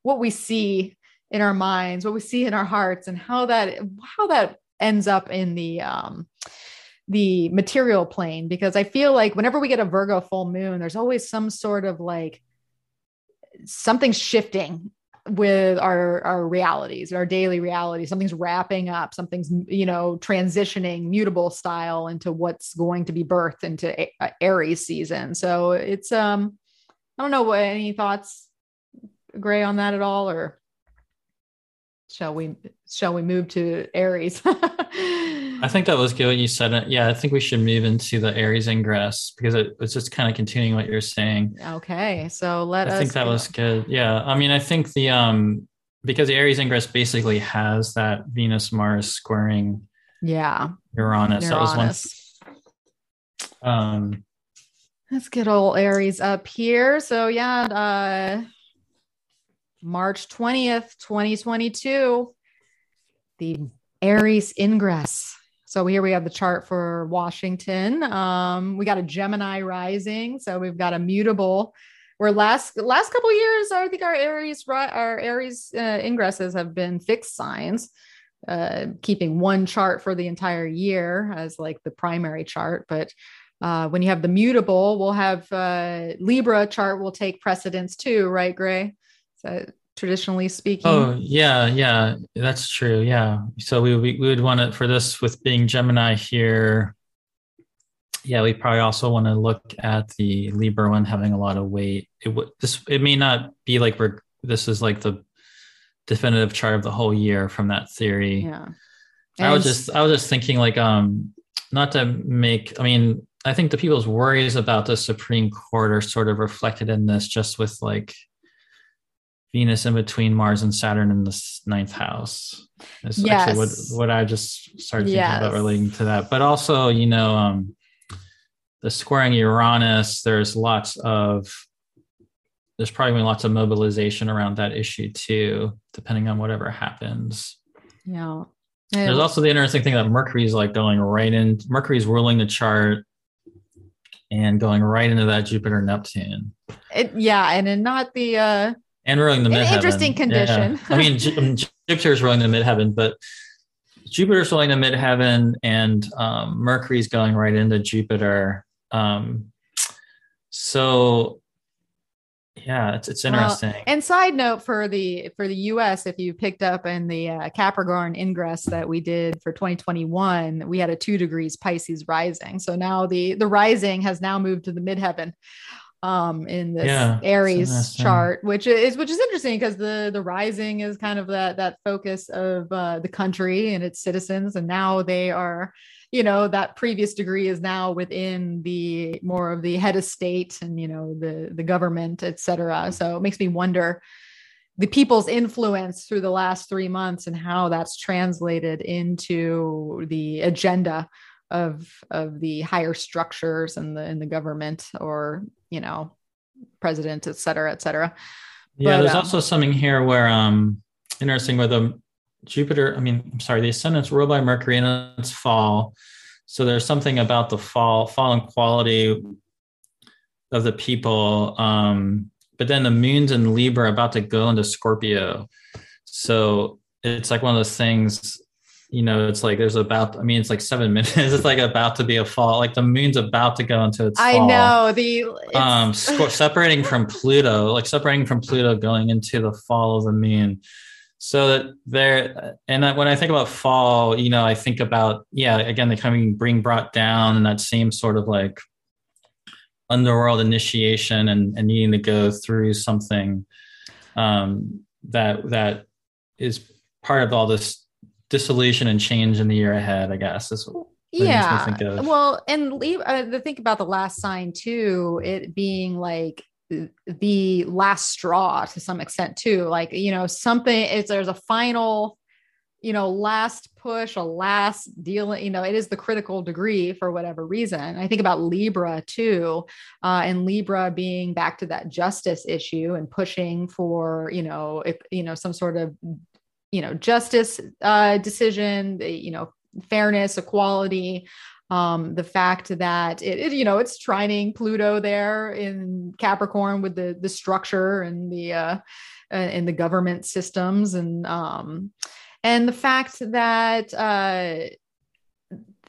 what we see in our minds, what we see in our hearts, and how that how that ends up in the um, the material plane. Because I feel like whenever we get a Virgo full moon, there's always some sort of like something shifting with our our realities our daily reality something's wrapping up. Something's you know transitioning mutable style into what's going to be birthed into aries season. So it's um i don't know what any thoughts gray on that at all or shall we shall we move to aries? I think that was good what you said yeah i think we should move into the aries ingress because it, it's just kind of continuing what you're saying. Okay so let us i us think that go. was good. Yeah i mean i think the um because the aries ingress basically has that venus mars squaring yeah. Uranus, uranus. that was one um let's get old aries up here. So yeah uh March 20th, 2022, the Aries ingress. So here we have the chart for Washington. Um, we got a Gemini rising. So we've got a mutable. Where last last couple years, I think our Aries our Aries uh, ingresses have been fixed signs, uh, keeping one chart for the entire year as like the primary chart. But uh, when you have the mutable, we'll have uh, Libra chart will take precedence too, right, Gray? So traditionally speaking. Oh yeah, yeah, that's true. Yeah, so we we, we would want to for this with being Gemini here. Yeah, we probably also want to look at the Libra one having a lot of weight. It would this it may not be like we're this is like the definitive chart of the whole year from that theory. Yeah. And I was just I was just thinking like um not to make I mean I think the people's worries about the Supreme Court are sort of reflected in this just with like Venus in between Mars and Saturn in the ninth house. Is yes. actually what, what I just started thinking yes. about relating to that. But also, you know, um, the squaring Uranus, there's lots of there's probably lots of mobilization around that issue too, depending on whatever happens. Yeah. There's also the interesting thing that Mercury's like going right in Mercury's ruling the chart and going right into that Jupiter Neptune. It, yeah, and in not the uh and ruling the midheaven. Interesting condition. Yeah. I mean, Jupiter's ruling the midheaven, but Jupiter's ruling the midheaven, and um, Mercury's going right into Jupiter. Um, so, yeah, it's it's interesting. Well, and side note for the for the U.S., if you picked up in the uh, Capricorn ingress that we did for 2021, we had a two degrees Pisces rising. So now the the rising has now moved to the midheaven um in this yeah, Aries chart, which is which is interesting because the the rising is kind of that that focus of uh, the country and its citizens, and now they are, you know, that previous degree is now within the more of the head of state and you know the the government, etc. So it makes me wonder the people's influence through the last three months and how that's translated into the agenda of of the higher structures and the in the government or you know president et cetera et cetera. Yeah but, there's um, also something here where um interesting with a jupiter i mean i'm sorry the ascendant's ruled by mercury and it's fall. So there's something about the fall fallen quality of the people um but then the moon's in libra about to go into scorpio. So it's like one of those things, you know, it's like there's about, I mean, it's like seven minutes. It's like about to be a fall. Like the moon's about to go into its I fall. know the Um, separating from Pluto, like separating from Pluto, going into the fall of the moon. So that there, and when I think about fall, you know, I think about yeah, again, the coming being brought down, and that same sort of like underworld initiation, and and needing to go through something um, that that is part of all this dissolution and change in the year ahead. I guess is what yeah well and leave uh, the think about the last sign too it being like the last straw to some extent too like you know something is there's a final you know last push a last deal you know it is the critical degree for whatever reason i think about libra too uh, and libra being back to that justice issue and pushing for you know if you know some sort of you know justice uh, decision the, you know fairness equality um, the fact that it, it, you know it's trining pluto there in capricorn with the the structure and the uh, uh in the government systems and um and the fact that uh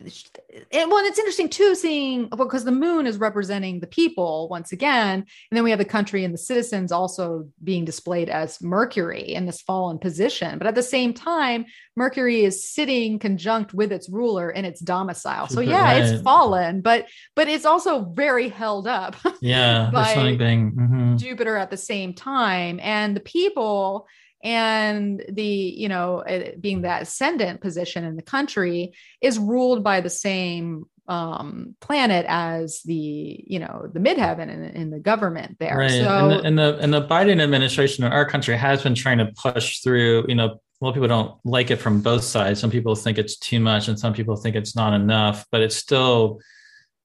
it, well, it's interesting too, seeing because the moon is representing the people once again, and then we have the country and the citizens also being displayed as Mercury in this fallen position. But at the same time, Mercury is sitting conjunct with its ruler in its domicile. So yeah, Right. it's fallen, but but it's also very held up. yeah, by- there's something being. mhm. Jupiter at the same time, and the people and the you know being that ascendant position in the country is ruled by the same um planet as the you know the midheaven in, in the government there Right. so and, the, and the and the Biden administration in our country has been trying to push through, you know, a lot of people don't like it from both sides. Some people think it's too much and some people think it's not enough, but it's still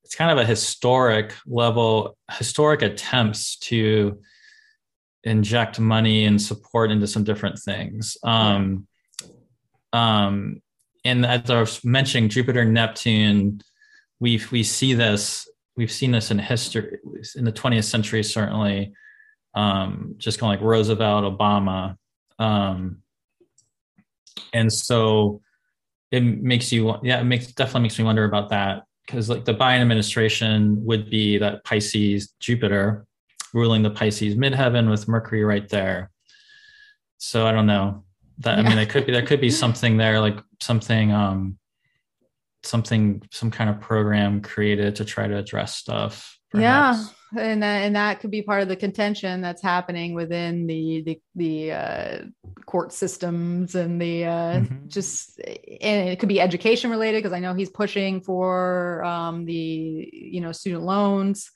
it's kind of a historic level, historic attempts to inject money and support into some different things. Um, um, and as I was mentioning, Jupiter, Neptune, we we see this. We've seen this in history in the 20th century, certainly. Um, just kind of like Roosevelt, Obama, um, and so it makes you yeah, it makes definitely makes me wonder about that because like the Biden administration would be that Pisces Jupiter ruling the Pisces midheaven with Mercury right there. So I don't know that I mean Yeah. there could be there could be something there like something um something some kind of program created to try to address stuff. yeah and that, and that could be part of the contention that's happening within the the, the uh, court systems and the uh, Mhm. just and it could be education related because I know he's pushing for um, the you know student loans.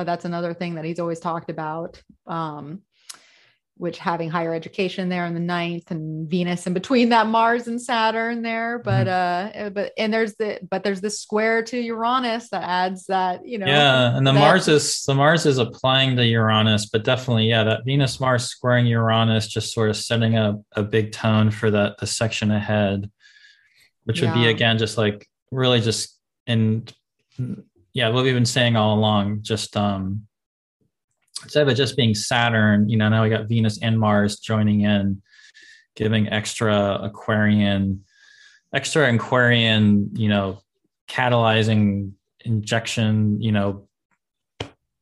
Uh, that's another thing that he's always talked about. Um, which having higher education there in the ninth and Venus in between that Mars and Saturn there, but uh, but and there's the but there's this square to Uranus that adds that you know yeah and the that- mars is the mars is applying to uranus but definitely yeah that venus mars squaring uranus just sort of setting a, a big tone for that the section ahead which would be again just like really just and yeah what we've been saying all along just um instead of it just being saturn you know now we got venus and mars joining in giving extra aquarian extra aquarian you know catalyzing injection you know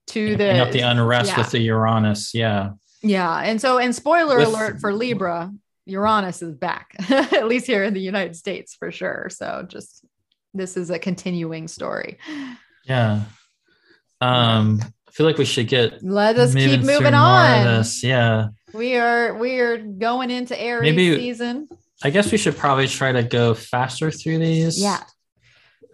to the up the unrest yeah. with the Uranus. Yeah. Yeah. And so, and spoiler With- alert for Libra, Uranus is back, at least here in the United States for sure. So, just this is a continuing story. Yeah. Um, I feel like we should get Let us keep moving on. Yeah. We are we are going into Aries Maybe- season. I guess we should probably try to go faster through these. Yeah.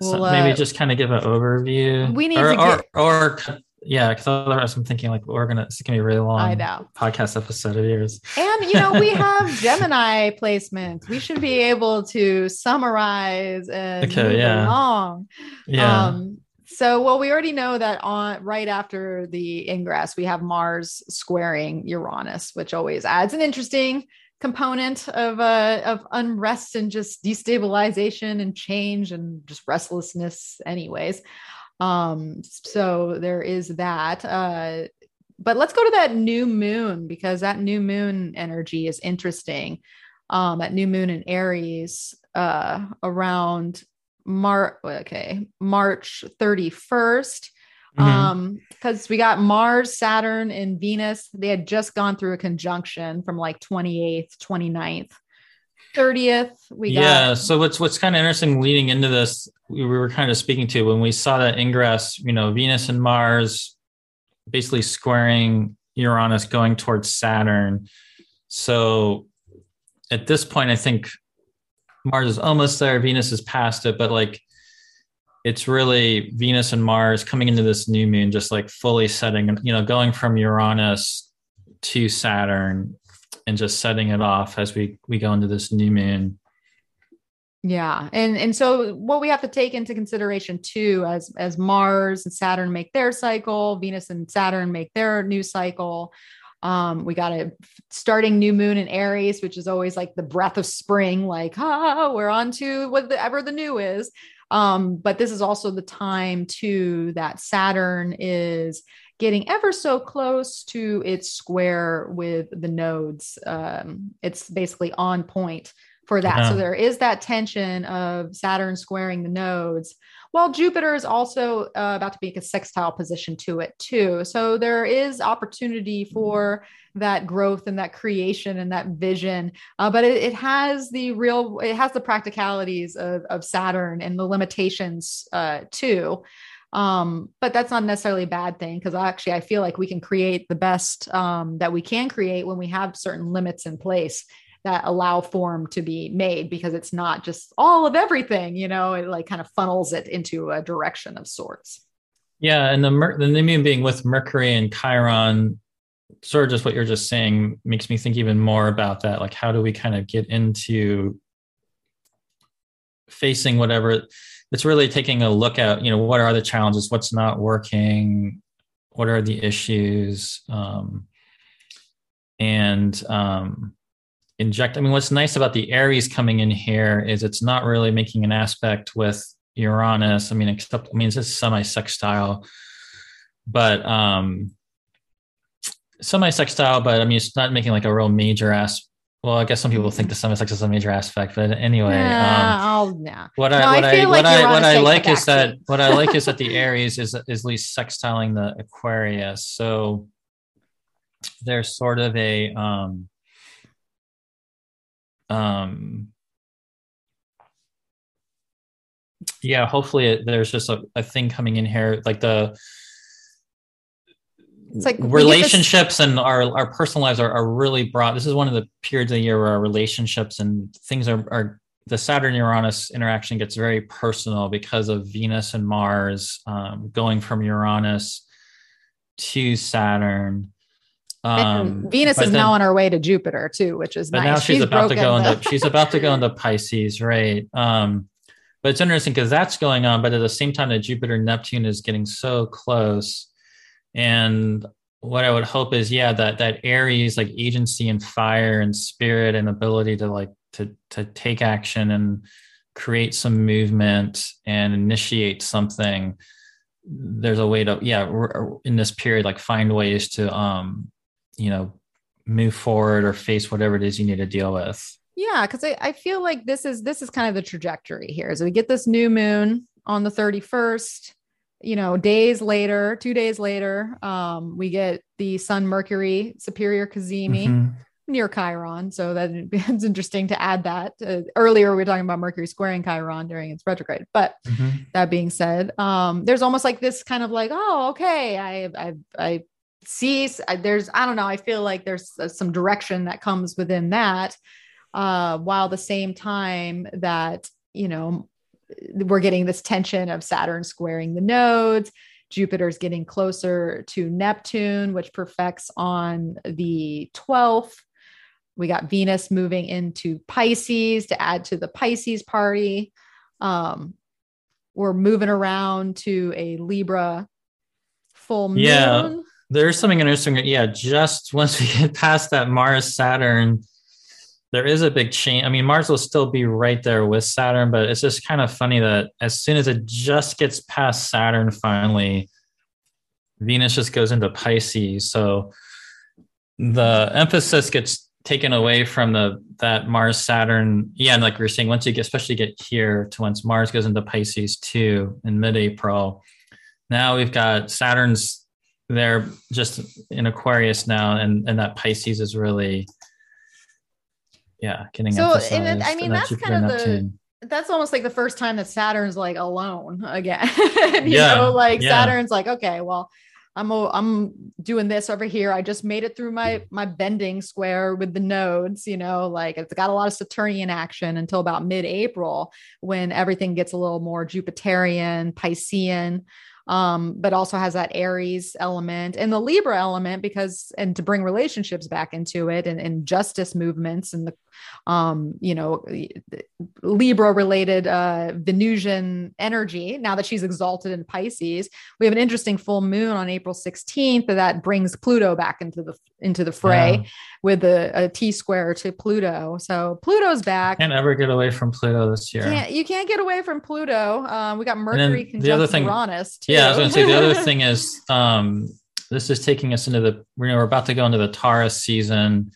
So Well, maybe uh, just kind of give an overview. we need or, to or, get- or, yeah, because otherwise I'm thinking like we're gonna it's gonna be a really long I know. podcast episode of yours. And you know, we have Gemini placement. We should be able to summarize and Okay, move yeah. along. Yeah. Um, so, well, we already know that on right after the ingress, we have Mars squaring Uranus, which always adds an interesting component of uh, of unrest and just destabilization and change and just restlessness, anyways. Um, so there is that. Uh, but let's go to that new moon because that new moon energy is interesting. Um, that new moon in Aries uh, around March, okay, March 31st. Mm-hmm. Um, because we got Mars, Saturn, and Venus. They had just gone through a conjunction from like 28th, 29th. 30th we got yeah so what's what's kind of interesting leading into this we were kind of speaking to when we saw that ingress you know venus and mars basically squaring uranus going towards saturn so at this point i think mars is almost there. Venus is past it but like it's really venus and mars coming into this new moon just like fully setting you know going from uranus to saturn and just setting it off as we we go into this new moon. Yeah. And and so what we have to take into consideration too as as mars and saturn make their cycle venus and saturn make their new cycle um, we got a starting new moon in Aries, which is always like the breath of spring, like, ah, we're on to whatever the new is. Um, but this is also the time too that Saturn is getting ever so close to its square with the nodes. Um, it's basically on point for that. Yeah. So there is that tension of Saturn squaring the nodes, while Jupiter is also uh, about to make a sextile position to it too. So there is opportunity for that growth and that creation and that vision. Uh, but it, it, has the real, it has the practicalities of, of Saturn and the limitations uh, too. Um, but that's not necessarily a bad thing because actually I feel like we can create the best um, that we can create when we have certain limits in place that allow form to be made because it's not just all of everything, you know, it like kind of funnels it into a direction of sorts. Yeah, and the the new being with Mercury and Chiron, sort of just what you're just saying makes me think even more about that. Like, how do we kind of get into facing whatever it's really taking a look at you know what are the challenges what's not working what are the issues um, and um, inject i mean what's nice about the aries coming in here is it's not really making an aspect with uranus. I mean except i mean it's just semi-sextile but um semi-sextile but i mean it's not making like a real major aspect well, I guess some people think the semi-sex is a major aspect, but anyway, yeah, um, what no, I what I, like what I what I like is that what I like is that the Aries is is at least sextiling the Aquarius, so there's sort of a um um yeah. Hopefully, it, there's just a, a thing coming in here, like the it's like relationships and our our personal lives are, are really broad. This is one of the periods of the year where our relationships and things are are the Saturn Uranus interaction gets very personal because of Venus and Mars um, going from Uranus to Saturn. Um, Venus is then, now on her way to Jupiter too, which is but nice. now she's, she's about to go the... into she's about to go into Pisces, right? Um, but it's interesting because that's going on, but at the same time that Jupiter Neptune is getting so close and what I would hope is, yeah, that that Aries like agency and fire and spirit and ability to like to to take action and create some movement and initiate something. There's a way to, yeah, in this period, like find ways to, um, you know, move forward or face whatever it is you need to deal with. Yeah, because I, I feel like this is this is kind of the trajectory here. So we get this new moon on the 31st you know, days later, two days later, um, we get the Sun Mercury Superior Cazimi mm-hmm. near Chiron. So that it's interesting to add that. Uh, earlier, we were talking about Mercury squaring Chiron during its retrograde. But mm-hmm. that being said, um, there's almost like this kind of like, oh, okay, I, I, I see. There's, I don't know. I feel like there's uh, some direction that comes within that. Uh, while the same time that you know we're getting this tension of Saturn squaring the nodes. Jupiter's getting closer to Neptune, which perfects on the 12th. We got Venus moving into Pisces to add to the Pisces party. Um, we're moving around to a Libra full moon. Yeah, there's something interesting. Yeah, just once we get past that Mars Saturn there is a big change. I mean, Mars will still be right there with Saturn, but it's just kind of funny that as soon as it just gets past Saturn, finally, Venus just goes into Pisces. So the emphasis gets taken away from the that Mars Saturn. Yeah, and like we are saying, once you get especially get here to once Mars goes into Pisces too in mid-April. Now we've got Saturn's there just in Aquarius now, and and that Pisces is really yeah getting so. And I mean that's kind of Neptune. the that's almost like the first time that Saturn's like alone again. you yeah, know, like yeah. Saturn's like, okay, well, I'm a, I'm doing this over here. I just made it through my my bending square with the nodes, you know, like it's got a lot of Saturnian action until about mid-April when everything gets a little more Jupiterian, Piscean um, but also has that Aries element and the Libra element because, and to bring relationships back into it and, and justice movements and the, um, you know, Libra related uh, Venusian energy. Now that she's exalted in Pisces, we have an interesting full moon on April 16th that brings Pluto back into the into the fray yeah. with a, a T square to Pluto. So Pluto's back. Can't ever get away from Pluto this year. Can't, you can't get away from Pluto. Um, we got Mercury conjunct the other thing, Uranus. Too. Yeah, I was going to say the other thing is um, this is taking us into the we're, we're about to go into the Taurus season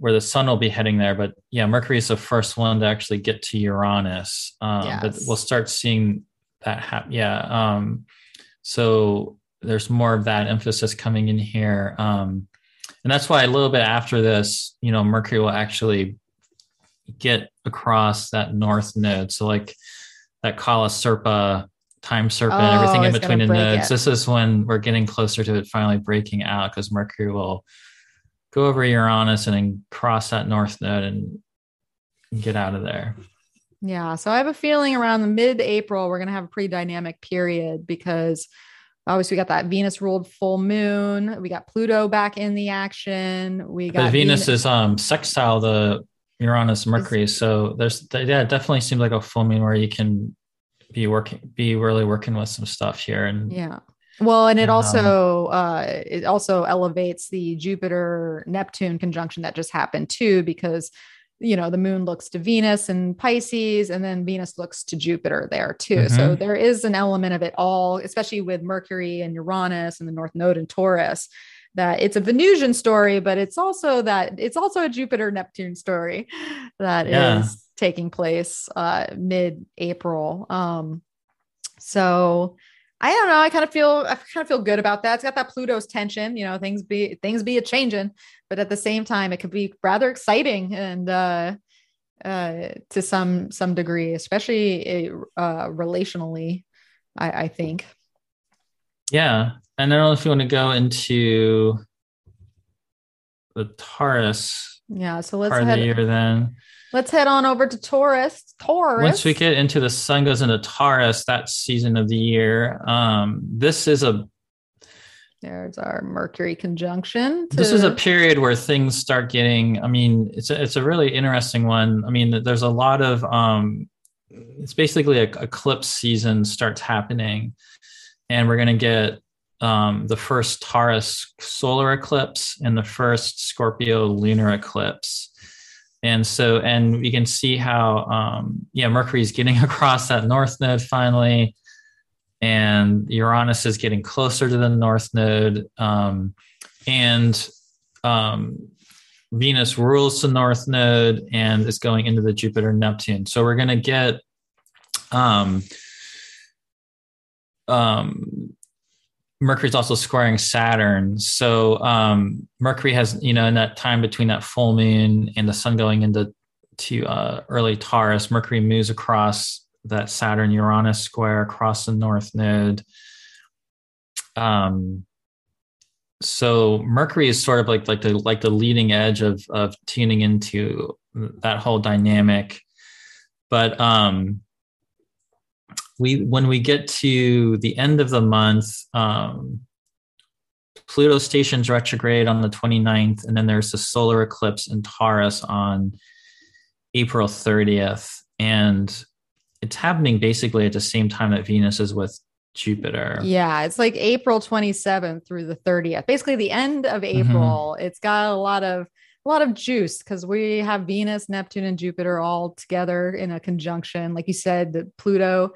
where the sun will be heading there. But yeah, Mercury is the first one to actually get to Uranus. Um, yes. But we'll start seeing that happen. Yeah. Um, so there's more of that emphasis coming in here. Um, and that's why a little bit after this, you know, Mercury will actually get across that north node. So like that Kala Sarpa time serpent, oh, everything in between the nodes. It. This is when we're getting closer to it finally breaking out because Mercury will go over Uranus and then cross that north node and get out of there. Yeah. So I have a feeling around the mid April, we're going to have a pretty dynamic period because obviously we got that Venus ruled full moon. We got Pluto back in the action. We got but Venus, is um sextile the Uranus Mercury. So there's, yeah, it definitely seems like a full moon where you can be working, be really working with some stuff here. And yeah. Well, and it um, also uh, it also elevates the Jupiter Neptune conjunction that just happened too, because you know the Moon looks to Venus and Pisces, and then Venus looks to Jupiter there too. Mm-hmm. So there is an element of it all, especially with Mercury and Uranus and the North Node in Taurus. That it's a Venusian story, but it's also that it's also a Jupiter Neptune story that yeah. is taking place uh, mid April. Um, so I don't know. I kind of feel I kind of feel good about that. It's got that Pluto's tension, you know, things be things be a changing, but at the same time, it could be rather exciting and uh, uh, to some some degree, especially uh, relationally. I, I think. Yeah, and I don't know if you want to go into the Taurus. Yeah, so let's part head, of the year then. Let's head on over to Taurus. Taurus. Once we get into the sun goes into Taurus, that season of the year. Um, this is a there's our Mercury conjunction. To... This is a period where things start getting. I mean, it's a, it's a really interesting one. I mean, there's a lot of. Um, it's basically a eclipse season starts happening, and we're going to get um, the first Taurus solar eclipse and the first Scorpio lunar eclipse and so and we can see how um, yeah mercury is getting across that north node finally. And uranus is getting closer to the north node. Um, and um, venus rules the north node and is going into the jupiter neptune. So we're going to get um, um, Mercury's also squaring Saturn. So um, Mercury has, you know, in that time between that full moon and the sun going into to uh, early Taurus, Mercury moves across that Saturn Uranus square across the north node. Um, so Mercury is sort of like like the like the leading edge of of tuning into that whole dynamic. But um, we when we get to the end of the month, um, Pluto stations retrograde on the 29th, and then there's the solar eclipse in Taurus on April 30th. And it's happening basically at the same time that Venus is with Jupiter. Yeah, it's like April 27th through the 30th. Basically the end of mm-hmm. April. Mm-hmm. It's got a lot of a lot of juice because we have Venus, Neptune, and Jupiter all together in a conjunction. Like you said, Pluto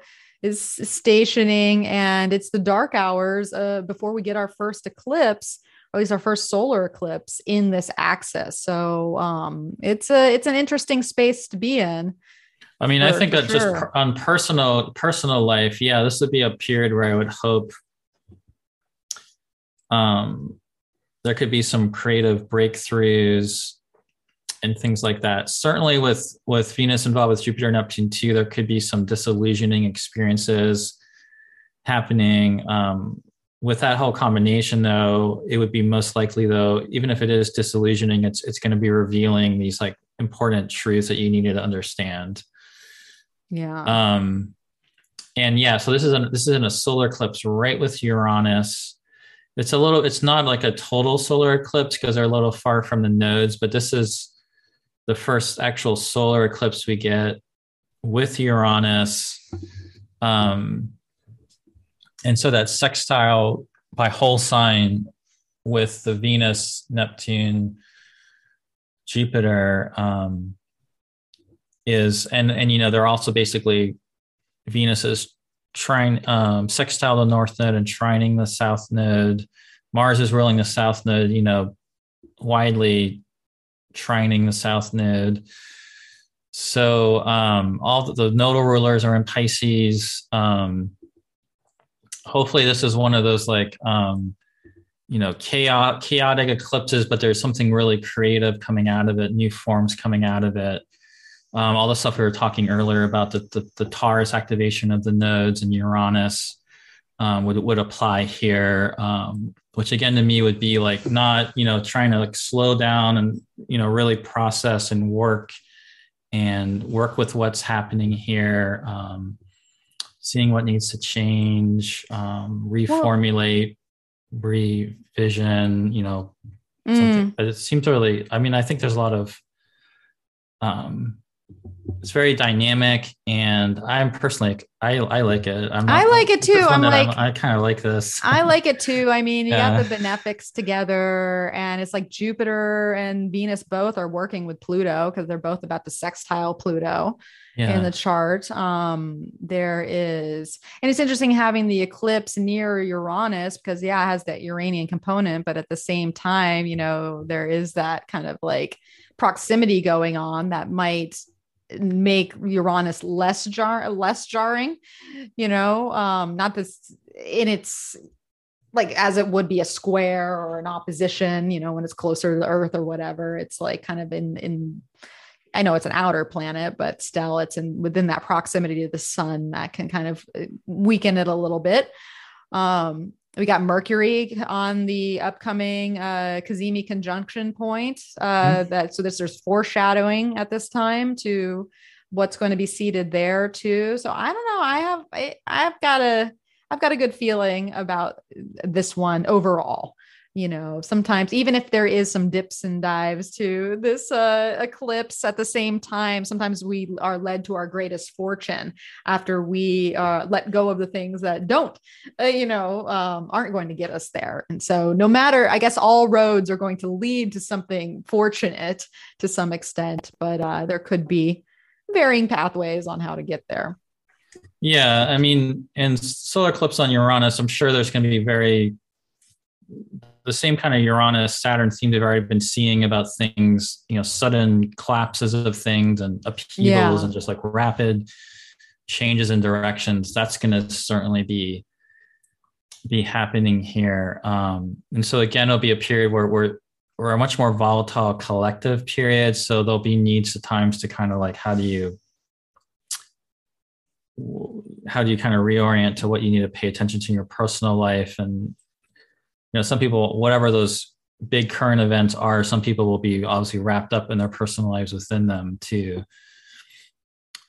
is stationing, and it's the dark hours uh, before we get our first eclipse, or at least our first solar eclipse in this axis. So um, it's a it's an interesting space to be in. I mean, for, I think that sure. just on personal personal life, yeah, this would be a period where I would hope um, there could be some creative breakthroughs and things like that. Certainly, with with Venus involved with Jupiter and Neptune too, there could be some disillusioning experiences happening. Um, with that whole combination, though, it would be most likely, though, even if it is disillusioning, it's it's going to be revealing these like important truths that you needed to understand. Yeah. Um, and yeah, so this is a this is in a solar eclipse right with Uranus it's a little it's not like a total solar eclipse because they're a little far from the nodes but this is the first actual solar eclipse we get with uranus um, and so that sextile by whole sign with the venus neptune jupiter um, is and and you know they're also basically venus is trine um, sextile the north node and trining the south node. Mars is ruling the south node, you know, widely trining the south node. So um, all the, the, nodal rulers are in Pisces. Um, hopefully, this is one of those like um, you know chaotic, chaotic eclipses, but there's something really creative coming out of it, new forms coming out of it um, all the stuff we were talking earlier about the, the, the Taurus activation of the nodes and Uranus um, would, would apply here, um, which again to me would be like not, you know, trying to like slow down and, you know, really process and work and work with what's happening here, um, seeing what needs to change, um, reformulate, revision, you know, mm. but it seems to really, I mean, I think there's a lot of, um, it's very dynamic and i'm personally i i like it. Not, i like it too. i'm like I'm, i kind of like this. I like it too. I mean you yeah. got the benefics together and it's like jupiter and venus both are working with pluto because they're both about the sextile pluto yeah. in the chart. Um there is and it's interesting having the eclipse near uranus because yeah it has that uranian component but at the same time you know there is that kind of like proximity going on that might make Uranus less jar less jarring, you know, um, not this in its like as it would be a square or an opposition, you know, when it's closer to the Earth or whatever. It's like kind of in in I know it's an outer planet, but still it's in within that proximity to the sun that can kind of uh, weaken it a little bit. Um, we got Mercury on the upcoming uh, Cazimi conjunction point. Uh, mm-hmm. That so this there's foreshadowing at this time to what's going to be seated there too. So I don't know. I have I, I've got a I've got a good feeling about this one overall you know sometimes even if there is some dips and dives to this uh, eclipse at the same time sometimes we are led to our greatest fortune after we uh, let go of the things that don't uh, you know um, aren't going to get us there. And so no matter i guess all roads are going to lead to something fortunate to some extent but uh, there could be varying pathways on how to get there. Yeah i mean in solar eclipse on uranus i'm sure there's going to be very the same kind of Uranus Saturn theme they've already been seeing about things, you know, sudden collapses of things and upheavals yeah. and just like rapid changes in directions. That's going to certainly be be happening here. Um, and so again, it'll be a period where we're we're a much more volatile collective period. So there'll be needs at times to kind of like how do you how do you kind of reorient to what you need to pay attention to in your personal life and know some people whatever those big current events are some people will be obviously wrapped up in their personal lives within them too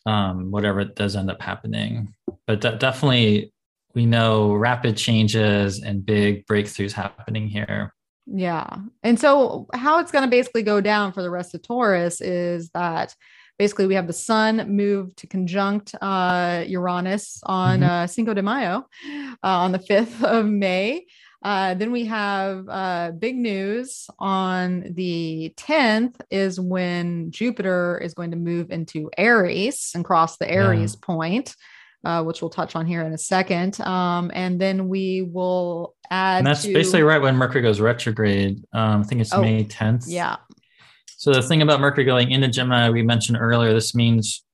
um, whatever does end up happening. But de- definitely we know rapid changes and big breakthroughs happening here. Yeah. And so how it's going to basically go down for the rest of taurus is that basically we have the sun move to conjunct uh, uranus on mm-hmm. uh, cinco de mayo uh, on the 5th of may uh, then we have uh, big news on the 10th is when Jupiter is going to move into Aries and cross the Aries yeah. point. uh, which we'll touch on here in a second. Um, and then we will add. And that's to, basically right when Mercury goes retrograde. Um, I think it's Oh, May 10th. Yeah. So the thing about Mercury going into Gemini, we mentioned earlier, this means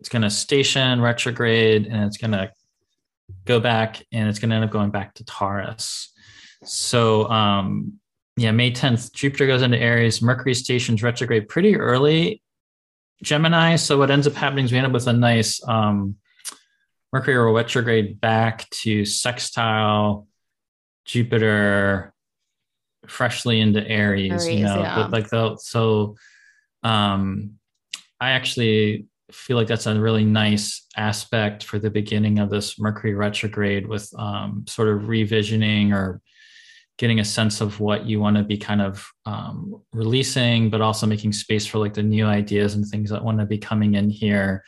it's going to station retrograde and it's going to go back and it's going to end up going back to Taurus. So um, yeah, May 10th, Jupiter goes into Aries, Mercury stations retrograde pretty early Gemini. So what ends up happening is we end up with a nice um, Mercury retrograde back to sextile Jupiter freshly into Aries, you know, yeah. like the so um I actually feel like that's a really nice aspect for the beginning of this Mercury retrograde with um sort of revisioning or getting a sense of what you want to be kind of um, releasing, but also making space for like the new ideas and things that want to be coming in here.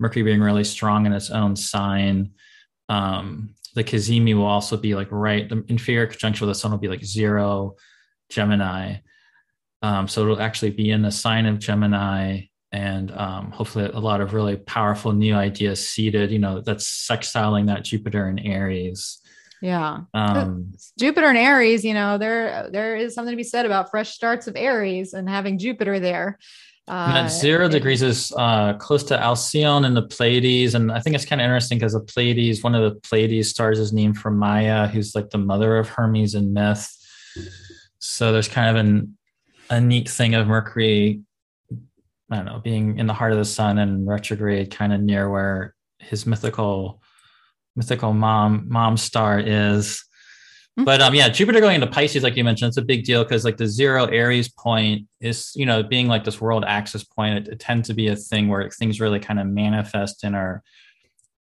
Mercury being really strong in its own sign. Um, the Cazimi will also be like right, the inferior conjunction with the sun will be like zero Gemini. Um, so it'll actually be in the sign of Gemini and um, hopefully a lot of really powerful new ideas seeded, you know, that's sextiling that Jupiter and Aries. Yeah. Um, Jupiter and Aries, you know, there there is something to be said about fresh starts of Aries and having Jupiter there. And Uh, at zero it- degrees is uh, close to Alcyone and the Pleiades. And I think it's kind of interesting because the Pleiades, one of the Pleiades stars is named for Maya, who's like the mother of Hermes in myth. So there's kind of an, a neat thing of Mercury, I don't know, being in the heart of the sun and retrograde, kind of near where his mythical mythical mom mom star is. Mhm. But um, yeah, Jupiter going into Pisces, like you mentioned, it's a big deal because like the zero Aries point is, you know, being like this world axis point, it, it tends to be a thing where things really kind of manifest and are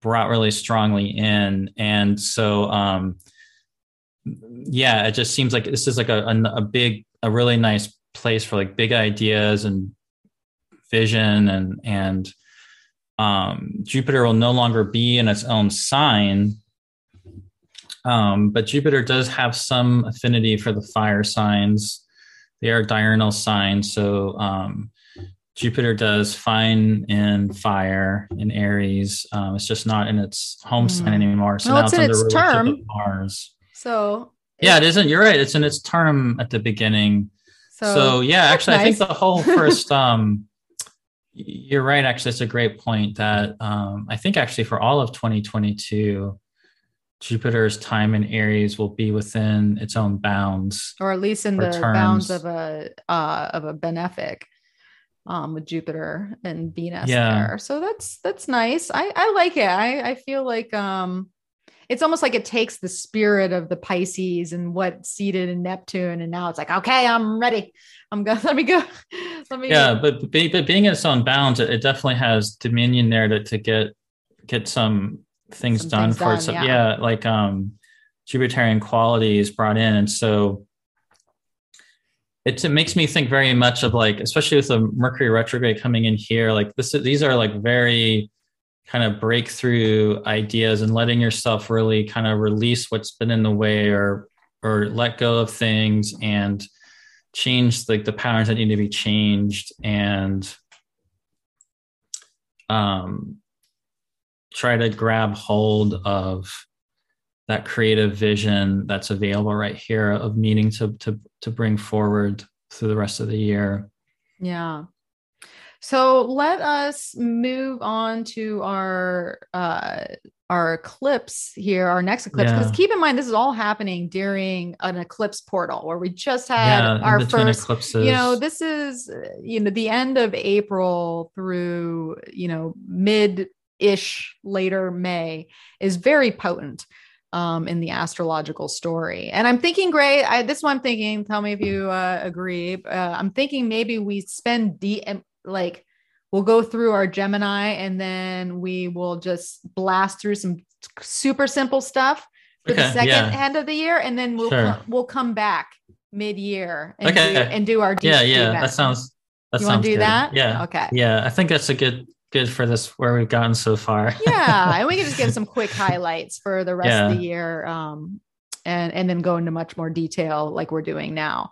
brought really strongly in. And so, um, yeah, it just seems like this is like a, a, a big, a really nice place for like big ideas and vision and, and, um, Jupiter will no longer be in its own sign. Um, but Jupiter does have some affinity for the fire signs. They are diurnal signs. So um, Jupiter does fine in fire in Aries. Um, it's just not in its home sign Mm. anymore. So Well, now it's it's, in under its term. Mars. So Yeah, it isn't. You're right. It's in its term at the beginning. So, So, yeah, actually, I think the whole first. um You're right. Actually, it's a great point. That um I think actually for all of 2022, Jupiter's time in Aries will be within its own bounds. or at least in the bounds of a uh, of a benefic um, with Jupiter and Venus Yeah. there. So that's that's nice. I I like it. I I feel like um it's almost like it takes the spirit of the Pisces and what seated in Neptune, and now it's like, okay, I'm ready. I'm going. Let me go. Let me. Yeah, but be, but being in its own bounds, it, it definitely has dominion there to to get get some things Some done things for done, it. Yeah. yeah, like um Jupiterian qualities brought in, and so it, it makes me think very much of like, especially with the Mercury retrograde coming in here, like this. is- These are like very kind of breakthrough ideas and letting yourself really kind of release what's been in the way or or let go of things and change like the patterns that need to be changed and um try to grab hold of that creative vision that's available right here of meaning to to to bring forward through the rest of the year Yeah. So let us move on to our uh our eclipse here, our next eclipse. Because Yeah. keep in mind, this is all happening during an eclipse portal where we just had yeah our first eclipses you know this is you know the end of april through you know mid-ish later may is very potent um, in the astrological story and i'm thinking gray I, this is what i'm thinking tell me if you uh, agree uh, i'm thinking maybe we spend d like we'll go through our gemini and then we will just blast through some super simple stuff for the second yeah. end of the year and then we'll Sure. co- we'll come back mid-year and, Okay. do, and do our yeah yeah event. that sounds that you want to do good. that yeah okay yeah i think that's a good good for this where we've gotten so far yeah and we can just give some quick highlights for the rest of the year um and and then go into much more detail like we're doing now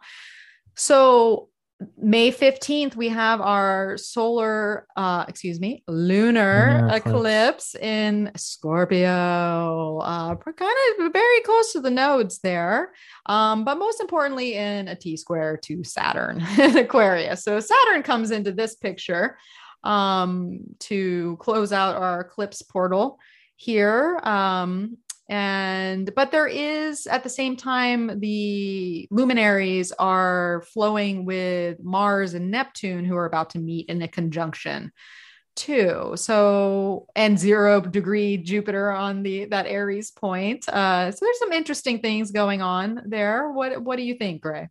so May 15th, we have our solar, uh, excuse me, lunar, Lunar eclipse. eclipse. in Scorpio. Uh, kind of very close to the nodes there. Um, but most importantly, in a T square to Saturn in Aquarius. So Saturn comes into this picture um, to close out our eclipse portal here. Um, and but there is at the same time the luminaries are flowing with mars and neptune who are about to meet in a conjunction too. So and zero degree jupiter on the that aries point. Uh so there's some interesting things going on there. What what do you think gray?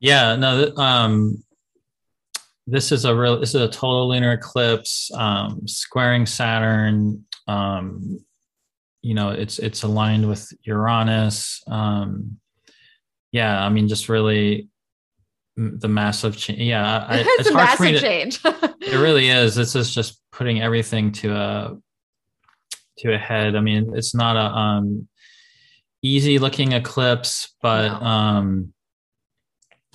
Yeah, no, um, this is a real, this is a total lunar eclipse, um, squaring Saturn. Um, you know, it's it's aligned with Uranus. Um, yeah, I mean, just really the massive change. Yeah, I, it's, it's a hard massive to. change It really is. This is just putting everything to a to a head. I mean, it's not a um, easy looking eclipse, but No. um,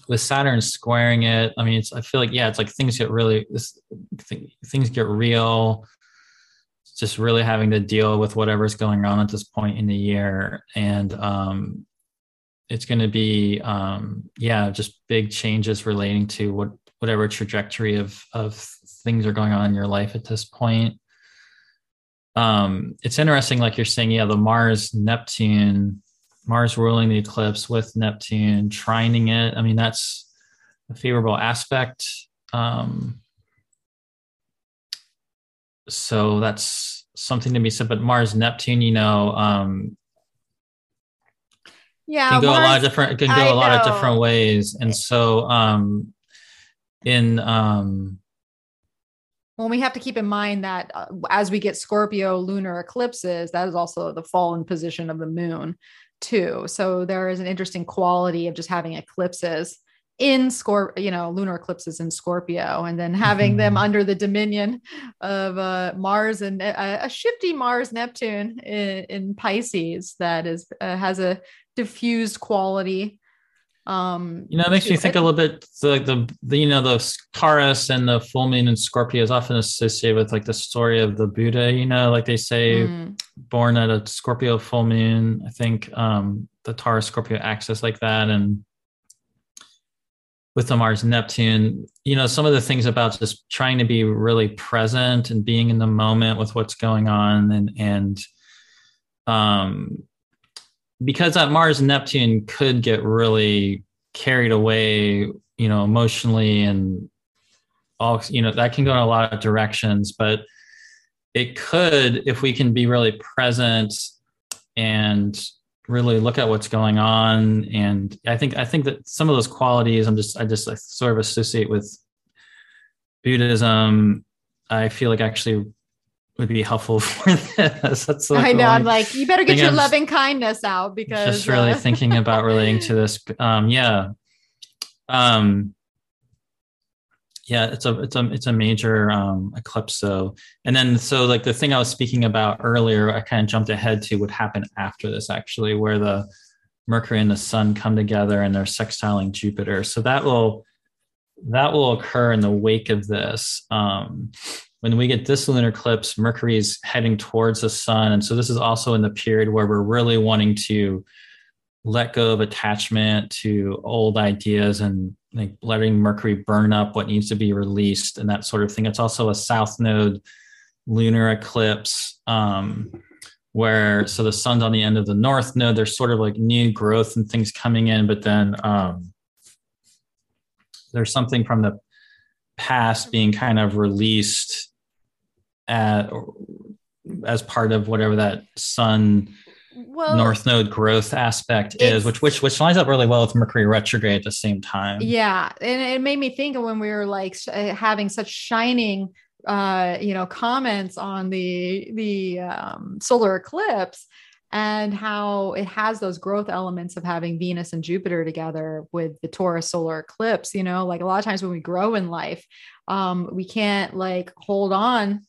with Saturn squaring it, I mean, it's. I feel like yeah, it's like things get really this th- things get real. Just really having to deal with whatever's going on at this point in the year, and um, it's going to be um, yeah, just big changes relating to what whatever trajectory of of things are going on in your life at this point. Um, it's interesting, like you're saying, yeah, the Mars Neptune, Mars ruling the eclipse with Neptune, trining it. I mean, that's a favorable aspect. Um, so that's something to be said. But Mars Neptune, you know, um, yeah can go a lot of different. It can go I a lot of different ways, and so um, in um, Well, we have to keep in mind that uh, as we get Scorpio lunar eclipses, that is also the fallen position of the moon, too. So there is an interesting quality of just having eclipses in Scorp, you know, lunar eclipses in Scorpio, and then having them Mhm. under the dominion of uh, Mars and uh, a shifty Mars Neptune in, in Pisces that is uh, has a diffused quality. Um, You know, it makes me think it. a little bit the, the the you know the Taurus and the full moon in Scorpio is often associated with like the story of the Buddha. You know, like they say, Mm. born at a Scorpio full moon. I think um, the Taurus Scorpio axis like that, and with the Mars Neptune, you know, some of the things about just trying to be really present and being in the moment with what's going on, and and um, because that Mars Neptune could get really carried away, you know, emotionally and all, you know, that can go in a lot of directions, but it could, if we can be really present and really look at what's going on. And I think, I think that some of those qualities I'm just, I just I sort of associate with Buddhism. I feel like actually would be helpful for this. That's like I know. I'm like, you better get your I'm loving kindness out because just really uh, thinking about relating to this um yeah um yeah it's a it's a it's a major um eclipse so and then so like the thing i was speaking about earlier i kind of jumped ahead to what happened after this actually where the mercury and the sun come together and they're sextiling jupiter. So that will that will occur in the wake of this. Um when we get this lunar eclipse mercury is heading towards the sun and so this is also in the period where we're really wanting to let go of attachment to old ideas and like letting mercury burn up what needs to be released and that sort of thing. It's also a south node lunar eclipse um, where so the sun's on the end of the north node. There's sort of like new growth and things coming in but then um, there's something from the past being kind of released at, as part of whatever that sun well, north node growth aspect is which which which lines up really well with mercury retrograde at the same time Yeah, and it made me think of when we were like sh- uh, having such shining, uh, you know, comments on the the um, solar eclipse and how it has those growth elements of having Venus and Jupiter together with the Taurus solar eclipse. You know, like a lot of times when we grow in life, um, we can't like hold on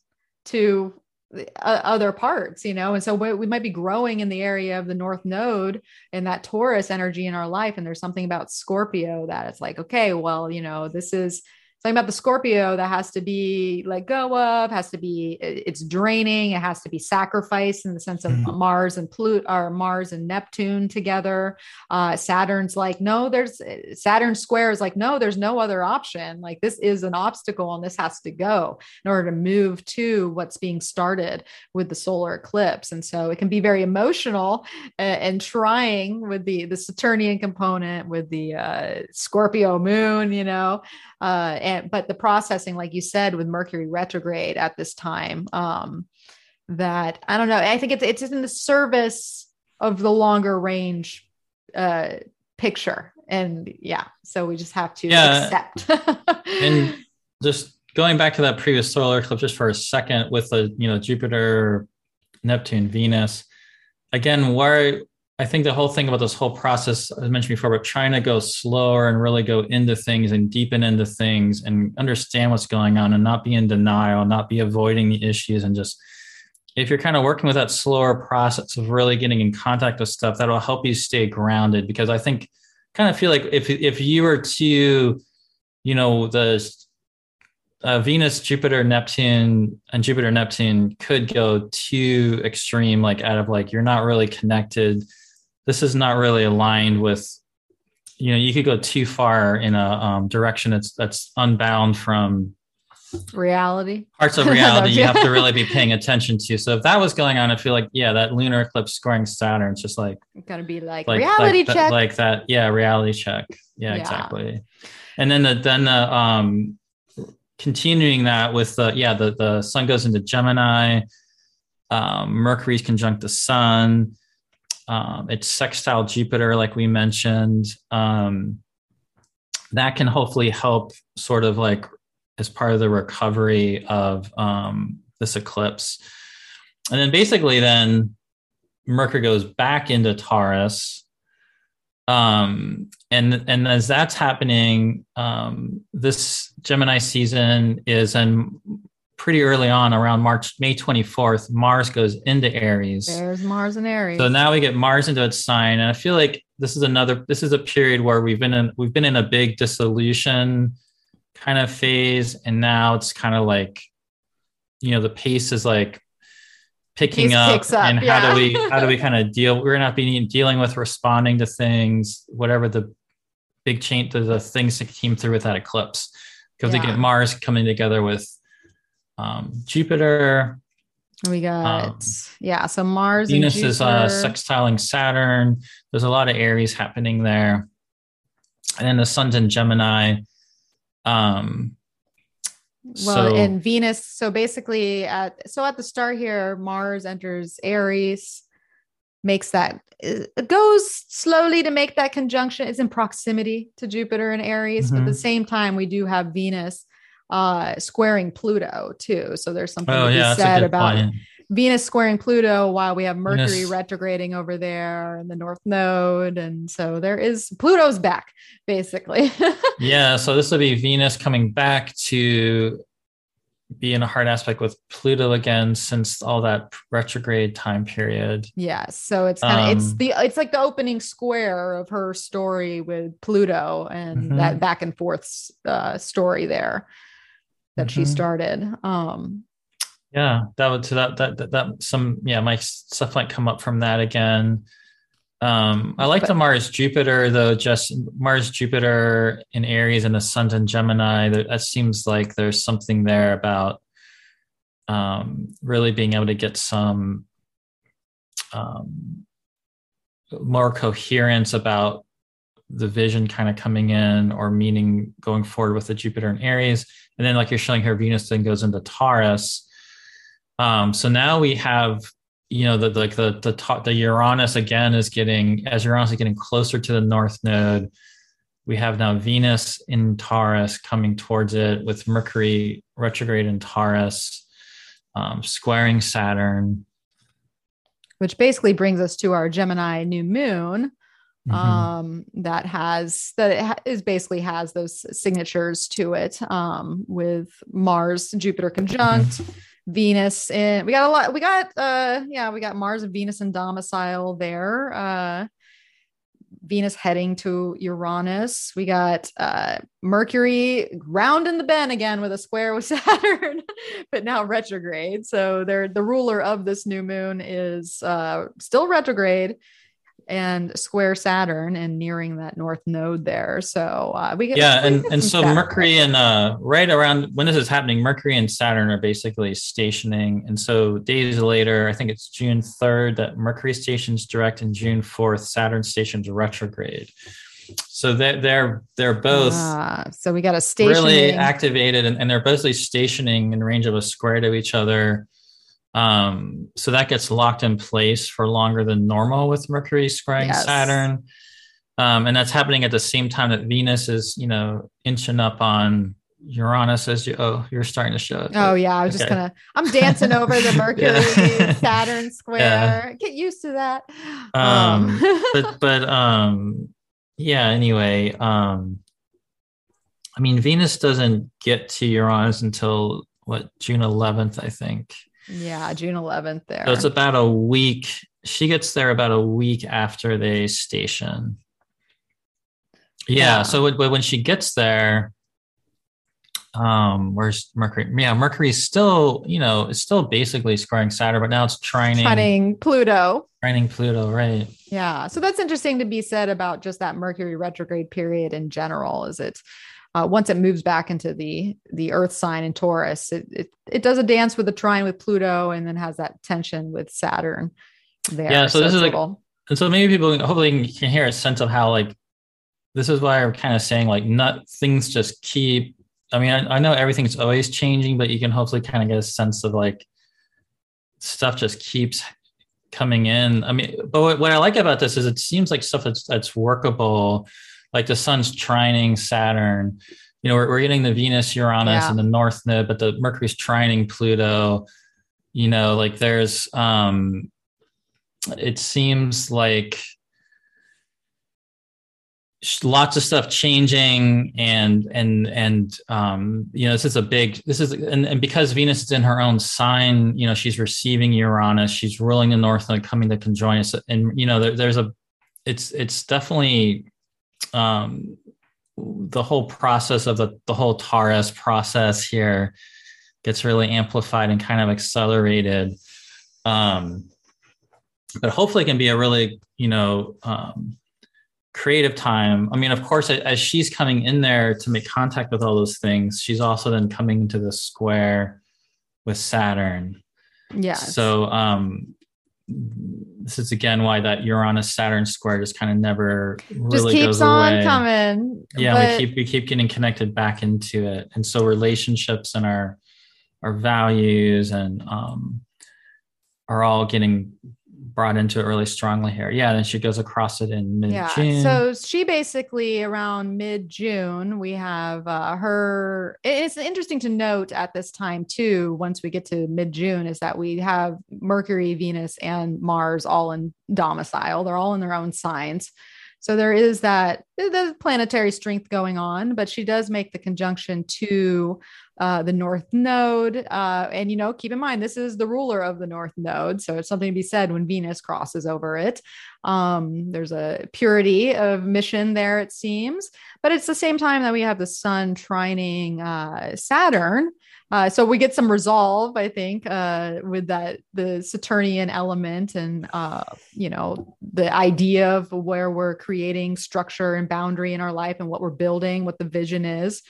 to Uh, other parts, you know, and so we, we might be growing in the area of the North Node and that Taurus energy in our life. And there's something about Scorpio that it's like, okay, well, you know, this is something about the Scorpio that has to be let go of, has to be it's draining, it has to be sacrificed in the sense of mm-hmm. Mars and Pluto or Mars and Neptune together. Uh, Saturn's like, no, there's Saturn square is like, no, there's no other option. Like this is an obstacle and this has to go in order to move to what's being started with the solar eclipse. And so it can be very emotional and, and trying with the the Saturnian component with the uh, Scorpio moon, you know. Uh, and but the processing, like you said, with Mercury retrograde at this time, um, that I don't know. I think it's it's in the service of the longer range uh, picture, and yeah, so we just have to yeah. accept. and just going back to that previous solar eclipse, just for a second, with the you know Jupiter, Neptune, Venus. Again, where I think the whole thing about this whole process, as I mentioned before, but trying to go slower and really go into things and deepen into things and understand what's going on and not be in denial, not be avoiding the issues and just if you're kind of working with that slower process of really getting in contact with stuff, that'll help you stay grounded. Because I think kind of feel like if if you were to, you know, the uh, Venus, Jupiter, Neptune, and Jupiter, Neptune could go too extreme, like out of like you're not really connected this is not really aligned with you know you could go too far in a um, direction that's that's unbound from reality? parts of reality you have to really be paying attention to. So if that was going on i feel like yeah that lunar eclipse scoring saturn it's just like gonna be like, like reality like check. that, like that. Yeah reality check. Yeah, yeah, exactly. And then the then the um continuing that with the yeah the the sun goes into gemini um mercury's conjunct the sun um, it's sextile Jupiter, like we mentioned. Um, that can hopefully help sort of like as part of the recovery of um, this eclipse. And then basically, then Mercury goes back into Taurus. Um, and and as that's happening, um, this Gemini season is in pretty early on around March, May 24th, Mars goes into Aries. There's Mars and Aries. So now we get Mars into its sign. And I feel like this is another, this is a period where we've been in, we've been in a big dissolution kind of phase. And now it's kind of like, you know, the pace is like picking up, up, and yeah. how do we, how do we kind of deal? We're not being dealing with responding to things, whatever the big change, the, the things that came through with that eclipse. Because yeah. they get Mars coming together with um, Jupiter. We got um, yeah, so Mars. Venus is uh, sextiling Saturn. There's a lot of Aries happening there, and then the Sun's in Gemini. Um, well, so, and Venus. So basically, at so at the start here, Mars enters Aries, makes that it goes slowly to make that conjunction. It's in proximity to Jupiter and Aries, mm-hmm. but at the mm-hmm. same time, we do have Venus uh, squaring Pluto too. So there's something oh, to yeah, be said about point. Venus squaring Pluto while we have Mercury Venus. retrograding over there in the North Node. And so there is Pluto's back, basically. yeah. So this will be Venus coming back to be in a hard aspect with Pluto again since all that retrograde time period. Yes. So it's kind of um, it's the it's like the opening square of her story with Pluto and mm-hmm. that back and forth uh, story there that mm-hmm. she started. Um, yeah, that would so that, that that that some yeah, my stuff might come up from that again. Um, I like but, the Mars Jupiter though. Just Mars Jupiter in Aries and the Sun in Gemini. That, that seems like there's something there about um, really being able to get some um, more coherence about the vision kind of coming in or meaning going forward with the Jupiter and Aries. And then, like you're showing here, Venus then goes into Taurus. Um, so now we have, you know, the like the the the Uranus again is getting as Uranus is getting closer to the North Node. We have now Venus in Taurus coming towards it with Mercury retrograde in Taurus, um, squaring Saturn. Which basically brings us to our Gemini new moon, mm-hmm. um, that has that is basically has those signatures to it um, with Mars Jupiter conjunct. Mm-hmm. Venus and we got a lot. We got uh yeah, we got Mars and Venus in domicile there. Uh Venus heading to Uranus. We got uh, Mercury round in the bend again with a square with Saturn, but now retrograde. So they're the ruler of this new moon is uh, still retrograde and square Saturn and nearing that north node there. So uh, we get yeah, and and so Mercury and uh, right around when this is happening, Mercury and Saturn are basically stationing, and so days later, I think it's June third that Mercury stations direct, and June fourth Saturn stations retrograde. So they're they're they're both ah, so we got a station really activated, and, and they're both stationing in range of a square to each other um, so that gets locked in place for longer than normal with Mercury squaring yes. Saturn. Um, and that's happening at the same time that Venus is, you know, inching up on Uranus as you oh you're starting to show it. Oh yeah, I was okay. just gonna I'm dancing over the Mercury Saturn square. Yeah. Get used to that. Um, um but but um yeah, anyway, um I mean Venus doesn't get to Uranus until what June 11th, I think. Yeah, June 11th there. So it's about a week. She gets there about a week after they station. Yeah, yeah. so when she gets there, um, where's Mercury? Yeah, Mercury's still, you know, it's still basically squaring Saturn, but now it's trining trining Pluto. Trining Pluto, right? Yeah. So that's interesting to be said about just that Mercury retrograde period in general. Is it uh, once it moves back into the the Earth sign in Taurus, it, it it does a dance with the trine with Pluto, and then has that tension with Saturn. There. Yeah, so, so this is like, and so maybe people hopefully can hear a sense of how like this is why I'm kind of saying like not things just keep. I mean, I, I know everything's always changing, but you can hopefully kind of get a sense of like stuff just keeps coming in. I mean, but what, what I like about this is it seems like stuff that's that's workable like the sun's trining Saturn. You know, we're, we're getting the Venus, Uranus, yeah. and the North Node, but the Mercury's trining Pluto. You know, like there's, um, it seems like lots of stuff changing and and and um you know this is a big this is and, and because venus is in her own sign you know she's receiving uranus she's ruling the north node coming to conjoin us and you know there, there's a it's it's definitely um, the whole process of the, the whole Taurus process here gets really amplified and kind of accelerated. Um, but hopefully it can be a really, you know, um, creative time. I mean, of course, as she's coming in there to make contact with all those things, she's also then coming into the square with Saturn. Yeah. So, um, this is again why that Uranus Saturn square just kind of never really just keeps goes on away. coming. Yeah, but... we keep we keep getting connected back into it, and so relationships and our our values and um, are all getting brought into it really strongly here. Yeah, then she goes across it in mid June. Yeah. So she basically around mid June, we have uh, her. It's interesting to note at this time too. Once we get to mid June, is that we have Mercury, Venus, and Mars all in domicile. They're all in their own signs. So there is that the planetary strength going on, but she does make the conjunction to uh, the North Node. Uh, and, you know, keep in mind, this is the ruler of the North Node. So it's something to be said when Venus crosses over it. Um, there's a purity of mission there, it seems. But it's the same time that we have the sun trining uh, Saturn. Uh, so we get some resolve, I think, uh, with that the Saturnian element and uh, you know the idea of where we're creating structure and boundary in our life and what we're building, what the vision is.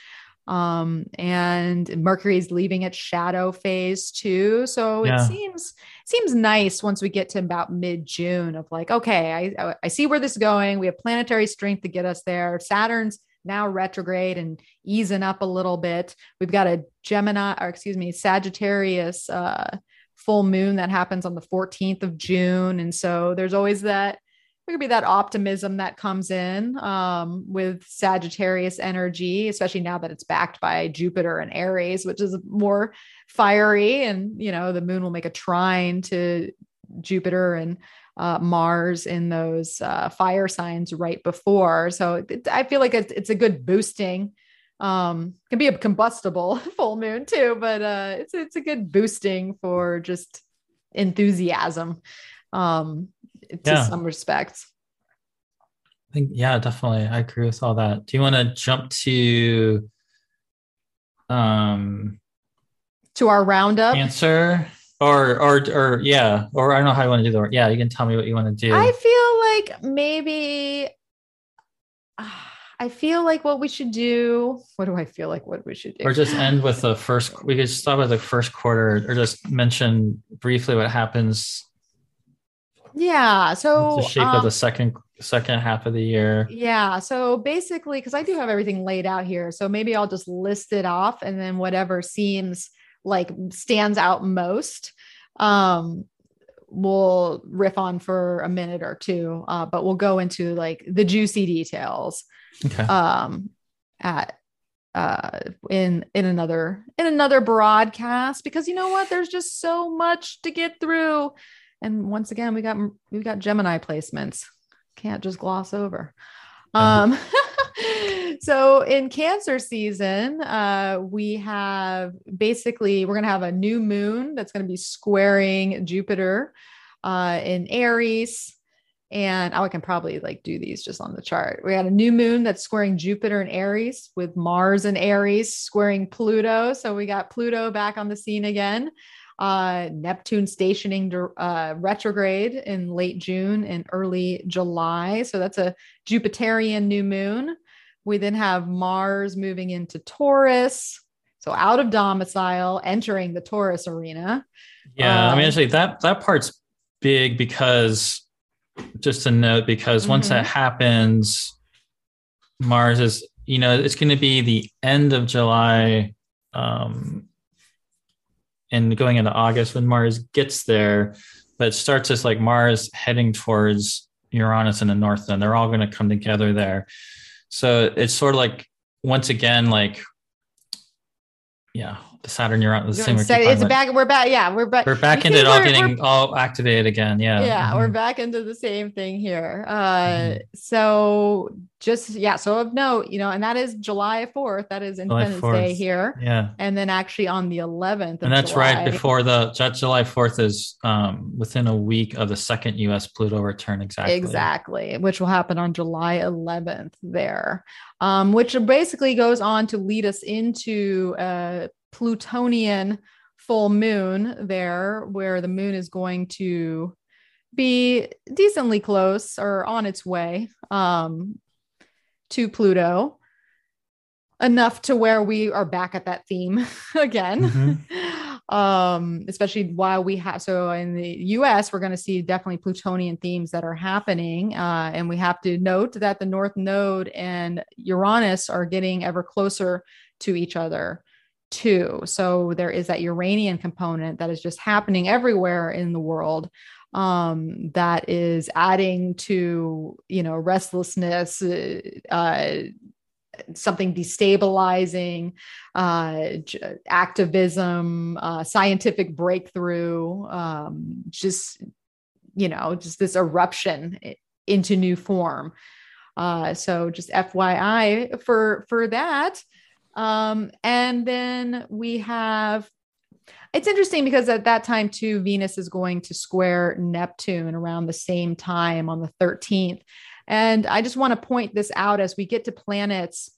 Um, and Mercury is leaving its shadow phase too. So yeah. it seems seems nice once we get to about mid June of like, okay, I I see where this is going. We have planetary strength to get us there. Saturn's now retrograde and easing up a little bit. We've got a Gemini, or excuse me, Sagittarius uh, full moon that happens on the 14th of June. And so there's always that, there could be that optimism that comes in um, with Sagittarius energy, especially now that it's backed by Jupiter and Aries, which is more fiery. And, you know, the moon will make a trine to Jupiter and uh, Mars in those uh, fire signs right before. So it, I feel like it's, it's a good boosting Um, can be a combustible full moon too, but uh, it's it's a good boosting for just enthusiasm um, to yeah. some respects. I think yeah, definitely. I agree with all that. Do you want to jump to um to our roundup answer or or or yeah or i don't know how you want to do the yeah you can tell me what you want to do i feel like maybe i feel like what we should do what do i feel like what we should do or just end with the first we could start with the first quarter or just mention briefly what happens yeah so the shape um, of the second second half of the year. Yeah so basically because i do have everything laid out here so maybe i'll just list it off and then whatever seems like stands out most um we'll riff on for a minute or two uh, but we'll go into like the juicy details okay. um at uh in in another in another broadcast because you know what? There's just so much to get through and once again we got we got gemini placements can't just gloss over um so in cancer season uh, we have basically we're going to have a new moon that's going to be squaring jupiter uh, in aries and oh, I can probably like do these just on the chart. We had a new moon that's squaring Jupiter and Aries with Mars and Aries squaring Pluto. So we got Pluto back on the scene again. Uh, Neptune stationing uh, retrograde in late June and early July. So that's a Jupiterian new moon. We then have Mars moving into Taurus. So out of domicile, entering the Taurus arena. Yeah, um, I mean, um, actually, that that part's big because just to note, because once mm-hmm. that happens, Mars is, you know, it's going to be the end of July um, and going into August when Mars gets there. But it starts as like Mars heading towards Uranus in the north, and they're all going to come together there. So it's sort of like once again, like yeah, the Saturn Uranus. The same. Say, it's back. We're back. Yeah, we're back. We're back into it all getting all activated again. Yeah. Yeah, mm-hmm. we're back into the same thing here. Uh, mm-hmm. so just yeah. So of note, you know, and that is July fourth. That is Independence Day here. Yeah. And then actually on the eleventh. And that's July, right before the that July fourth is um, within a week of the second U.S. Pluto return. Exactly. Exactly, which will happen on July eleventh there. Um, which basically goes on to lead us into uh, Plutonian full moon there, where the moon is going to be decently close or on its way um, to Pluto, enough to where we are back at that theme again. Mm-hmm. um, especially while we have so in the US, we're going to see definitely Plutonian themes that are happening. Uh, and we have to note that the North Node and Uranus are getting ever closer to each other too. So there is that Uranian component that is just happening everywhere in the world um, that is adding to, you know, restlessness, uh, uh something destabilizing, uh, activism, uh, scientific breakthrough, um, just, you know, just this eruption into new form. Uh, so just FYI for for that. Um, and then we have it's interesting because at that time too venus is going to square neptune around the same time on the 13th and i just want to point this out as we get to planets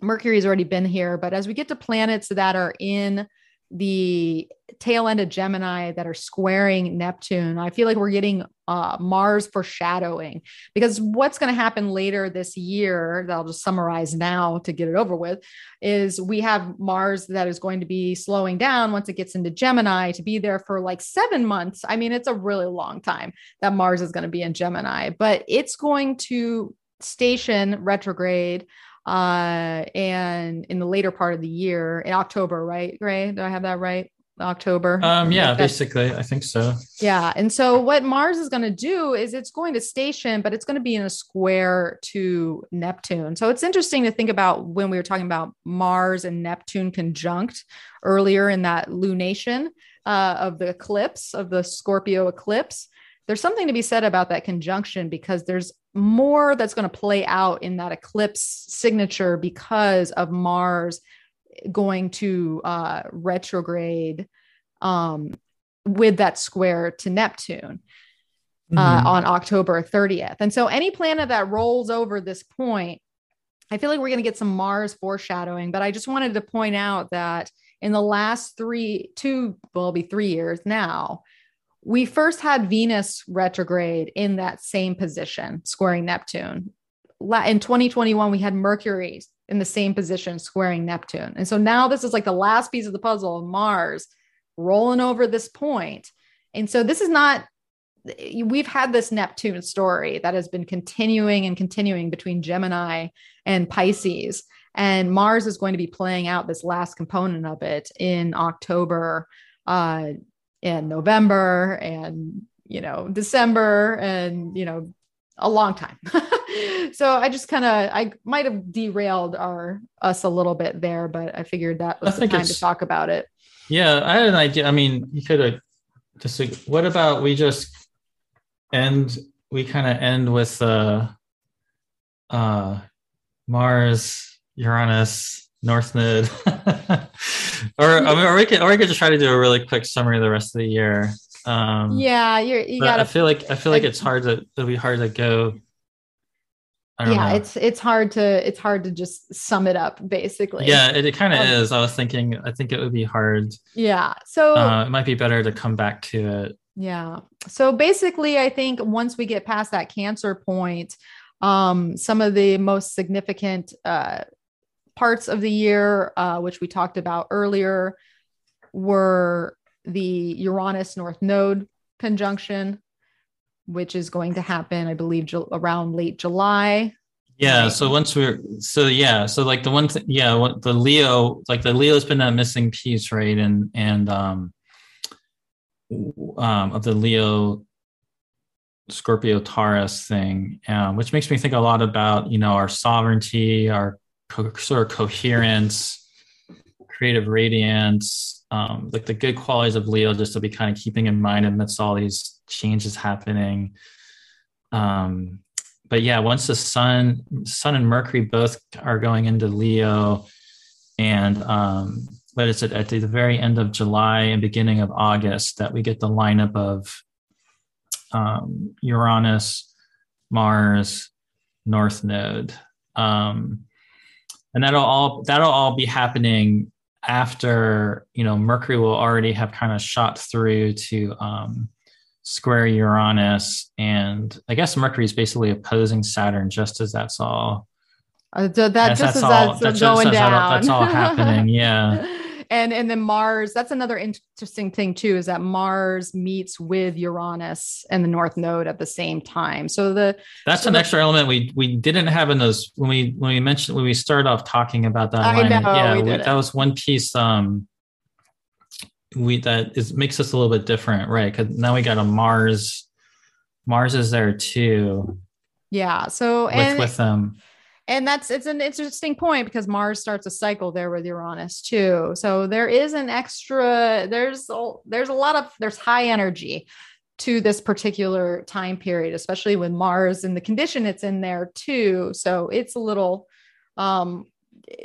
mercury's already been here but as we get to planets that are in the tail end of Gemini that are squaring Neptune. I feel like we're getting uh, Mars foreshadowing because what's going to happen later this year, that I'll just summarize now to get it over with, is we have Mars that is going to be slowing down once it gets into Gemini to be there for like seven months. I mean, it's a really long time that Mars is going to be in Gemini, but it's going to station retrograde uh, and in the later part of the year in October, right? Gray, do I have that right? October. Um, yeah, basically, I think so. Yeah. And so what Mars is going to do is it's going to station, but it's going to be in a square to Neptune. So it's interesting to think about when we were talking about Mars and Neptune conjunct earlier in that lunation uh, of the eclipse, of the Scorpio eclipse there's something to be said about that conjunction because there's more that's going to play out in that eclipse signature because of Mars going to uh, retrograde um, with that square to Neptune. Uh, mm-hmm. on October 30th. And so any planet that rolls over this point, I feel like we're going to get some Mars foreshadowing, but I just wanted to point out that in the last three, two, well, be three years now, we first had Venus retrograde in that same position, squaring Neptune. In 2021, we had Mercury in the same position, squaring Neptune. And so now this is like the last piece of the puzzle of Mars rolling over this point. And so this is not, we've had this Neptune story that has been continuing and continuing between Gemini and Pisces. And Mars is going to be playing out this last component of it in October. Uh, and November and you know December and you know a long time. so I just kind of I might have derailed our us a little bit there, but I figured that was I the time to talk about it. Yeah, I had an idea. I mean, you could have just what about we just end we kind of end with uh uh Mars, Uranus, North Node. or I mean, or we could, or we could just try to do a really quick summary of the rest of the year. Um, yeah, you're, you got. I feel like I feel like it's hard to it'll be hard to go. yeah, know. it's it's hard to it's hard to just sum it up basically. Yeah, it, it kind of um, is. I was thinking, I think it would be hard. Yeah, so uh, it might be better to come back to it. Yeah. So basically, I think once we get past that cancer point, um, some of the most significant uh, parts of the year, uh, which we talked about earlier, were the Uranus North Node conjunction, which is going to happen, I believe, ju- around late July. Yeah. So once we're so yeah, so like the one thing, yeah, what the Leo, like the Leo's been that missing piece, right? And and um, um of the Leo Scorpio Taurus thing, um, which makes me think a lot about you know our sovereignty, our co- sort of coherence, creative radiance, um, like the good qualities of Leo, just to be kind of keeping in mind amidst all these changes happening. Um, but yeah, once the Sun, Sun and Mercury both are going into Leo, and um, but it's at, at the very end of July and beginning of August that we get the lineup of um, Uranus, Mars, North Node. Um, and that'll all that'll all be happening after you know Mercury will already have kind of shot through to um, square Uranus, and I guess Mercury is basically opposing Saturn just as that's all. Uh, that just as all, that's, that's going down. that's all happening. Yeah. and and then Mars. That's another interesting thing too, is that Mars meets with Uranus and the North Node at the same time. So the that's so an the, extra element we we didn't have in those when we when we mentioned when we started off talking about that. I know, yeah, we we, that was one piece. Um, we that is makes us a little bit different, right? Because now we got a Mars. Mars is there too. Yeah. So with, and with them and that's it's an interesting point because mars starts a cycle there with uranus too. So there is an extra there's a, there's a lot of there's high energy to this particular time period especially with mars and the condition it's in there too. So it's a little um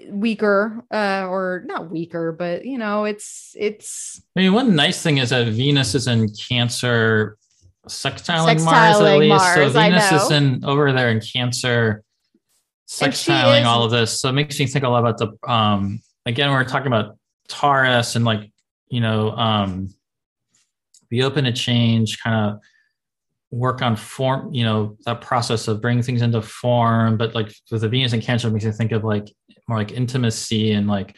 weaker uh or not weaker but you know it's it's i mean one nice thing is that venus is in cancer sextiling, sextiling mars at least. Mars, so venus is in over there in cancer sextiling all of this. So it makes me think a lot about the um again, we're talking about Taurus and like, you know, um be open to change, kind of work on form, you know, that process of bringing things into form. But like with the Venus and Cancer, it makes me think of like more like intimacy and like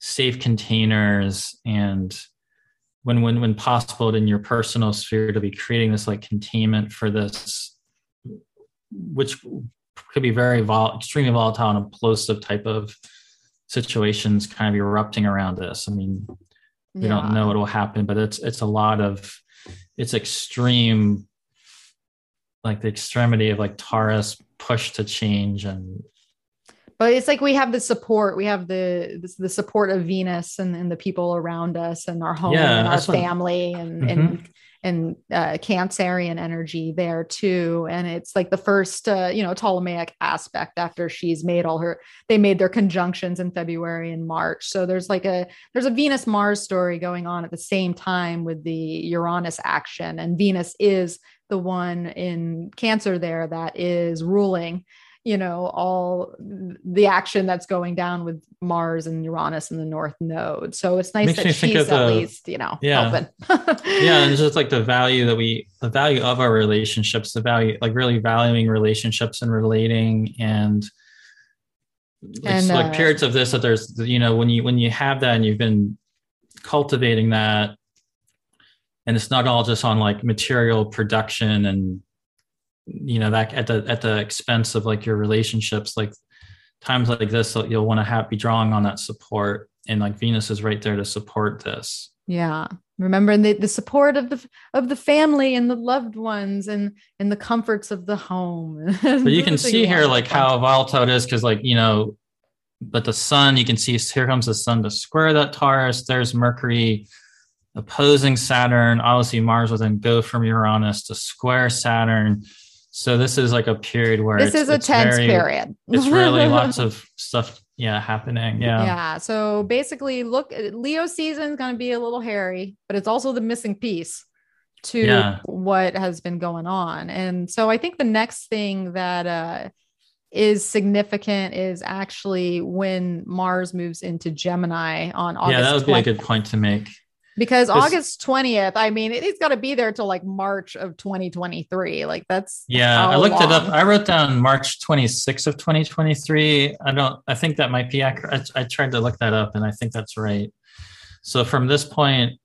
safe containers and when when when possible in your personal sphere to be creating this like containment for this which could be very vol- extremely volatile and implosive type of situations kind of erupting around this. I mean, we yeah. don't know what will happen, but it's it's a lot of it's extreme, like the extremity of like Taurus push to change and. But it's like we have the support. We have the the support of Venus and, and the people around us and our home yeah, and our family what, and mm-hmm. and and uh, Cancerian energy there too. And it's like the first, uh, you know, Ptolemaic aspect after she's made all her, they made their conjunctions in February and March. So there's like a, there's a Venus Mars story going on at the same time with the Uranus action. And Venus is the one in Cancer there that is ruling you know all the action that's going down with Mars and Uranus in the North Node. So it's nice Makes that she's at the, least you know yeah. helping. yeah, and just like the value that we, the value of our relationships, the value, like really valuing relationships and relating and. It's and, like uh, periods of this that there's you know when you when you have that and you've been cultivating that and it's not all just on like material production and you know that at the at the expense of like your relationships like times like this you'll want to have be drawing on that support. And like venus is right there to support this. Yeah. Remember the, the support of the of the family and the loved ones and and the comforts of the home. But you can see here like how volatile it is because like you know but the sun you can see here comes the sun to square that taurus. There's mercury opposing saturn. Obviously mars will then go from uranus to square saturn so this is like a period where this is a tense very, period. it's really lots of stuff, yeah, happening. Yeah. Yeah. So basically, look, Leo season is going to be a little hairy, but it's also the missing piece to yeah. what has been going on. And so I think the next thing that uh, is significant is actually when Mars moves into Gemini on August. Yeah, that would 20th. be a good point to make because August 20th, I mean, it's got to be there till like March of 2023. Like that's yeah, I looked long. it up. I wrote down March 26th of 2023. I don't, I think that might be accurate. I, I tried to look that up and I think that's right. So from this point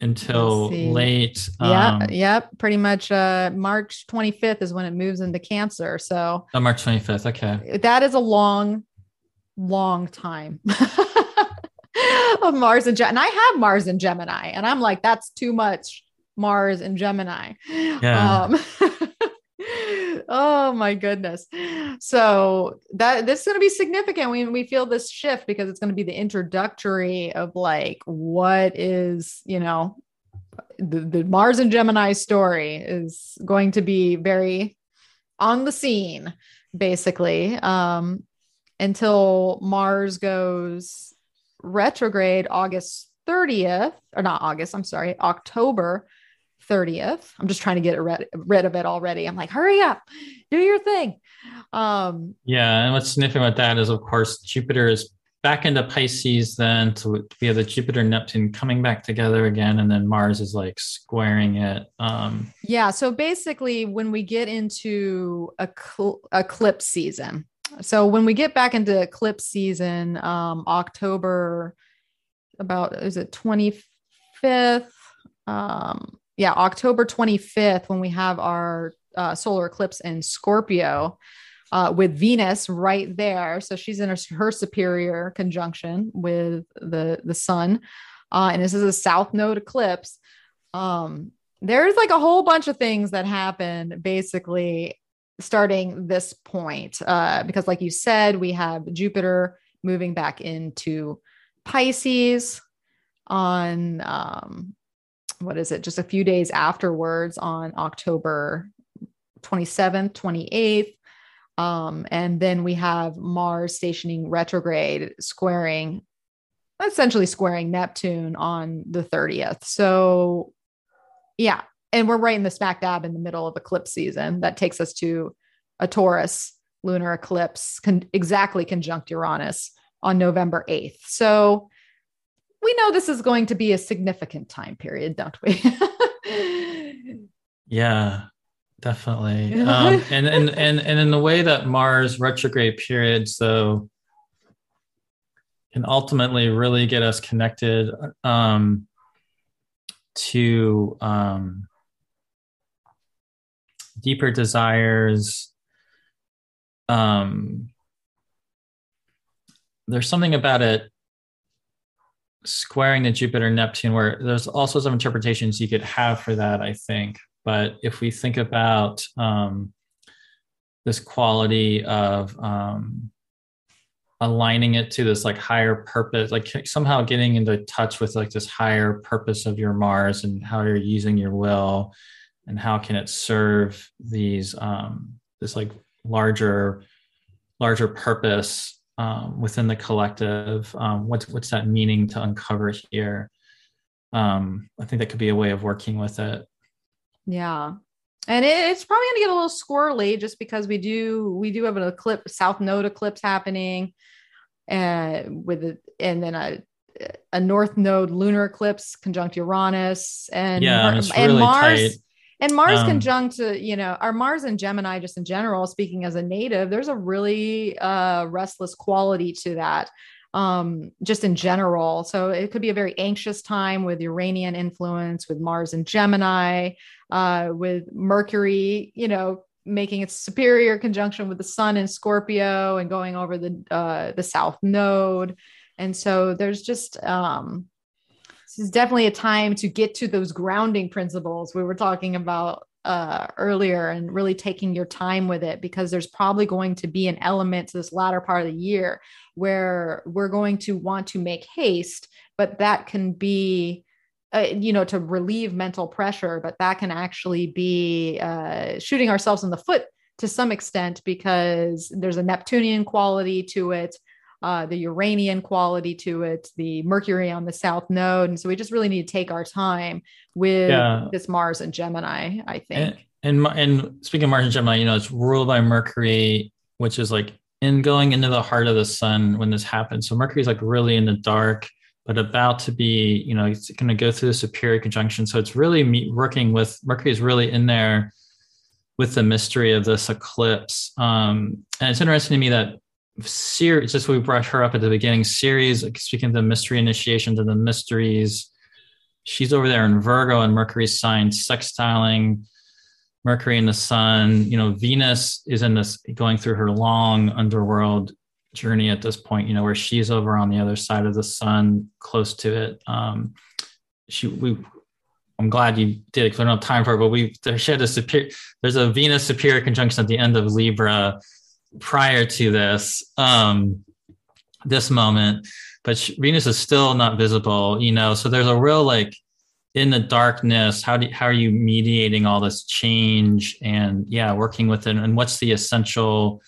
until late. Yeah, um, yep, pretty much uh March 25th is when it moves into Cancer. So oh, March 25th. Okay. That is a long, long time. of Mars and Gemini. And I have Mars and Gemini, and I'm like, that's too much Mars and Gemini. Yeah. Um, oh my goodness. So that this is going to be significant. We we feel this shift because it's going to be the introductory of like what is, you know, the, the Mars and Gemini story is going to be very on the scene, basically. Um, until Mars goes retrograde August 30th, or not August, I'm sorry, October 30th. I'm just trying to get rid, rid of it already. I'm like, hurry up, do your thing. Um, yeah. And what's significant about that is, of course, Jupiter is back into Pisces then to we have the Jupiter Neptune coming back together again, and then Mars is like squaring it. Um, yeah. So basically, when we get into a cl- eclipse season, so when we get back into eclipse season, um, October, about is it 25th? Um, yeah, October 25th, when we have our uh, solar eclipse in Scorpio uh, with Venus right there. So she's in her, her superior conjunction with the, the sun. Uh, and this is a south node eclipse. Um, there's like a whole bunch of things that happen basically starting this point uh, because like you said we have jupiter moving back into pisces on um, what is it? Just a few days afterwards on october 27th 28th um, and then we have mars stationing retrograde squaring essentially squaring neptune on the 30th so yeah and we're right in the smack dab in the middle of eclipse season that takes us to a Taurus lunar eclipse con- exactly conjunct Uranus on November 8th. So we know this is going to be a significant time period, don't we? yeah, definitely. Um, and, and, and, and in the way that Mars retrograde periods, though, can ultimately really get us connected um, to um, deeper desires. Um there's something about it squaring the jupiter neptune where there's all sorts of interpretations you could have for that i think. But if we think about um this quality of um aligning it to this like higher purpose like somehow getting into touch with like this higher purpose of your mars and how you're using your will and how can it serve these um this like larger larger purpose um, within the collective? Um, what's what's that meaning to uncover here? Um, i think that could be a way of working with it. Yeah. And it's probably going to get a little squirrely just because we do we do have an eclipse south node eclipse happening and uh, with it and then a a north node lunar eclipse conjunct uranus and yeah and, really and mars tight. And mars um, conjunct to you know our mars and gemini just in general speaking as a native there's a really uh restless quality to that um, just in general. So it could be a very anxious time with Uranian influence, with Mars and Gemini, uh, with Mercury, you know, making its superior conjunction with the Sun in Scorpio and going over the uh, the South Node. And so there's just um, is definitely a time to get to those grounding principles we were talking about uh, earlier and really taking your time with it because there's probably going to be an element to this latter part of the year where we're going to want to make haste, but that can be, uh, you know, to relieve mental pressure, but that can actually be uh, shooting ourselves in the foot to some extent because there's a Neptunian quality to it. Uh, the Uranian quality to it, the Mercury on the South Node, and so we just really need to take our time with yeah. this Mars and Gemini. I think. And, and and speaking of Mars and Gemini, you know, it's ruled by Mercury, which is like in going into the heart of the sun when this happens. So Mercury's like really in the dark, but about to be, you know, it's going to go through the superior conjunction. So it's really me- working with Mercury is really in there with the mystery of this eclipse. Um, and it's interesting to me that Ceres, just we brought her up at the beginning, Ceres speaking of the mystery initiation and the mysteries, she's over there in Virgo and Mercury's sign sextiling Mercury in the Sun. You know, Venus is in this going through her long underworld journey at this point. You know, where she's over on the other side of the Sun, close to it. Um, she we. I'm glad you did it because I don't have time for it, but we she had a superior. There's a Venus superior conjunction at the end of Libra prior to this um, this moment, but she, Venus is still not visible. You know, so there's a real like in the darkness how do how are you mediating all this change and yeah working with it? And what's the essential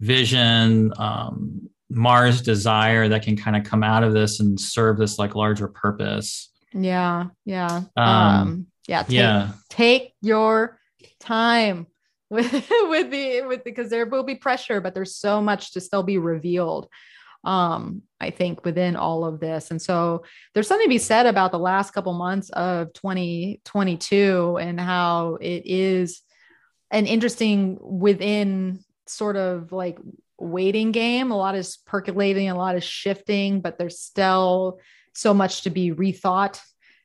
vision um, mars desire that can kind of come out of this and serve this like larger purpose? Yeah yeah. Um, um yeah take, yeah. take your time with with the with because there will be pressure but there's so much to still be revealed um, I think within all of this. And so there's something to be said about the last couple months of 2022 and how it is an interesting within sort of like waiting game. A lot is percolating, a lot is shifting, but there's still so much to be rethought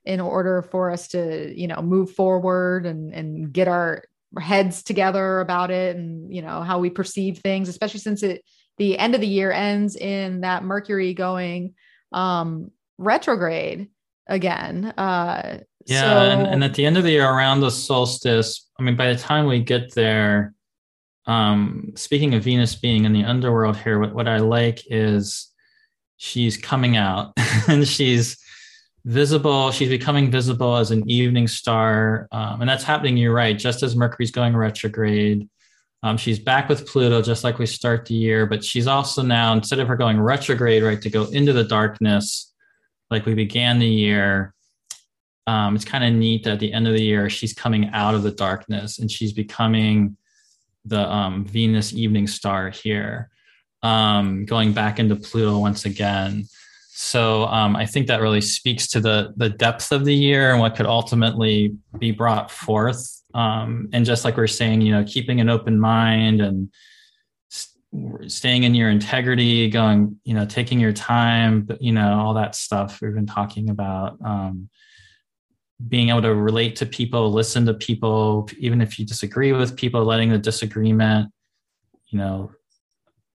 in order for us to, you know, move forward and and get our heads together about it and you know how we perceive things, especially since it the end of the year ends in that Mercury going um, retrograde again. Uh, yeah, so... and, and, at the end of the year, around the solstice, I mean, by the time we get there, um, speaking of Venus being in the underworld here, what, what I like is she's coming out and she's visible. She's becoming visible as an evening star, um, and that's happening. You're right. Just as Mercury's going retrograde, um, she's back with Pluto just like we start the year, but she's also now, instead of her going retrograde, right, to go into the darkness like we began the year, um, it's kind of neat that at the end of the year, she's coming out of the darkness and she's becoming the um, Venus evening star here, um, going back into Pluto once again. So um, I think that really speaks to the the depth of the year and what could ultimately be brought forth. Um, and just like we're saying you know keeping an open mind and st- staying in your integrity going you know taking your time you know all that stuff we've been talking about um, being able to relate to people listen to people even if you disagree with people letting the disagreement you know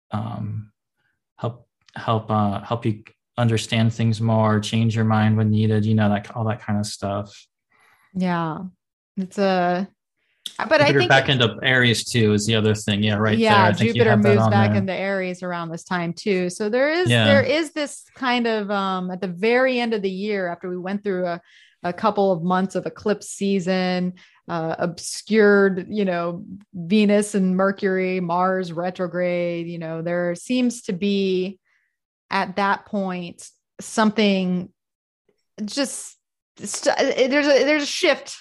um, help help uh, help you understand things more change your mind when needed you know that all that kind of stuff yeah it's a but Jupiter I think back into Aries too is the other thing. Yeah, right. yeah, there. I think you Jupiter moves back there. into Aries around this time too. So there is Yeah. there is this kind of um at the very end of the year after we went through a a couple of months of eclipse season, uh, obscured, you know, Venus and Mercury, Mars retrograde. You know, there seems to be at that point something just st- there's a there's a shift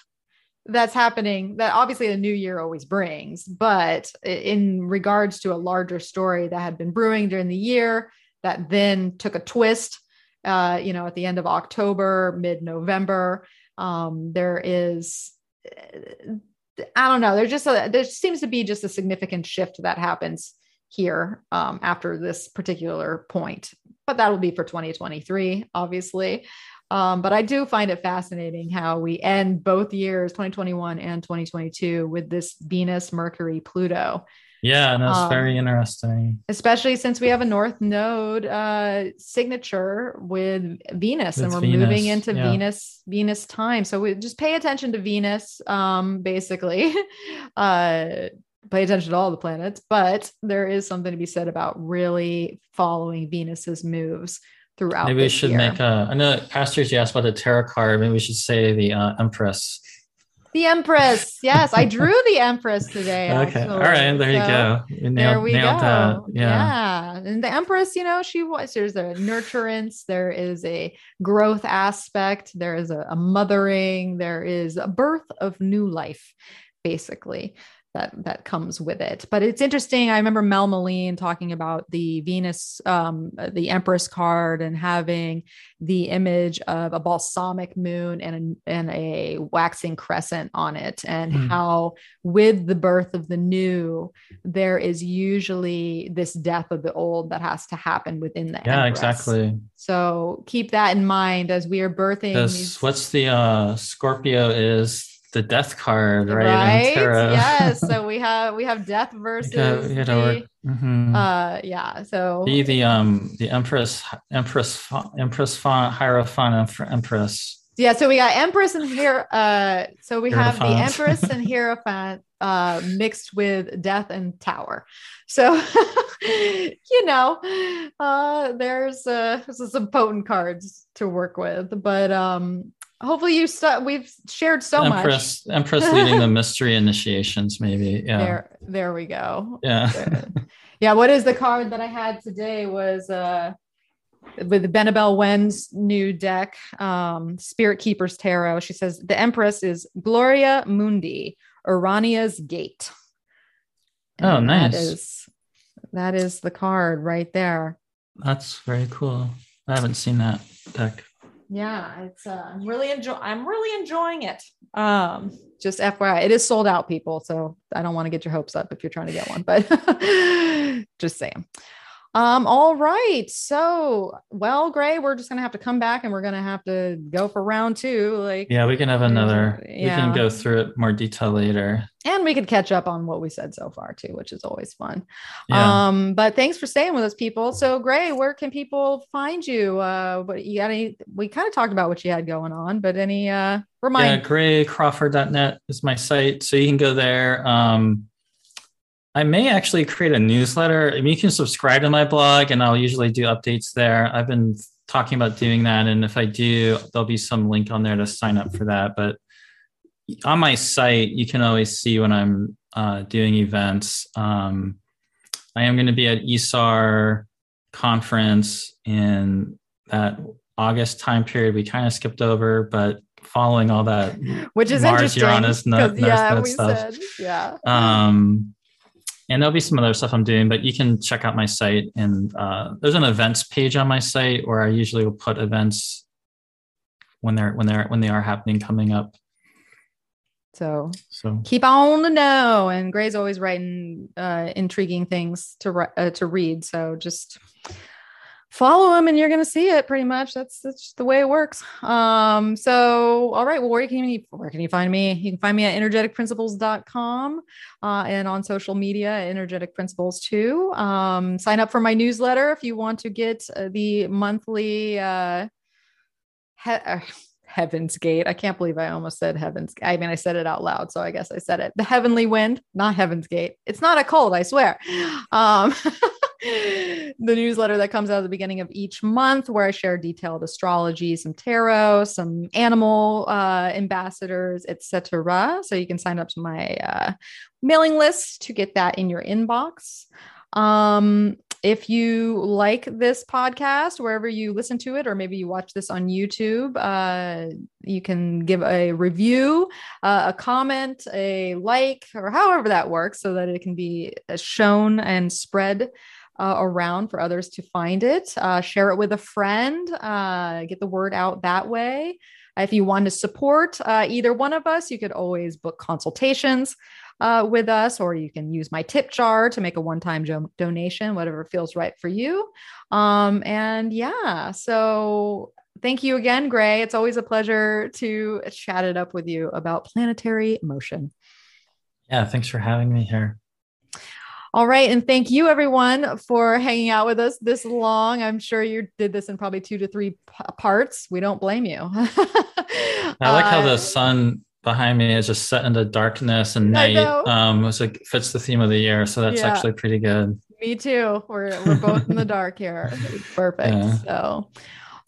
that's happening that obviously the new year always brings but in regards to a larger story that had been brewing during the year that then took a twist uh you know at the end of october mid-november um there is i don't know there's just a there seems to be just a significant shift that happens here um, after this particular point but that'll be for 2023 obviously um, but I do find it fascinating how we end both years, 2021 and 2022, with this Venus, Mercury, Pluto, Yeah, and that's Um, very interesting. especially since we have a North Node uh, signature with Venus, and we're moving into yeah. Venus Venus time. So we just pay attention to Venus, um, basically. uh, pay attention to all the planets, but there is something to be said about really following Venus's moves throughout. Maybe we should year. make a. I know pastors you asked about the tarot card. Maybe we should say the uh, Empress. The Empress. Yes, I drew the Empress today. Okay. actually. All right. There you go. You There we nailed go. that. Yeah. yeah. And the Empress, you know, she was there's a nurturance, there is a growth aspect, there is a, a mothering, there is a birth of new life, basically. That, that comes with it. But it's interesting. I remember Mel Moline talking about the Venus, um, the Empress card, and having the image of a balsamic moon and a, and a waxing crescent on it, and Hmm. how with the birth of the new, there is usually this death of the old that has to happen within the Yeah. Empress. Exactly. So keep that in mind as we are birthing. These- what's the uh Scorpio is the death card, right? right? Yes. So we have we have death versus gotta- you the, Mhm. uh yeah. So be the um the Empress Empress Empress font Hierophant Empress. Yeah, so we got Empress and here. Uh, so we have the Empress and Hierophant uh, mixed with Death and Tower. So you know, uh, there's uh, there's some potent cards to work with, but um, hopefully you st- we've shared so Empress Empress leading the mystery initiations, maybe. Yeah. There, there we go. Yeah. yeah, what is the card that I had today was uh with Benebell Wen's new deck, um, Spirit Keepers Tarot. She says the Empress is Gloria Mundi, Urania's Gate. Oh, And nice. That is that is the card right there. That's very cool. I haven't seen that deck. Yeah, it's uh, I'm really enjoy I'm really enjoying it. Um, just FYI, it is sold out, people. So I don't want to get your hopes up if you're trying to get one, but just saying. Um, all right. So, well, Gray, we're just gonna have to come back and we're gonna have to go for round two. Like, Yeah, we can have another. Yeah. We can go through it more detail later. and we could catch up on what we said so far too, which is always fun. Yeah. Um, but thanks for staying with us, people. So, Gray, where can people find you? Uh, what you got any? We kind of talked about what you had going on, but any uh yeah, remind? graycrawford.net is my site. So you can go there. Um, I may actually create a newsletter. I mean, you can subscribe to my blog and I'll usually do updates there. I've been talking about doing that. And if I do, there'll be some link on there to sign up for that. But on my site, you can always see when I'm uh, doing events. Um, I am going to be at ISAR conference in that August time period. We kind of skipped over, but following all that which is Mars, interesting. Uranus, 'cause, yeah, we stuff. said, yeah. um and there'll be some other stuff i'm doing but you can check out my site and uh, there's an events page on my site where i usually will put events when they're when they're when they are happening coming up So so keep on the know. And Gray's always writing uh, intriguing things to uh, to read. So just follow them and you're going to see it. Pretty much. That's that's the way it works. Um. So all right. Well, where can you where can you find me? You can find me at energeticprinciples.com uh, and on social media, energetic principles too. Um. Sign up for my newsletter if you want to get uh, the monthly. Uh, he- uh, Heaven's Gate. I can't believe I almost said Heaven's. I mean, I said it out loud, so I guess I said it. The Heavenly Wind, not Heaven's Gate. It's not a cold, I swear. Um, the newsletter that comes out at the beginning of each month, where I share detailed astrology, some tarot, some animal uh, ambassadors, etc. So you can sign up to my uh, mailing list to get that in your inbox. Um, if you like this podcast, wherever you listen to it, or maybe you watch this on YouTube, uh, you can give a review, uh, a comment, a like, or however that works so that it can be uh, shown and spread. Uh, around for others to find it, uh, share it with a friend, uh, get the word out that way. If you want to support either one of us, you could always book consultations uh, with us, or you can use my tip jar to make a one time jo- donation, whatever feels right for you. Um, and yeah, so thank you again, Gray. It's always a pleasure to chat it up with you about planetary motion. Yeah, thanks for having me here. All right. And thank you, everyone, for hanging out with us this long. I'm sure you did this in probably two to three p- parts. We don't blame you. I like how the uh, sun behind me is just set into darkness and night. Um, it's like fits the theme of the year, so that's yeah. actually pretty good. Me too. We're we're both in the dark here. Perfect. Yeah. So,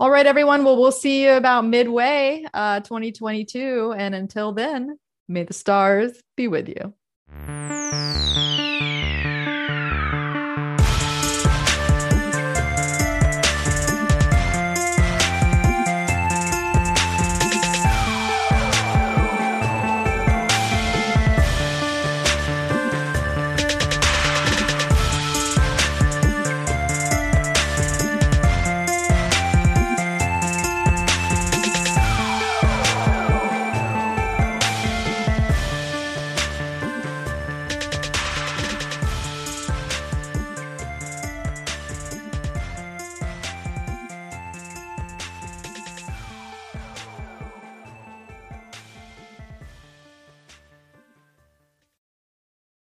all right, everyone. Well, we'll see you about midway, uh, 2022, and until then, may the stars be with you.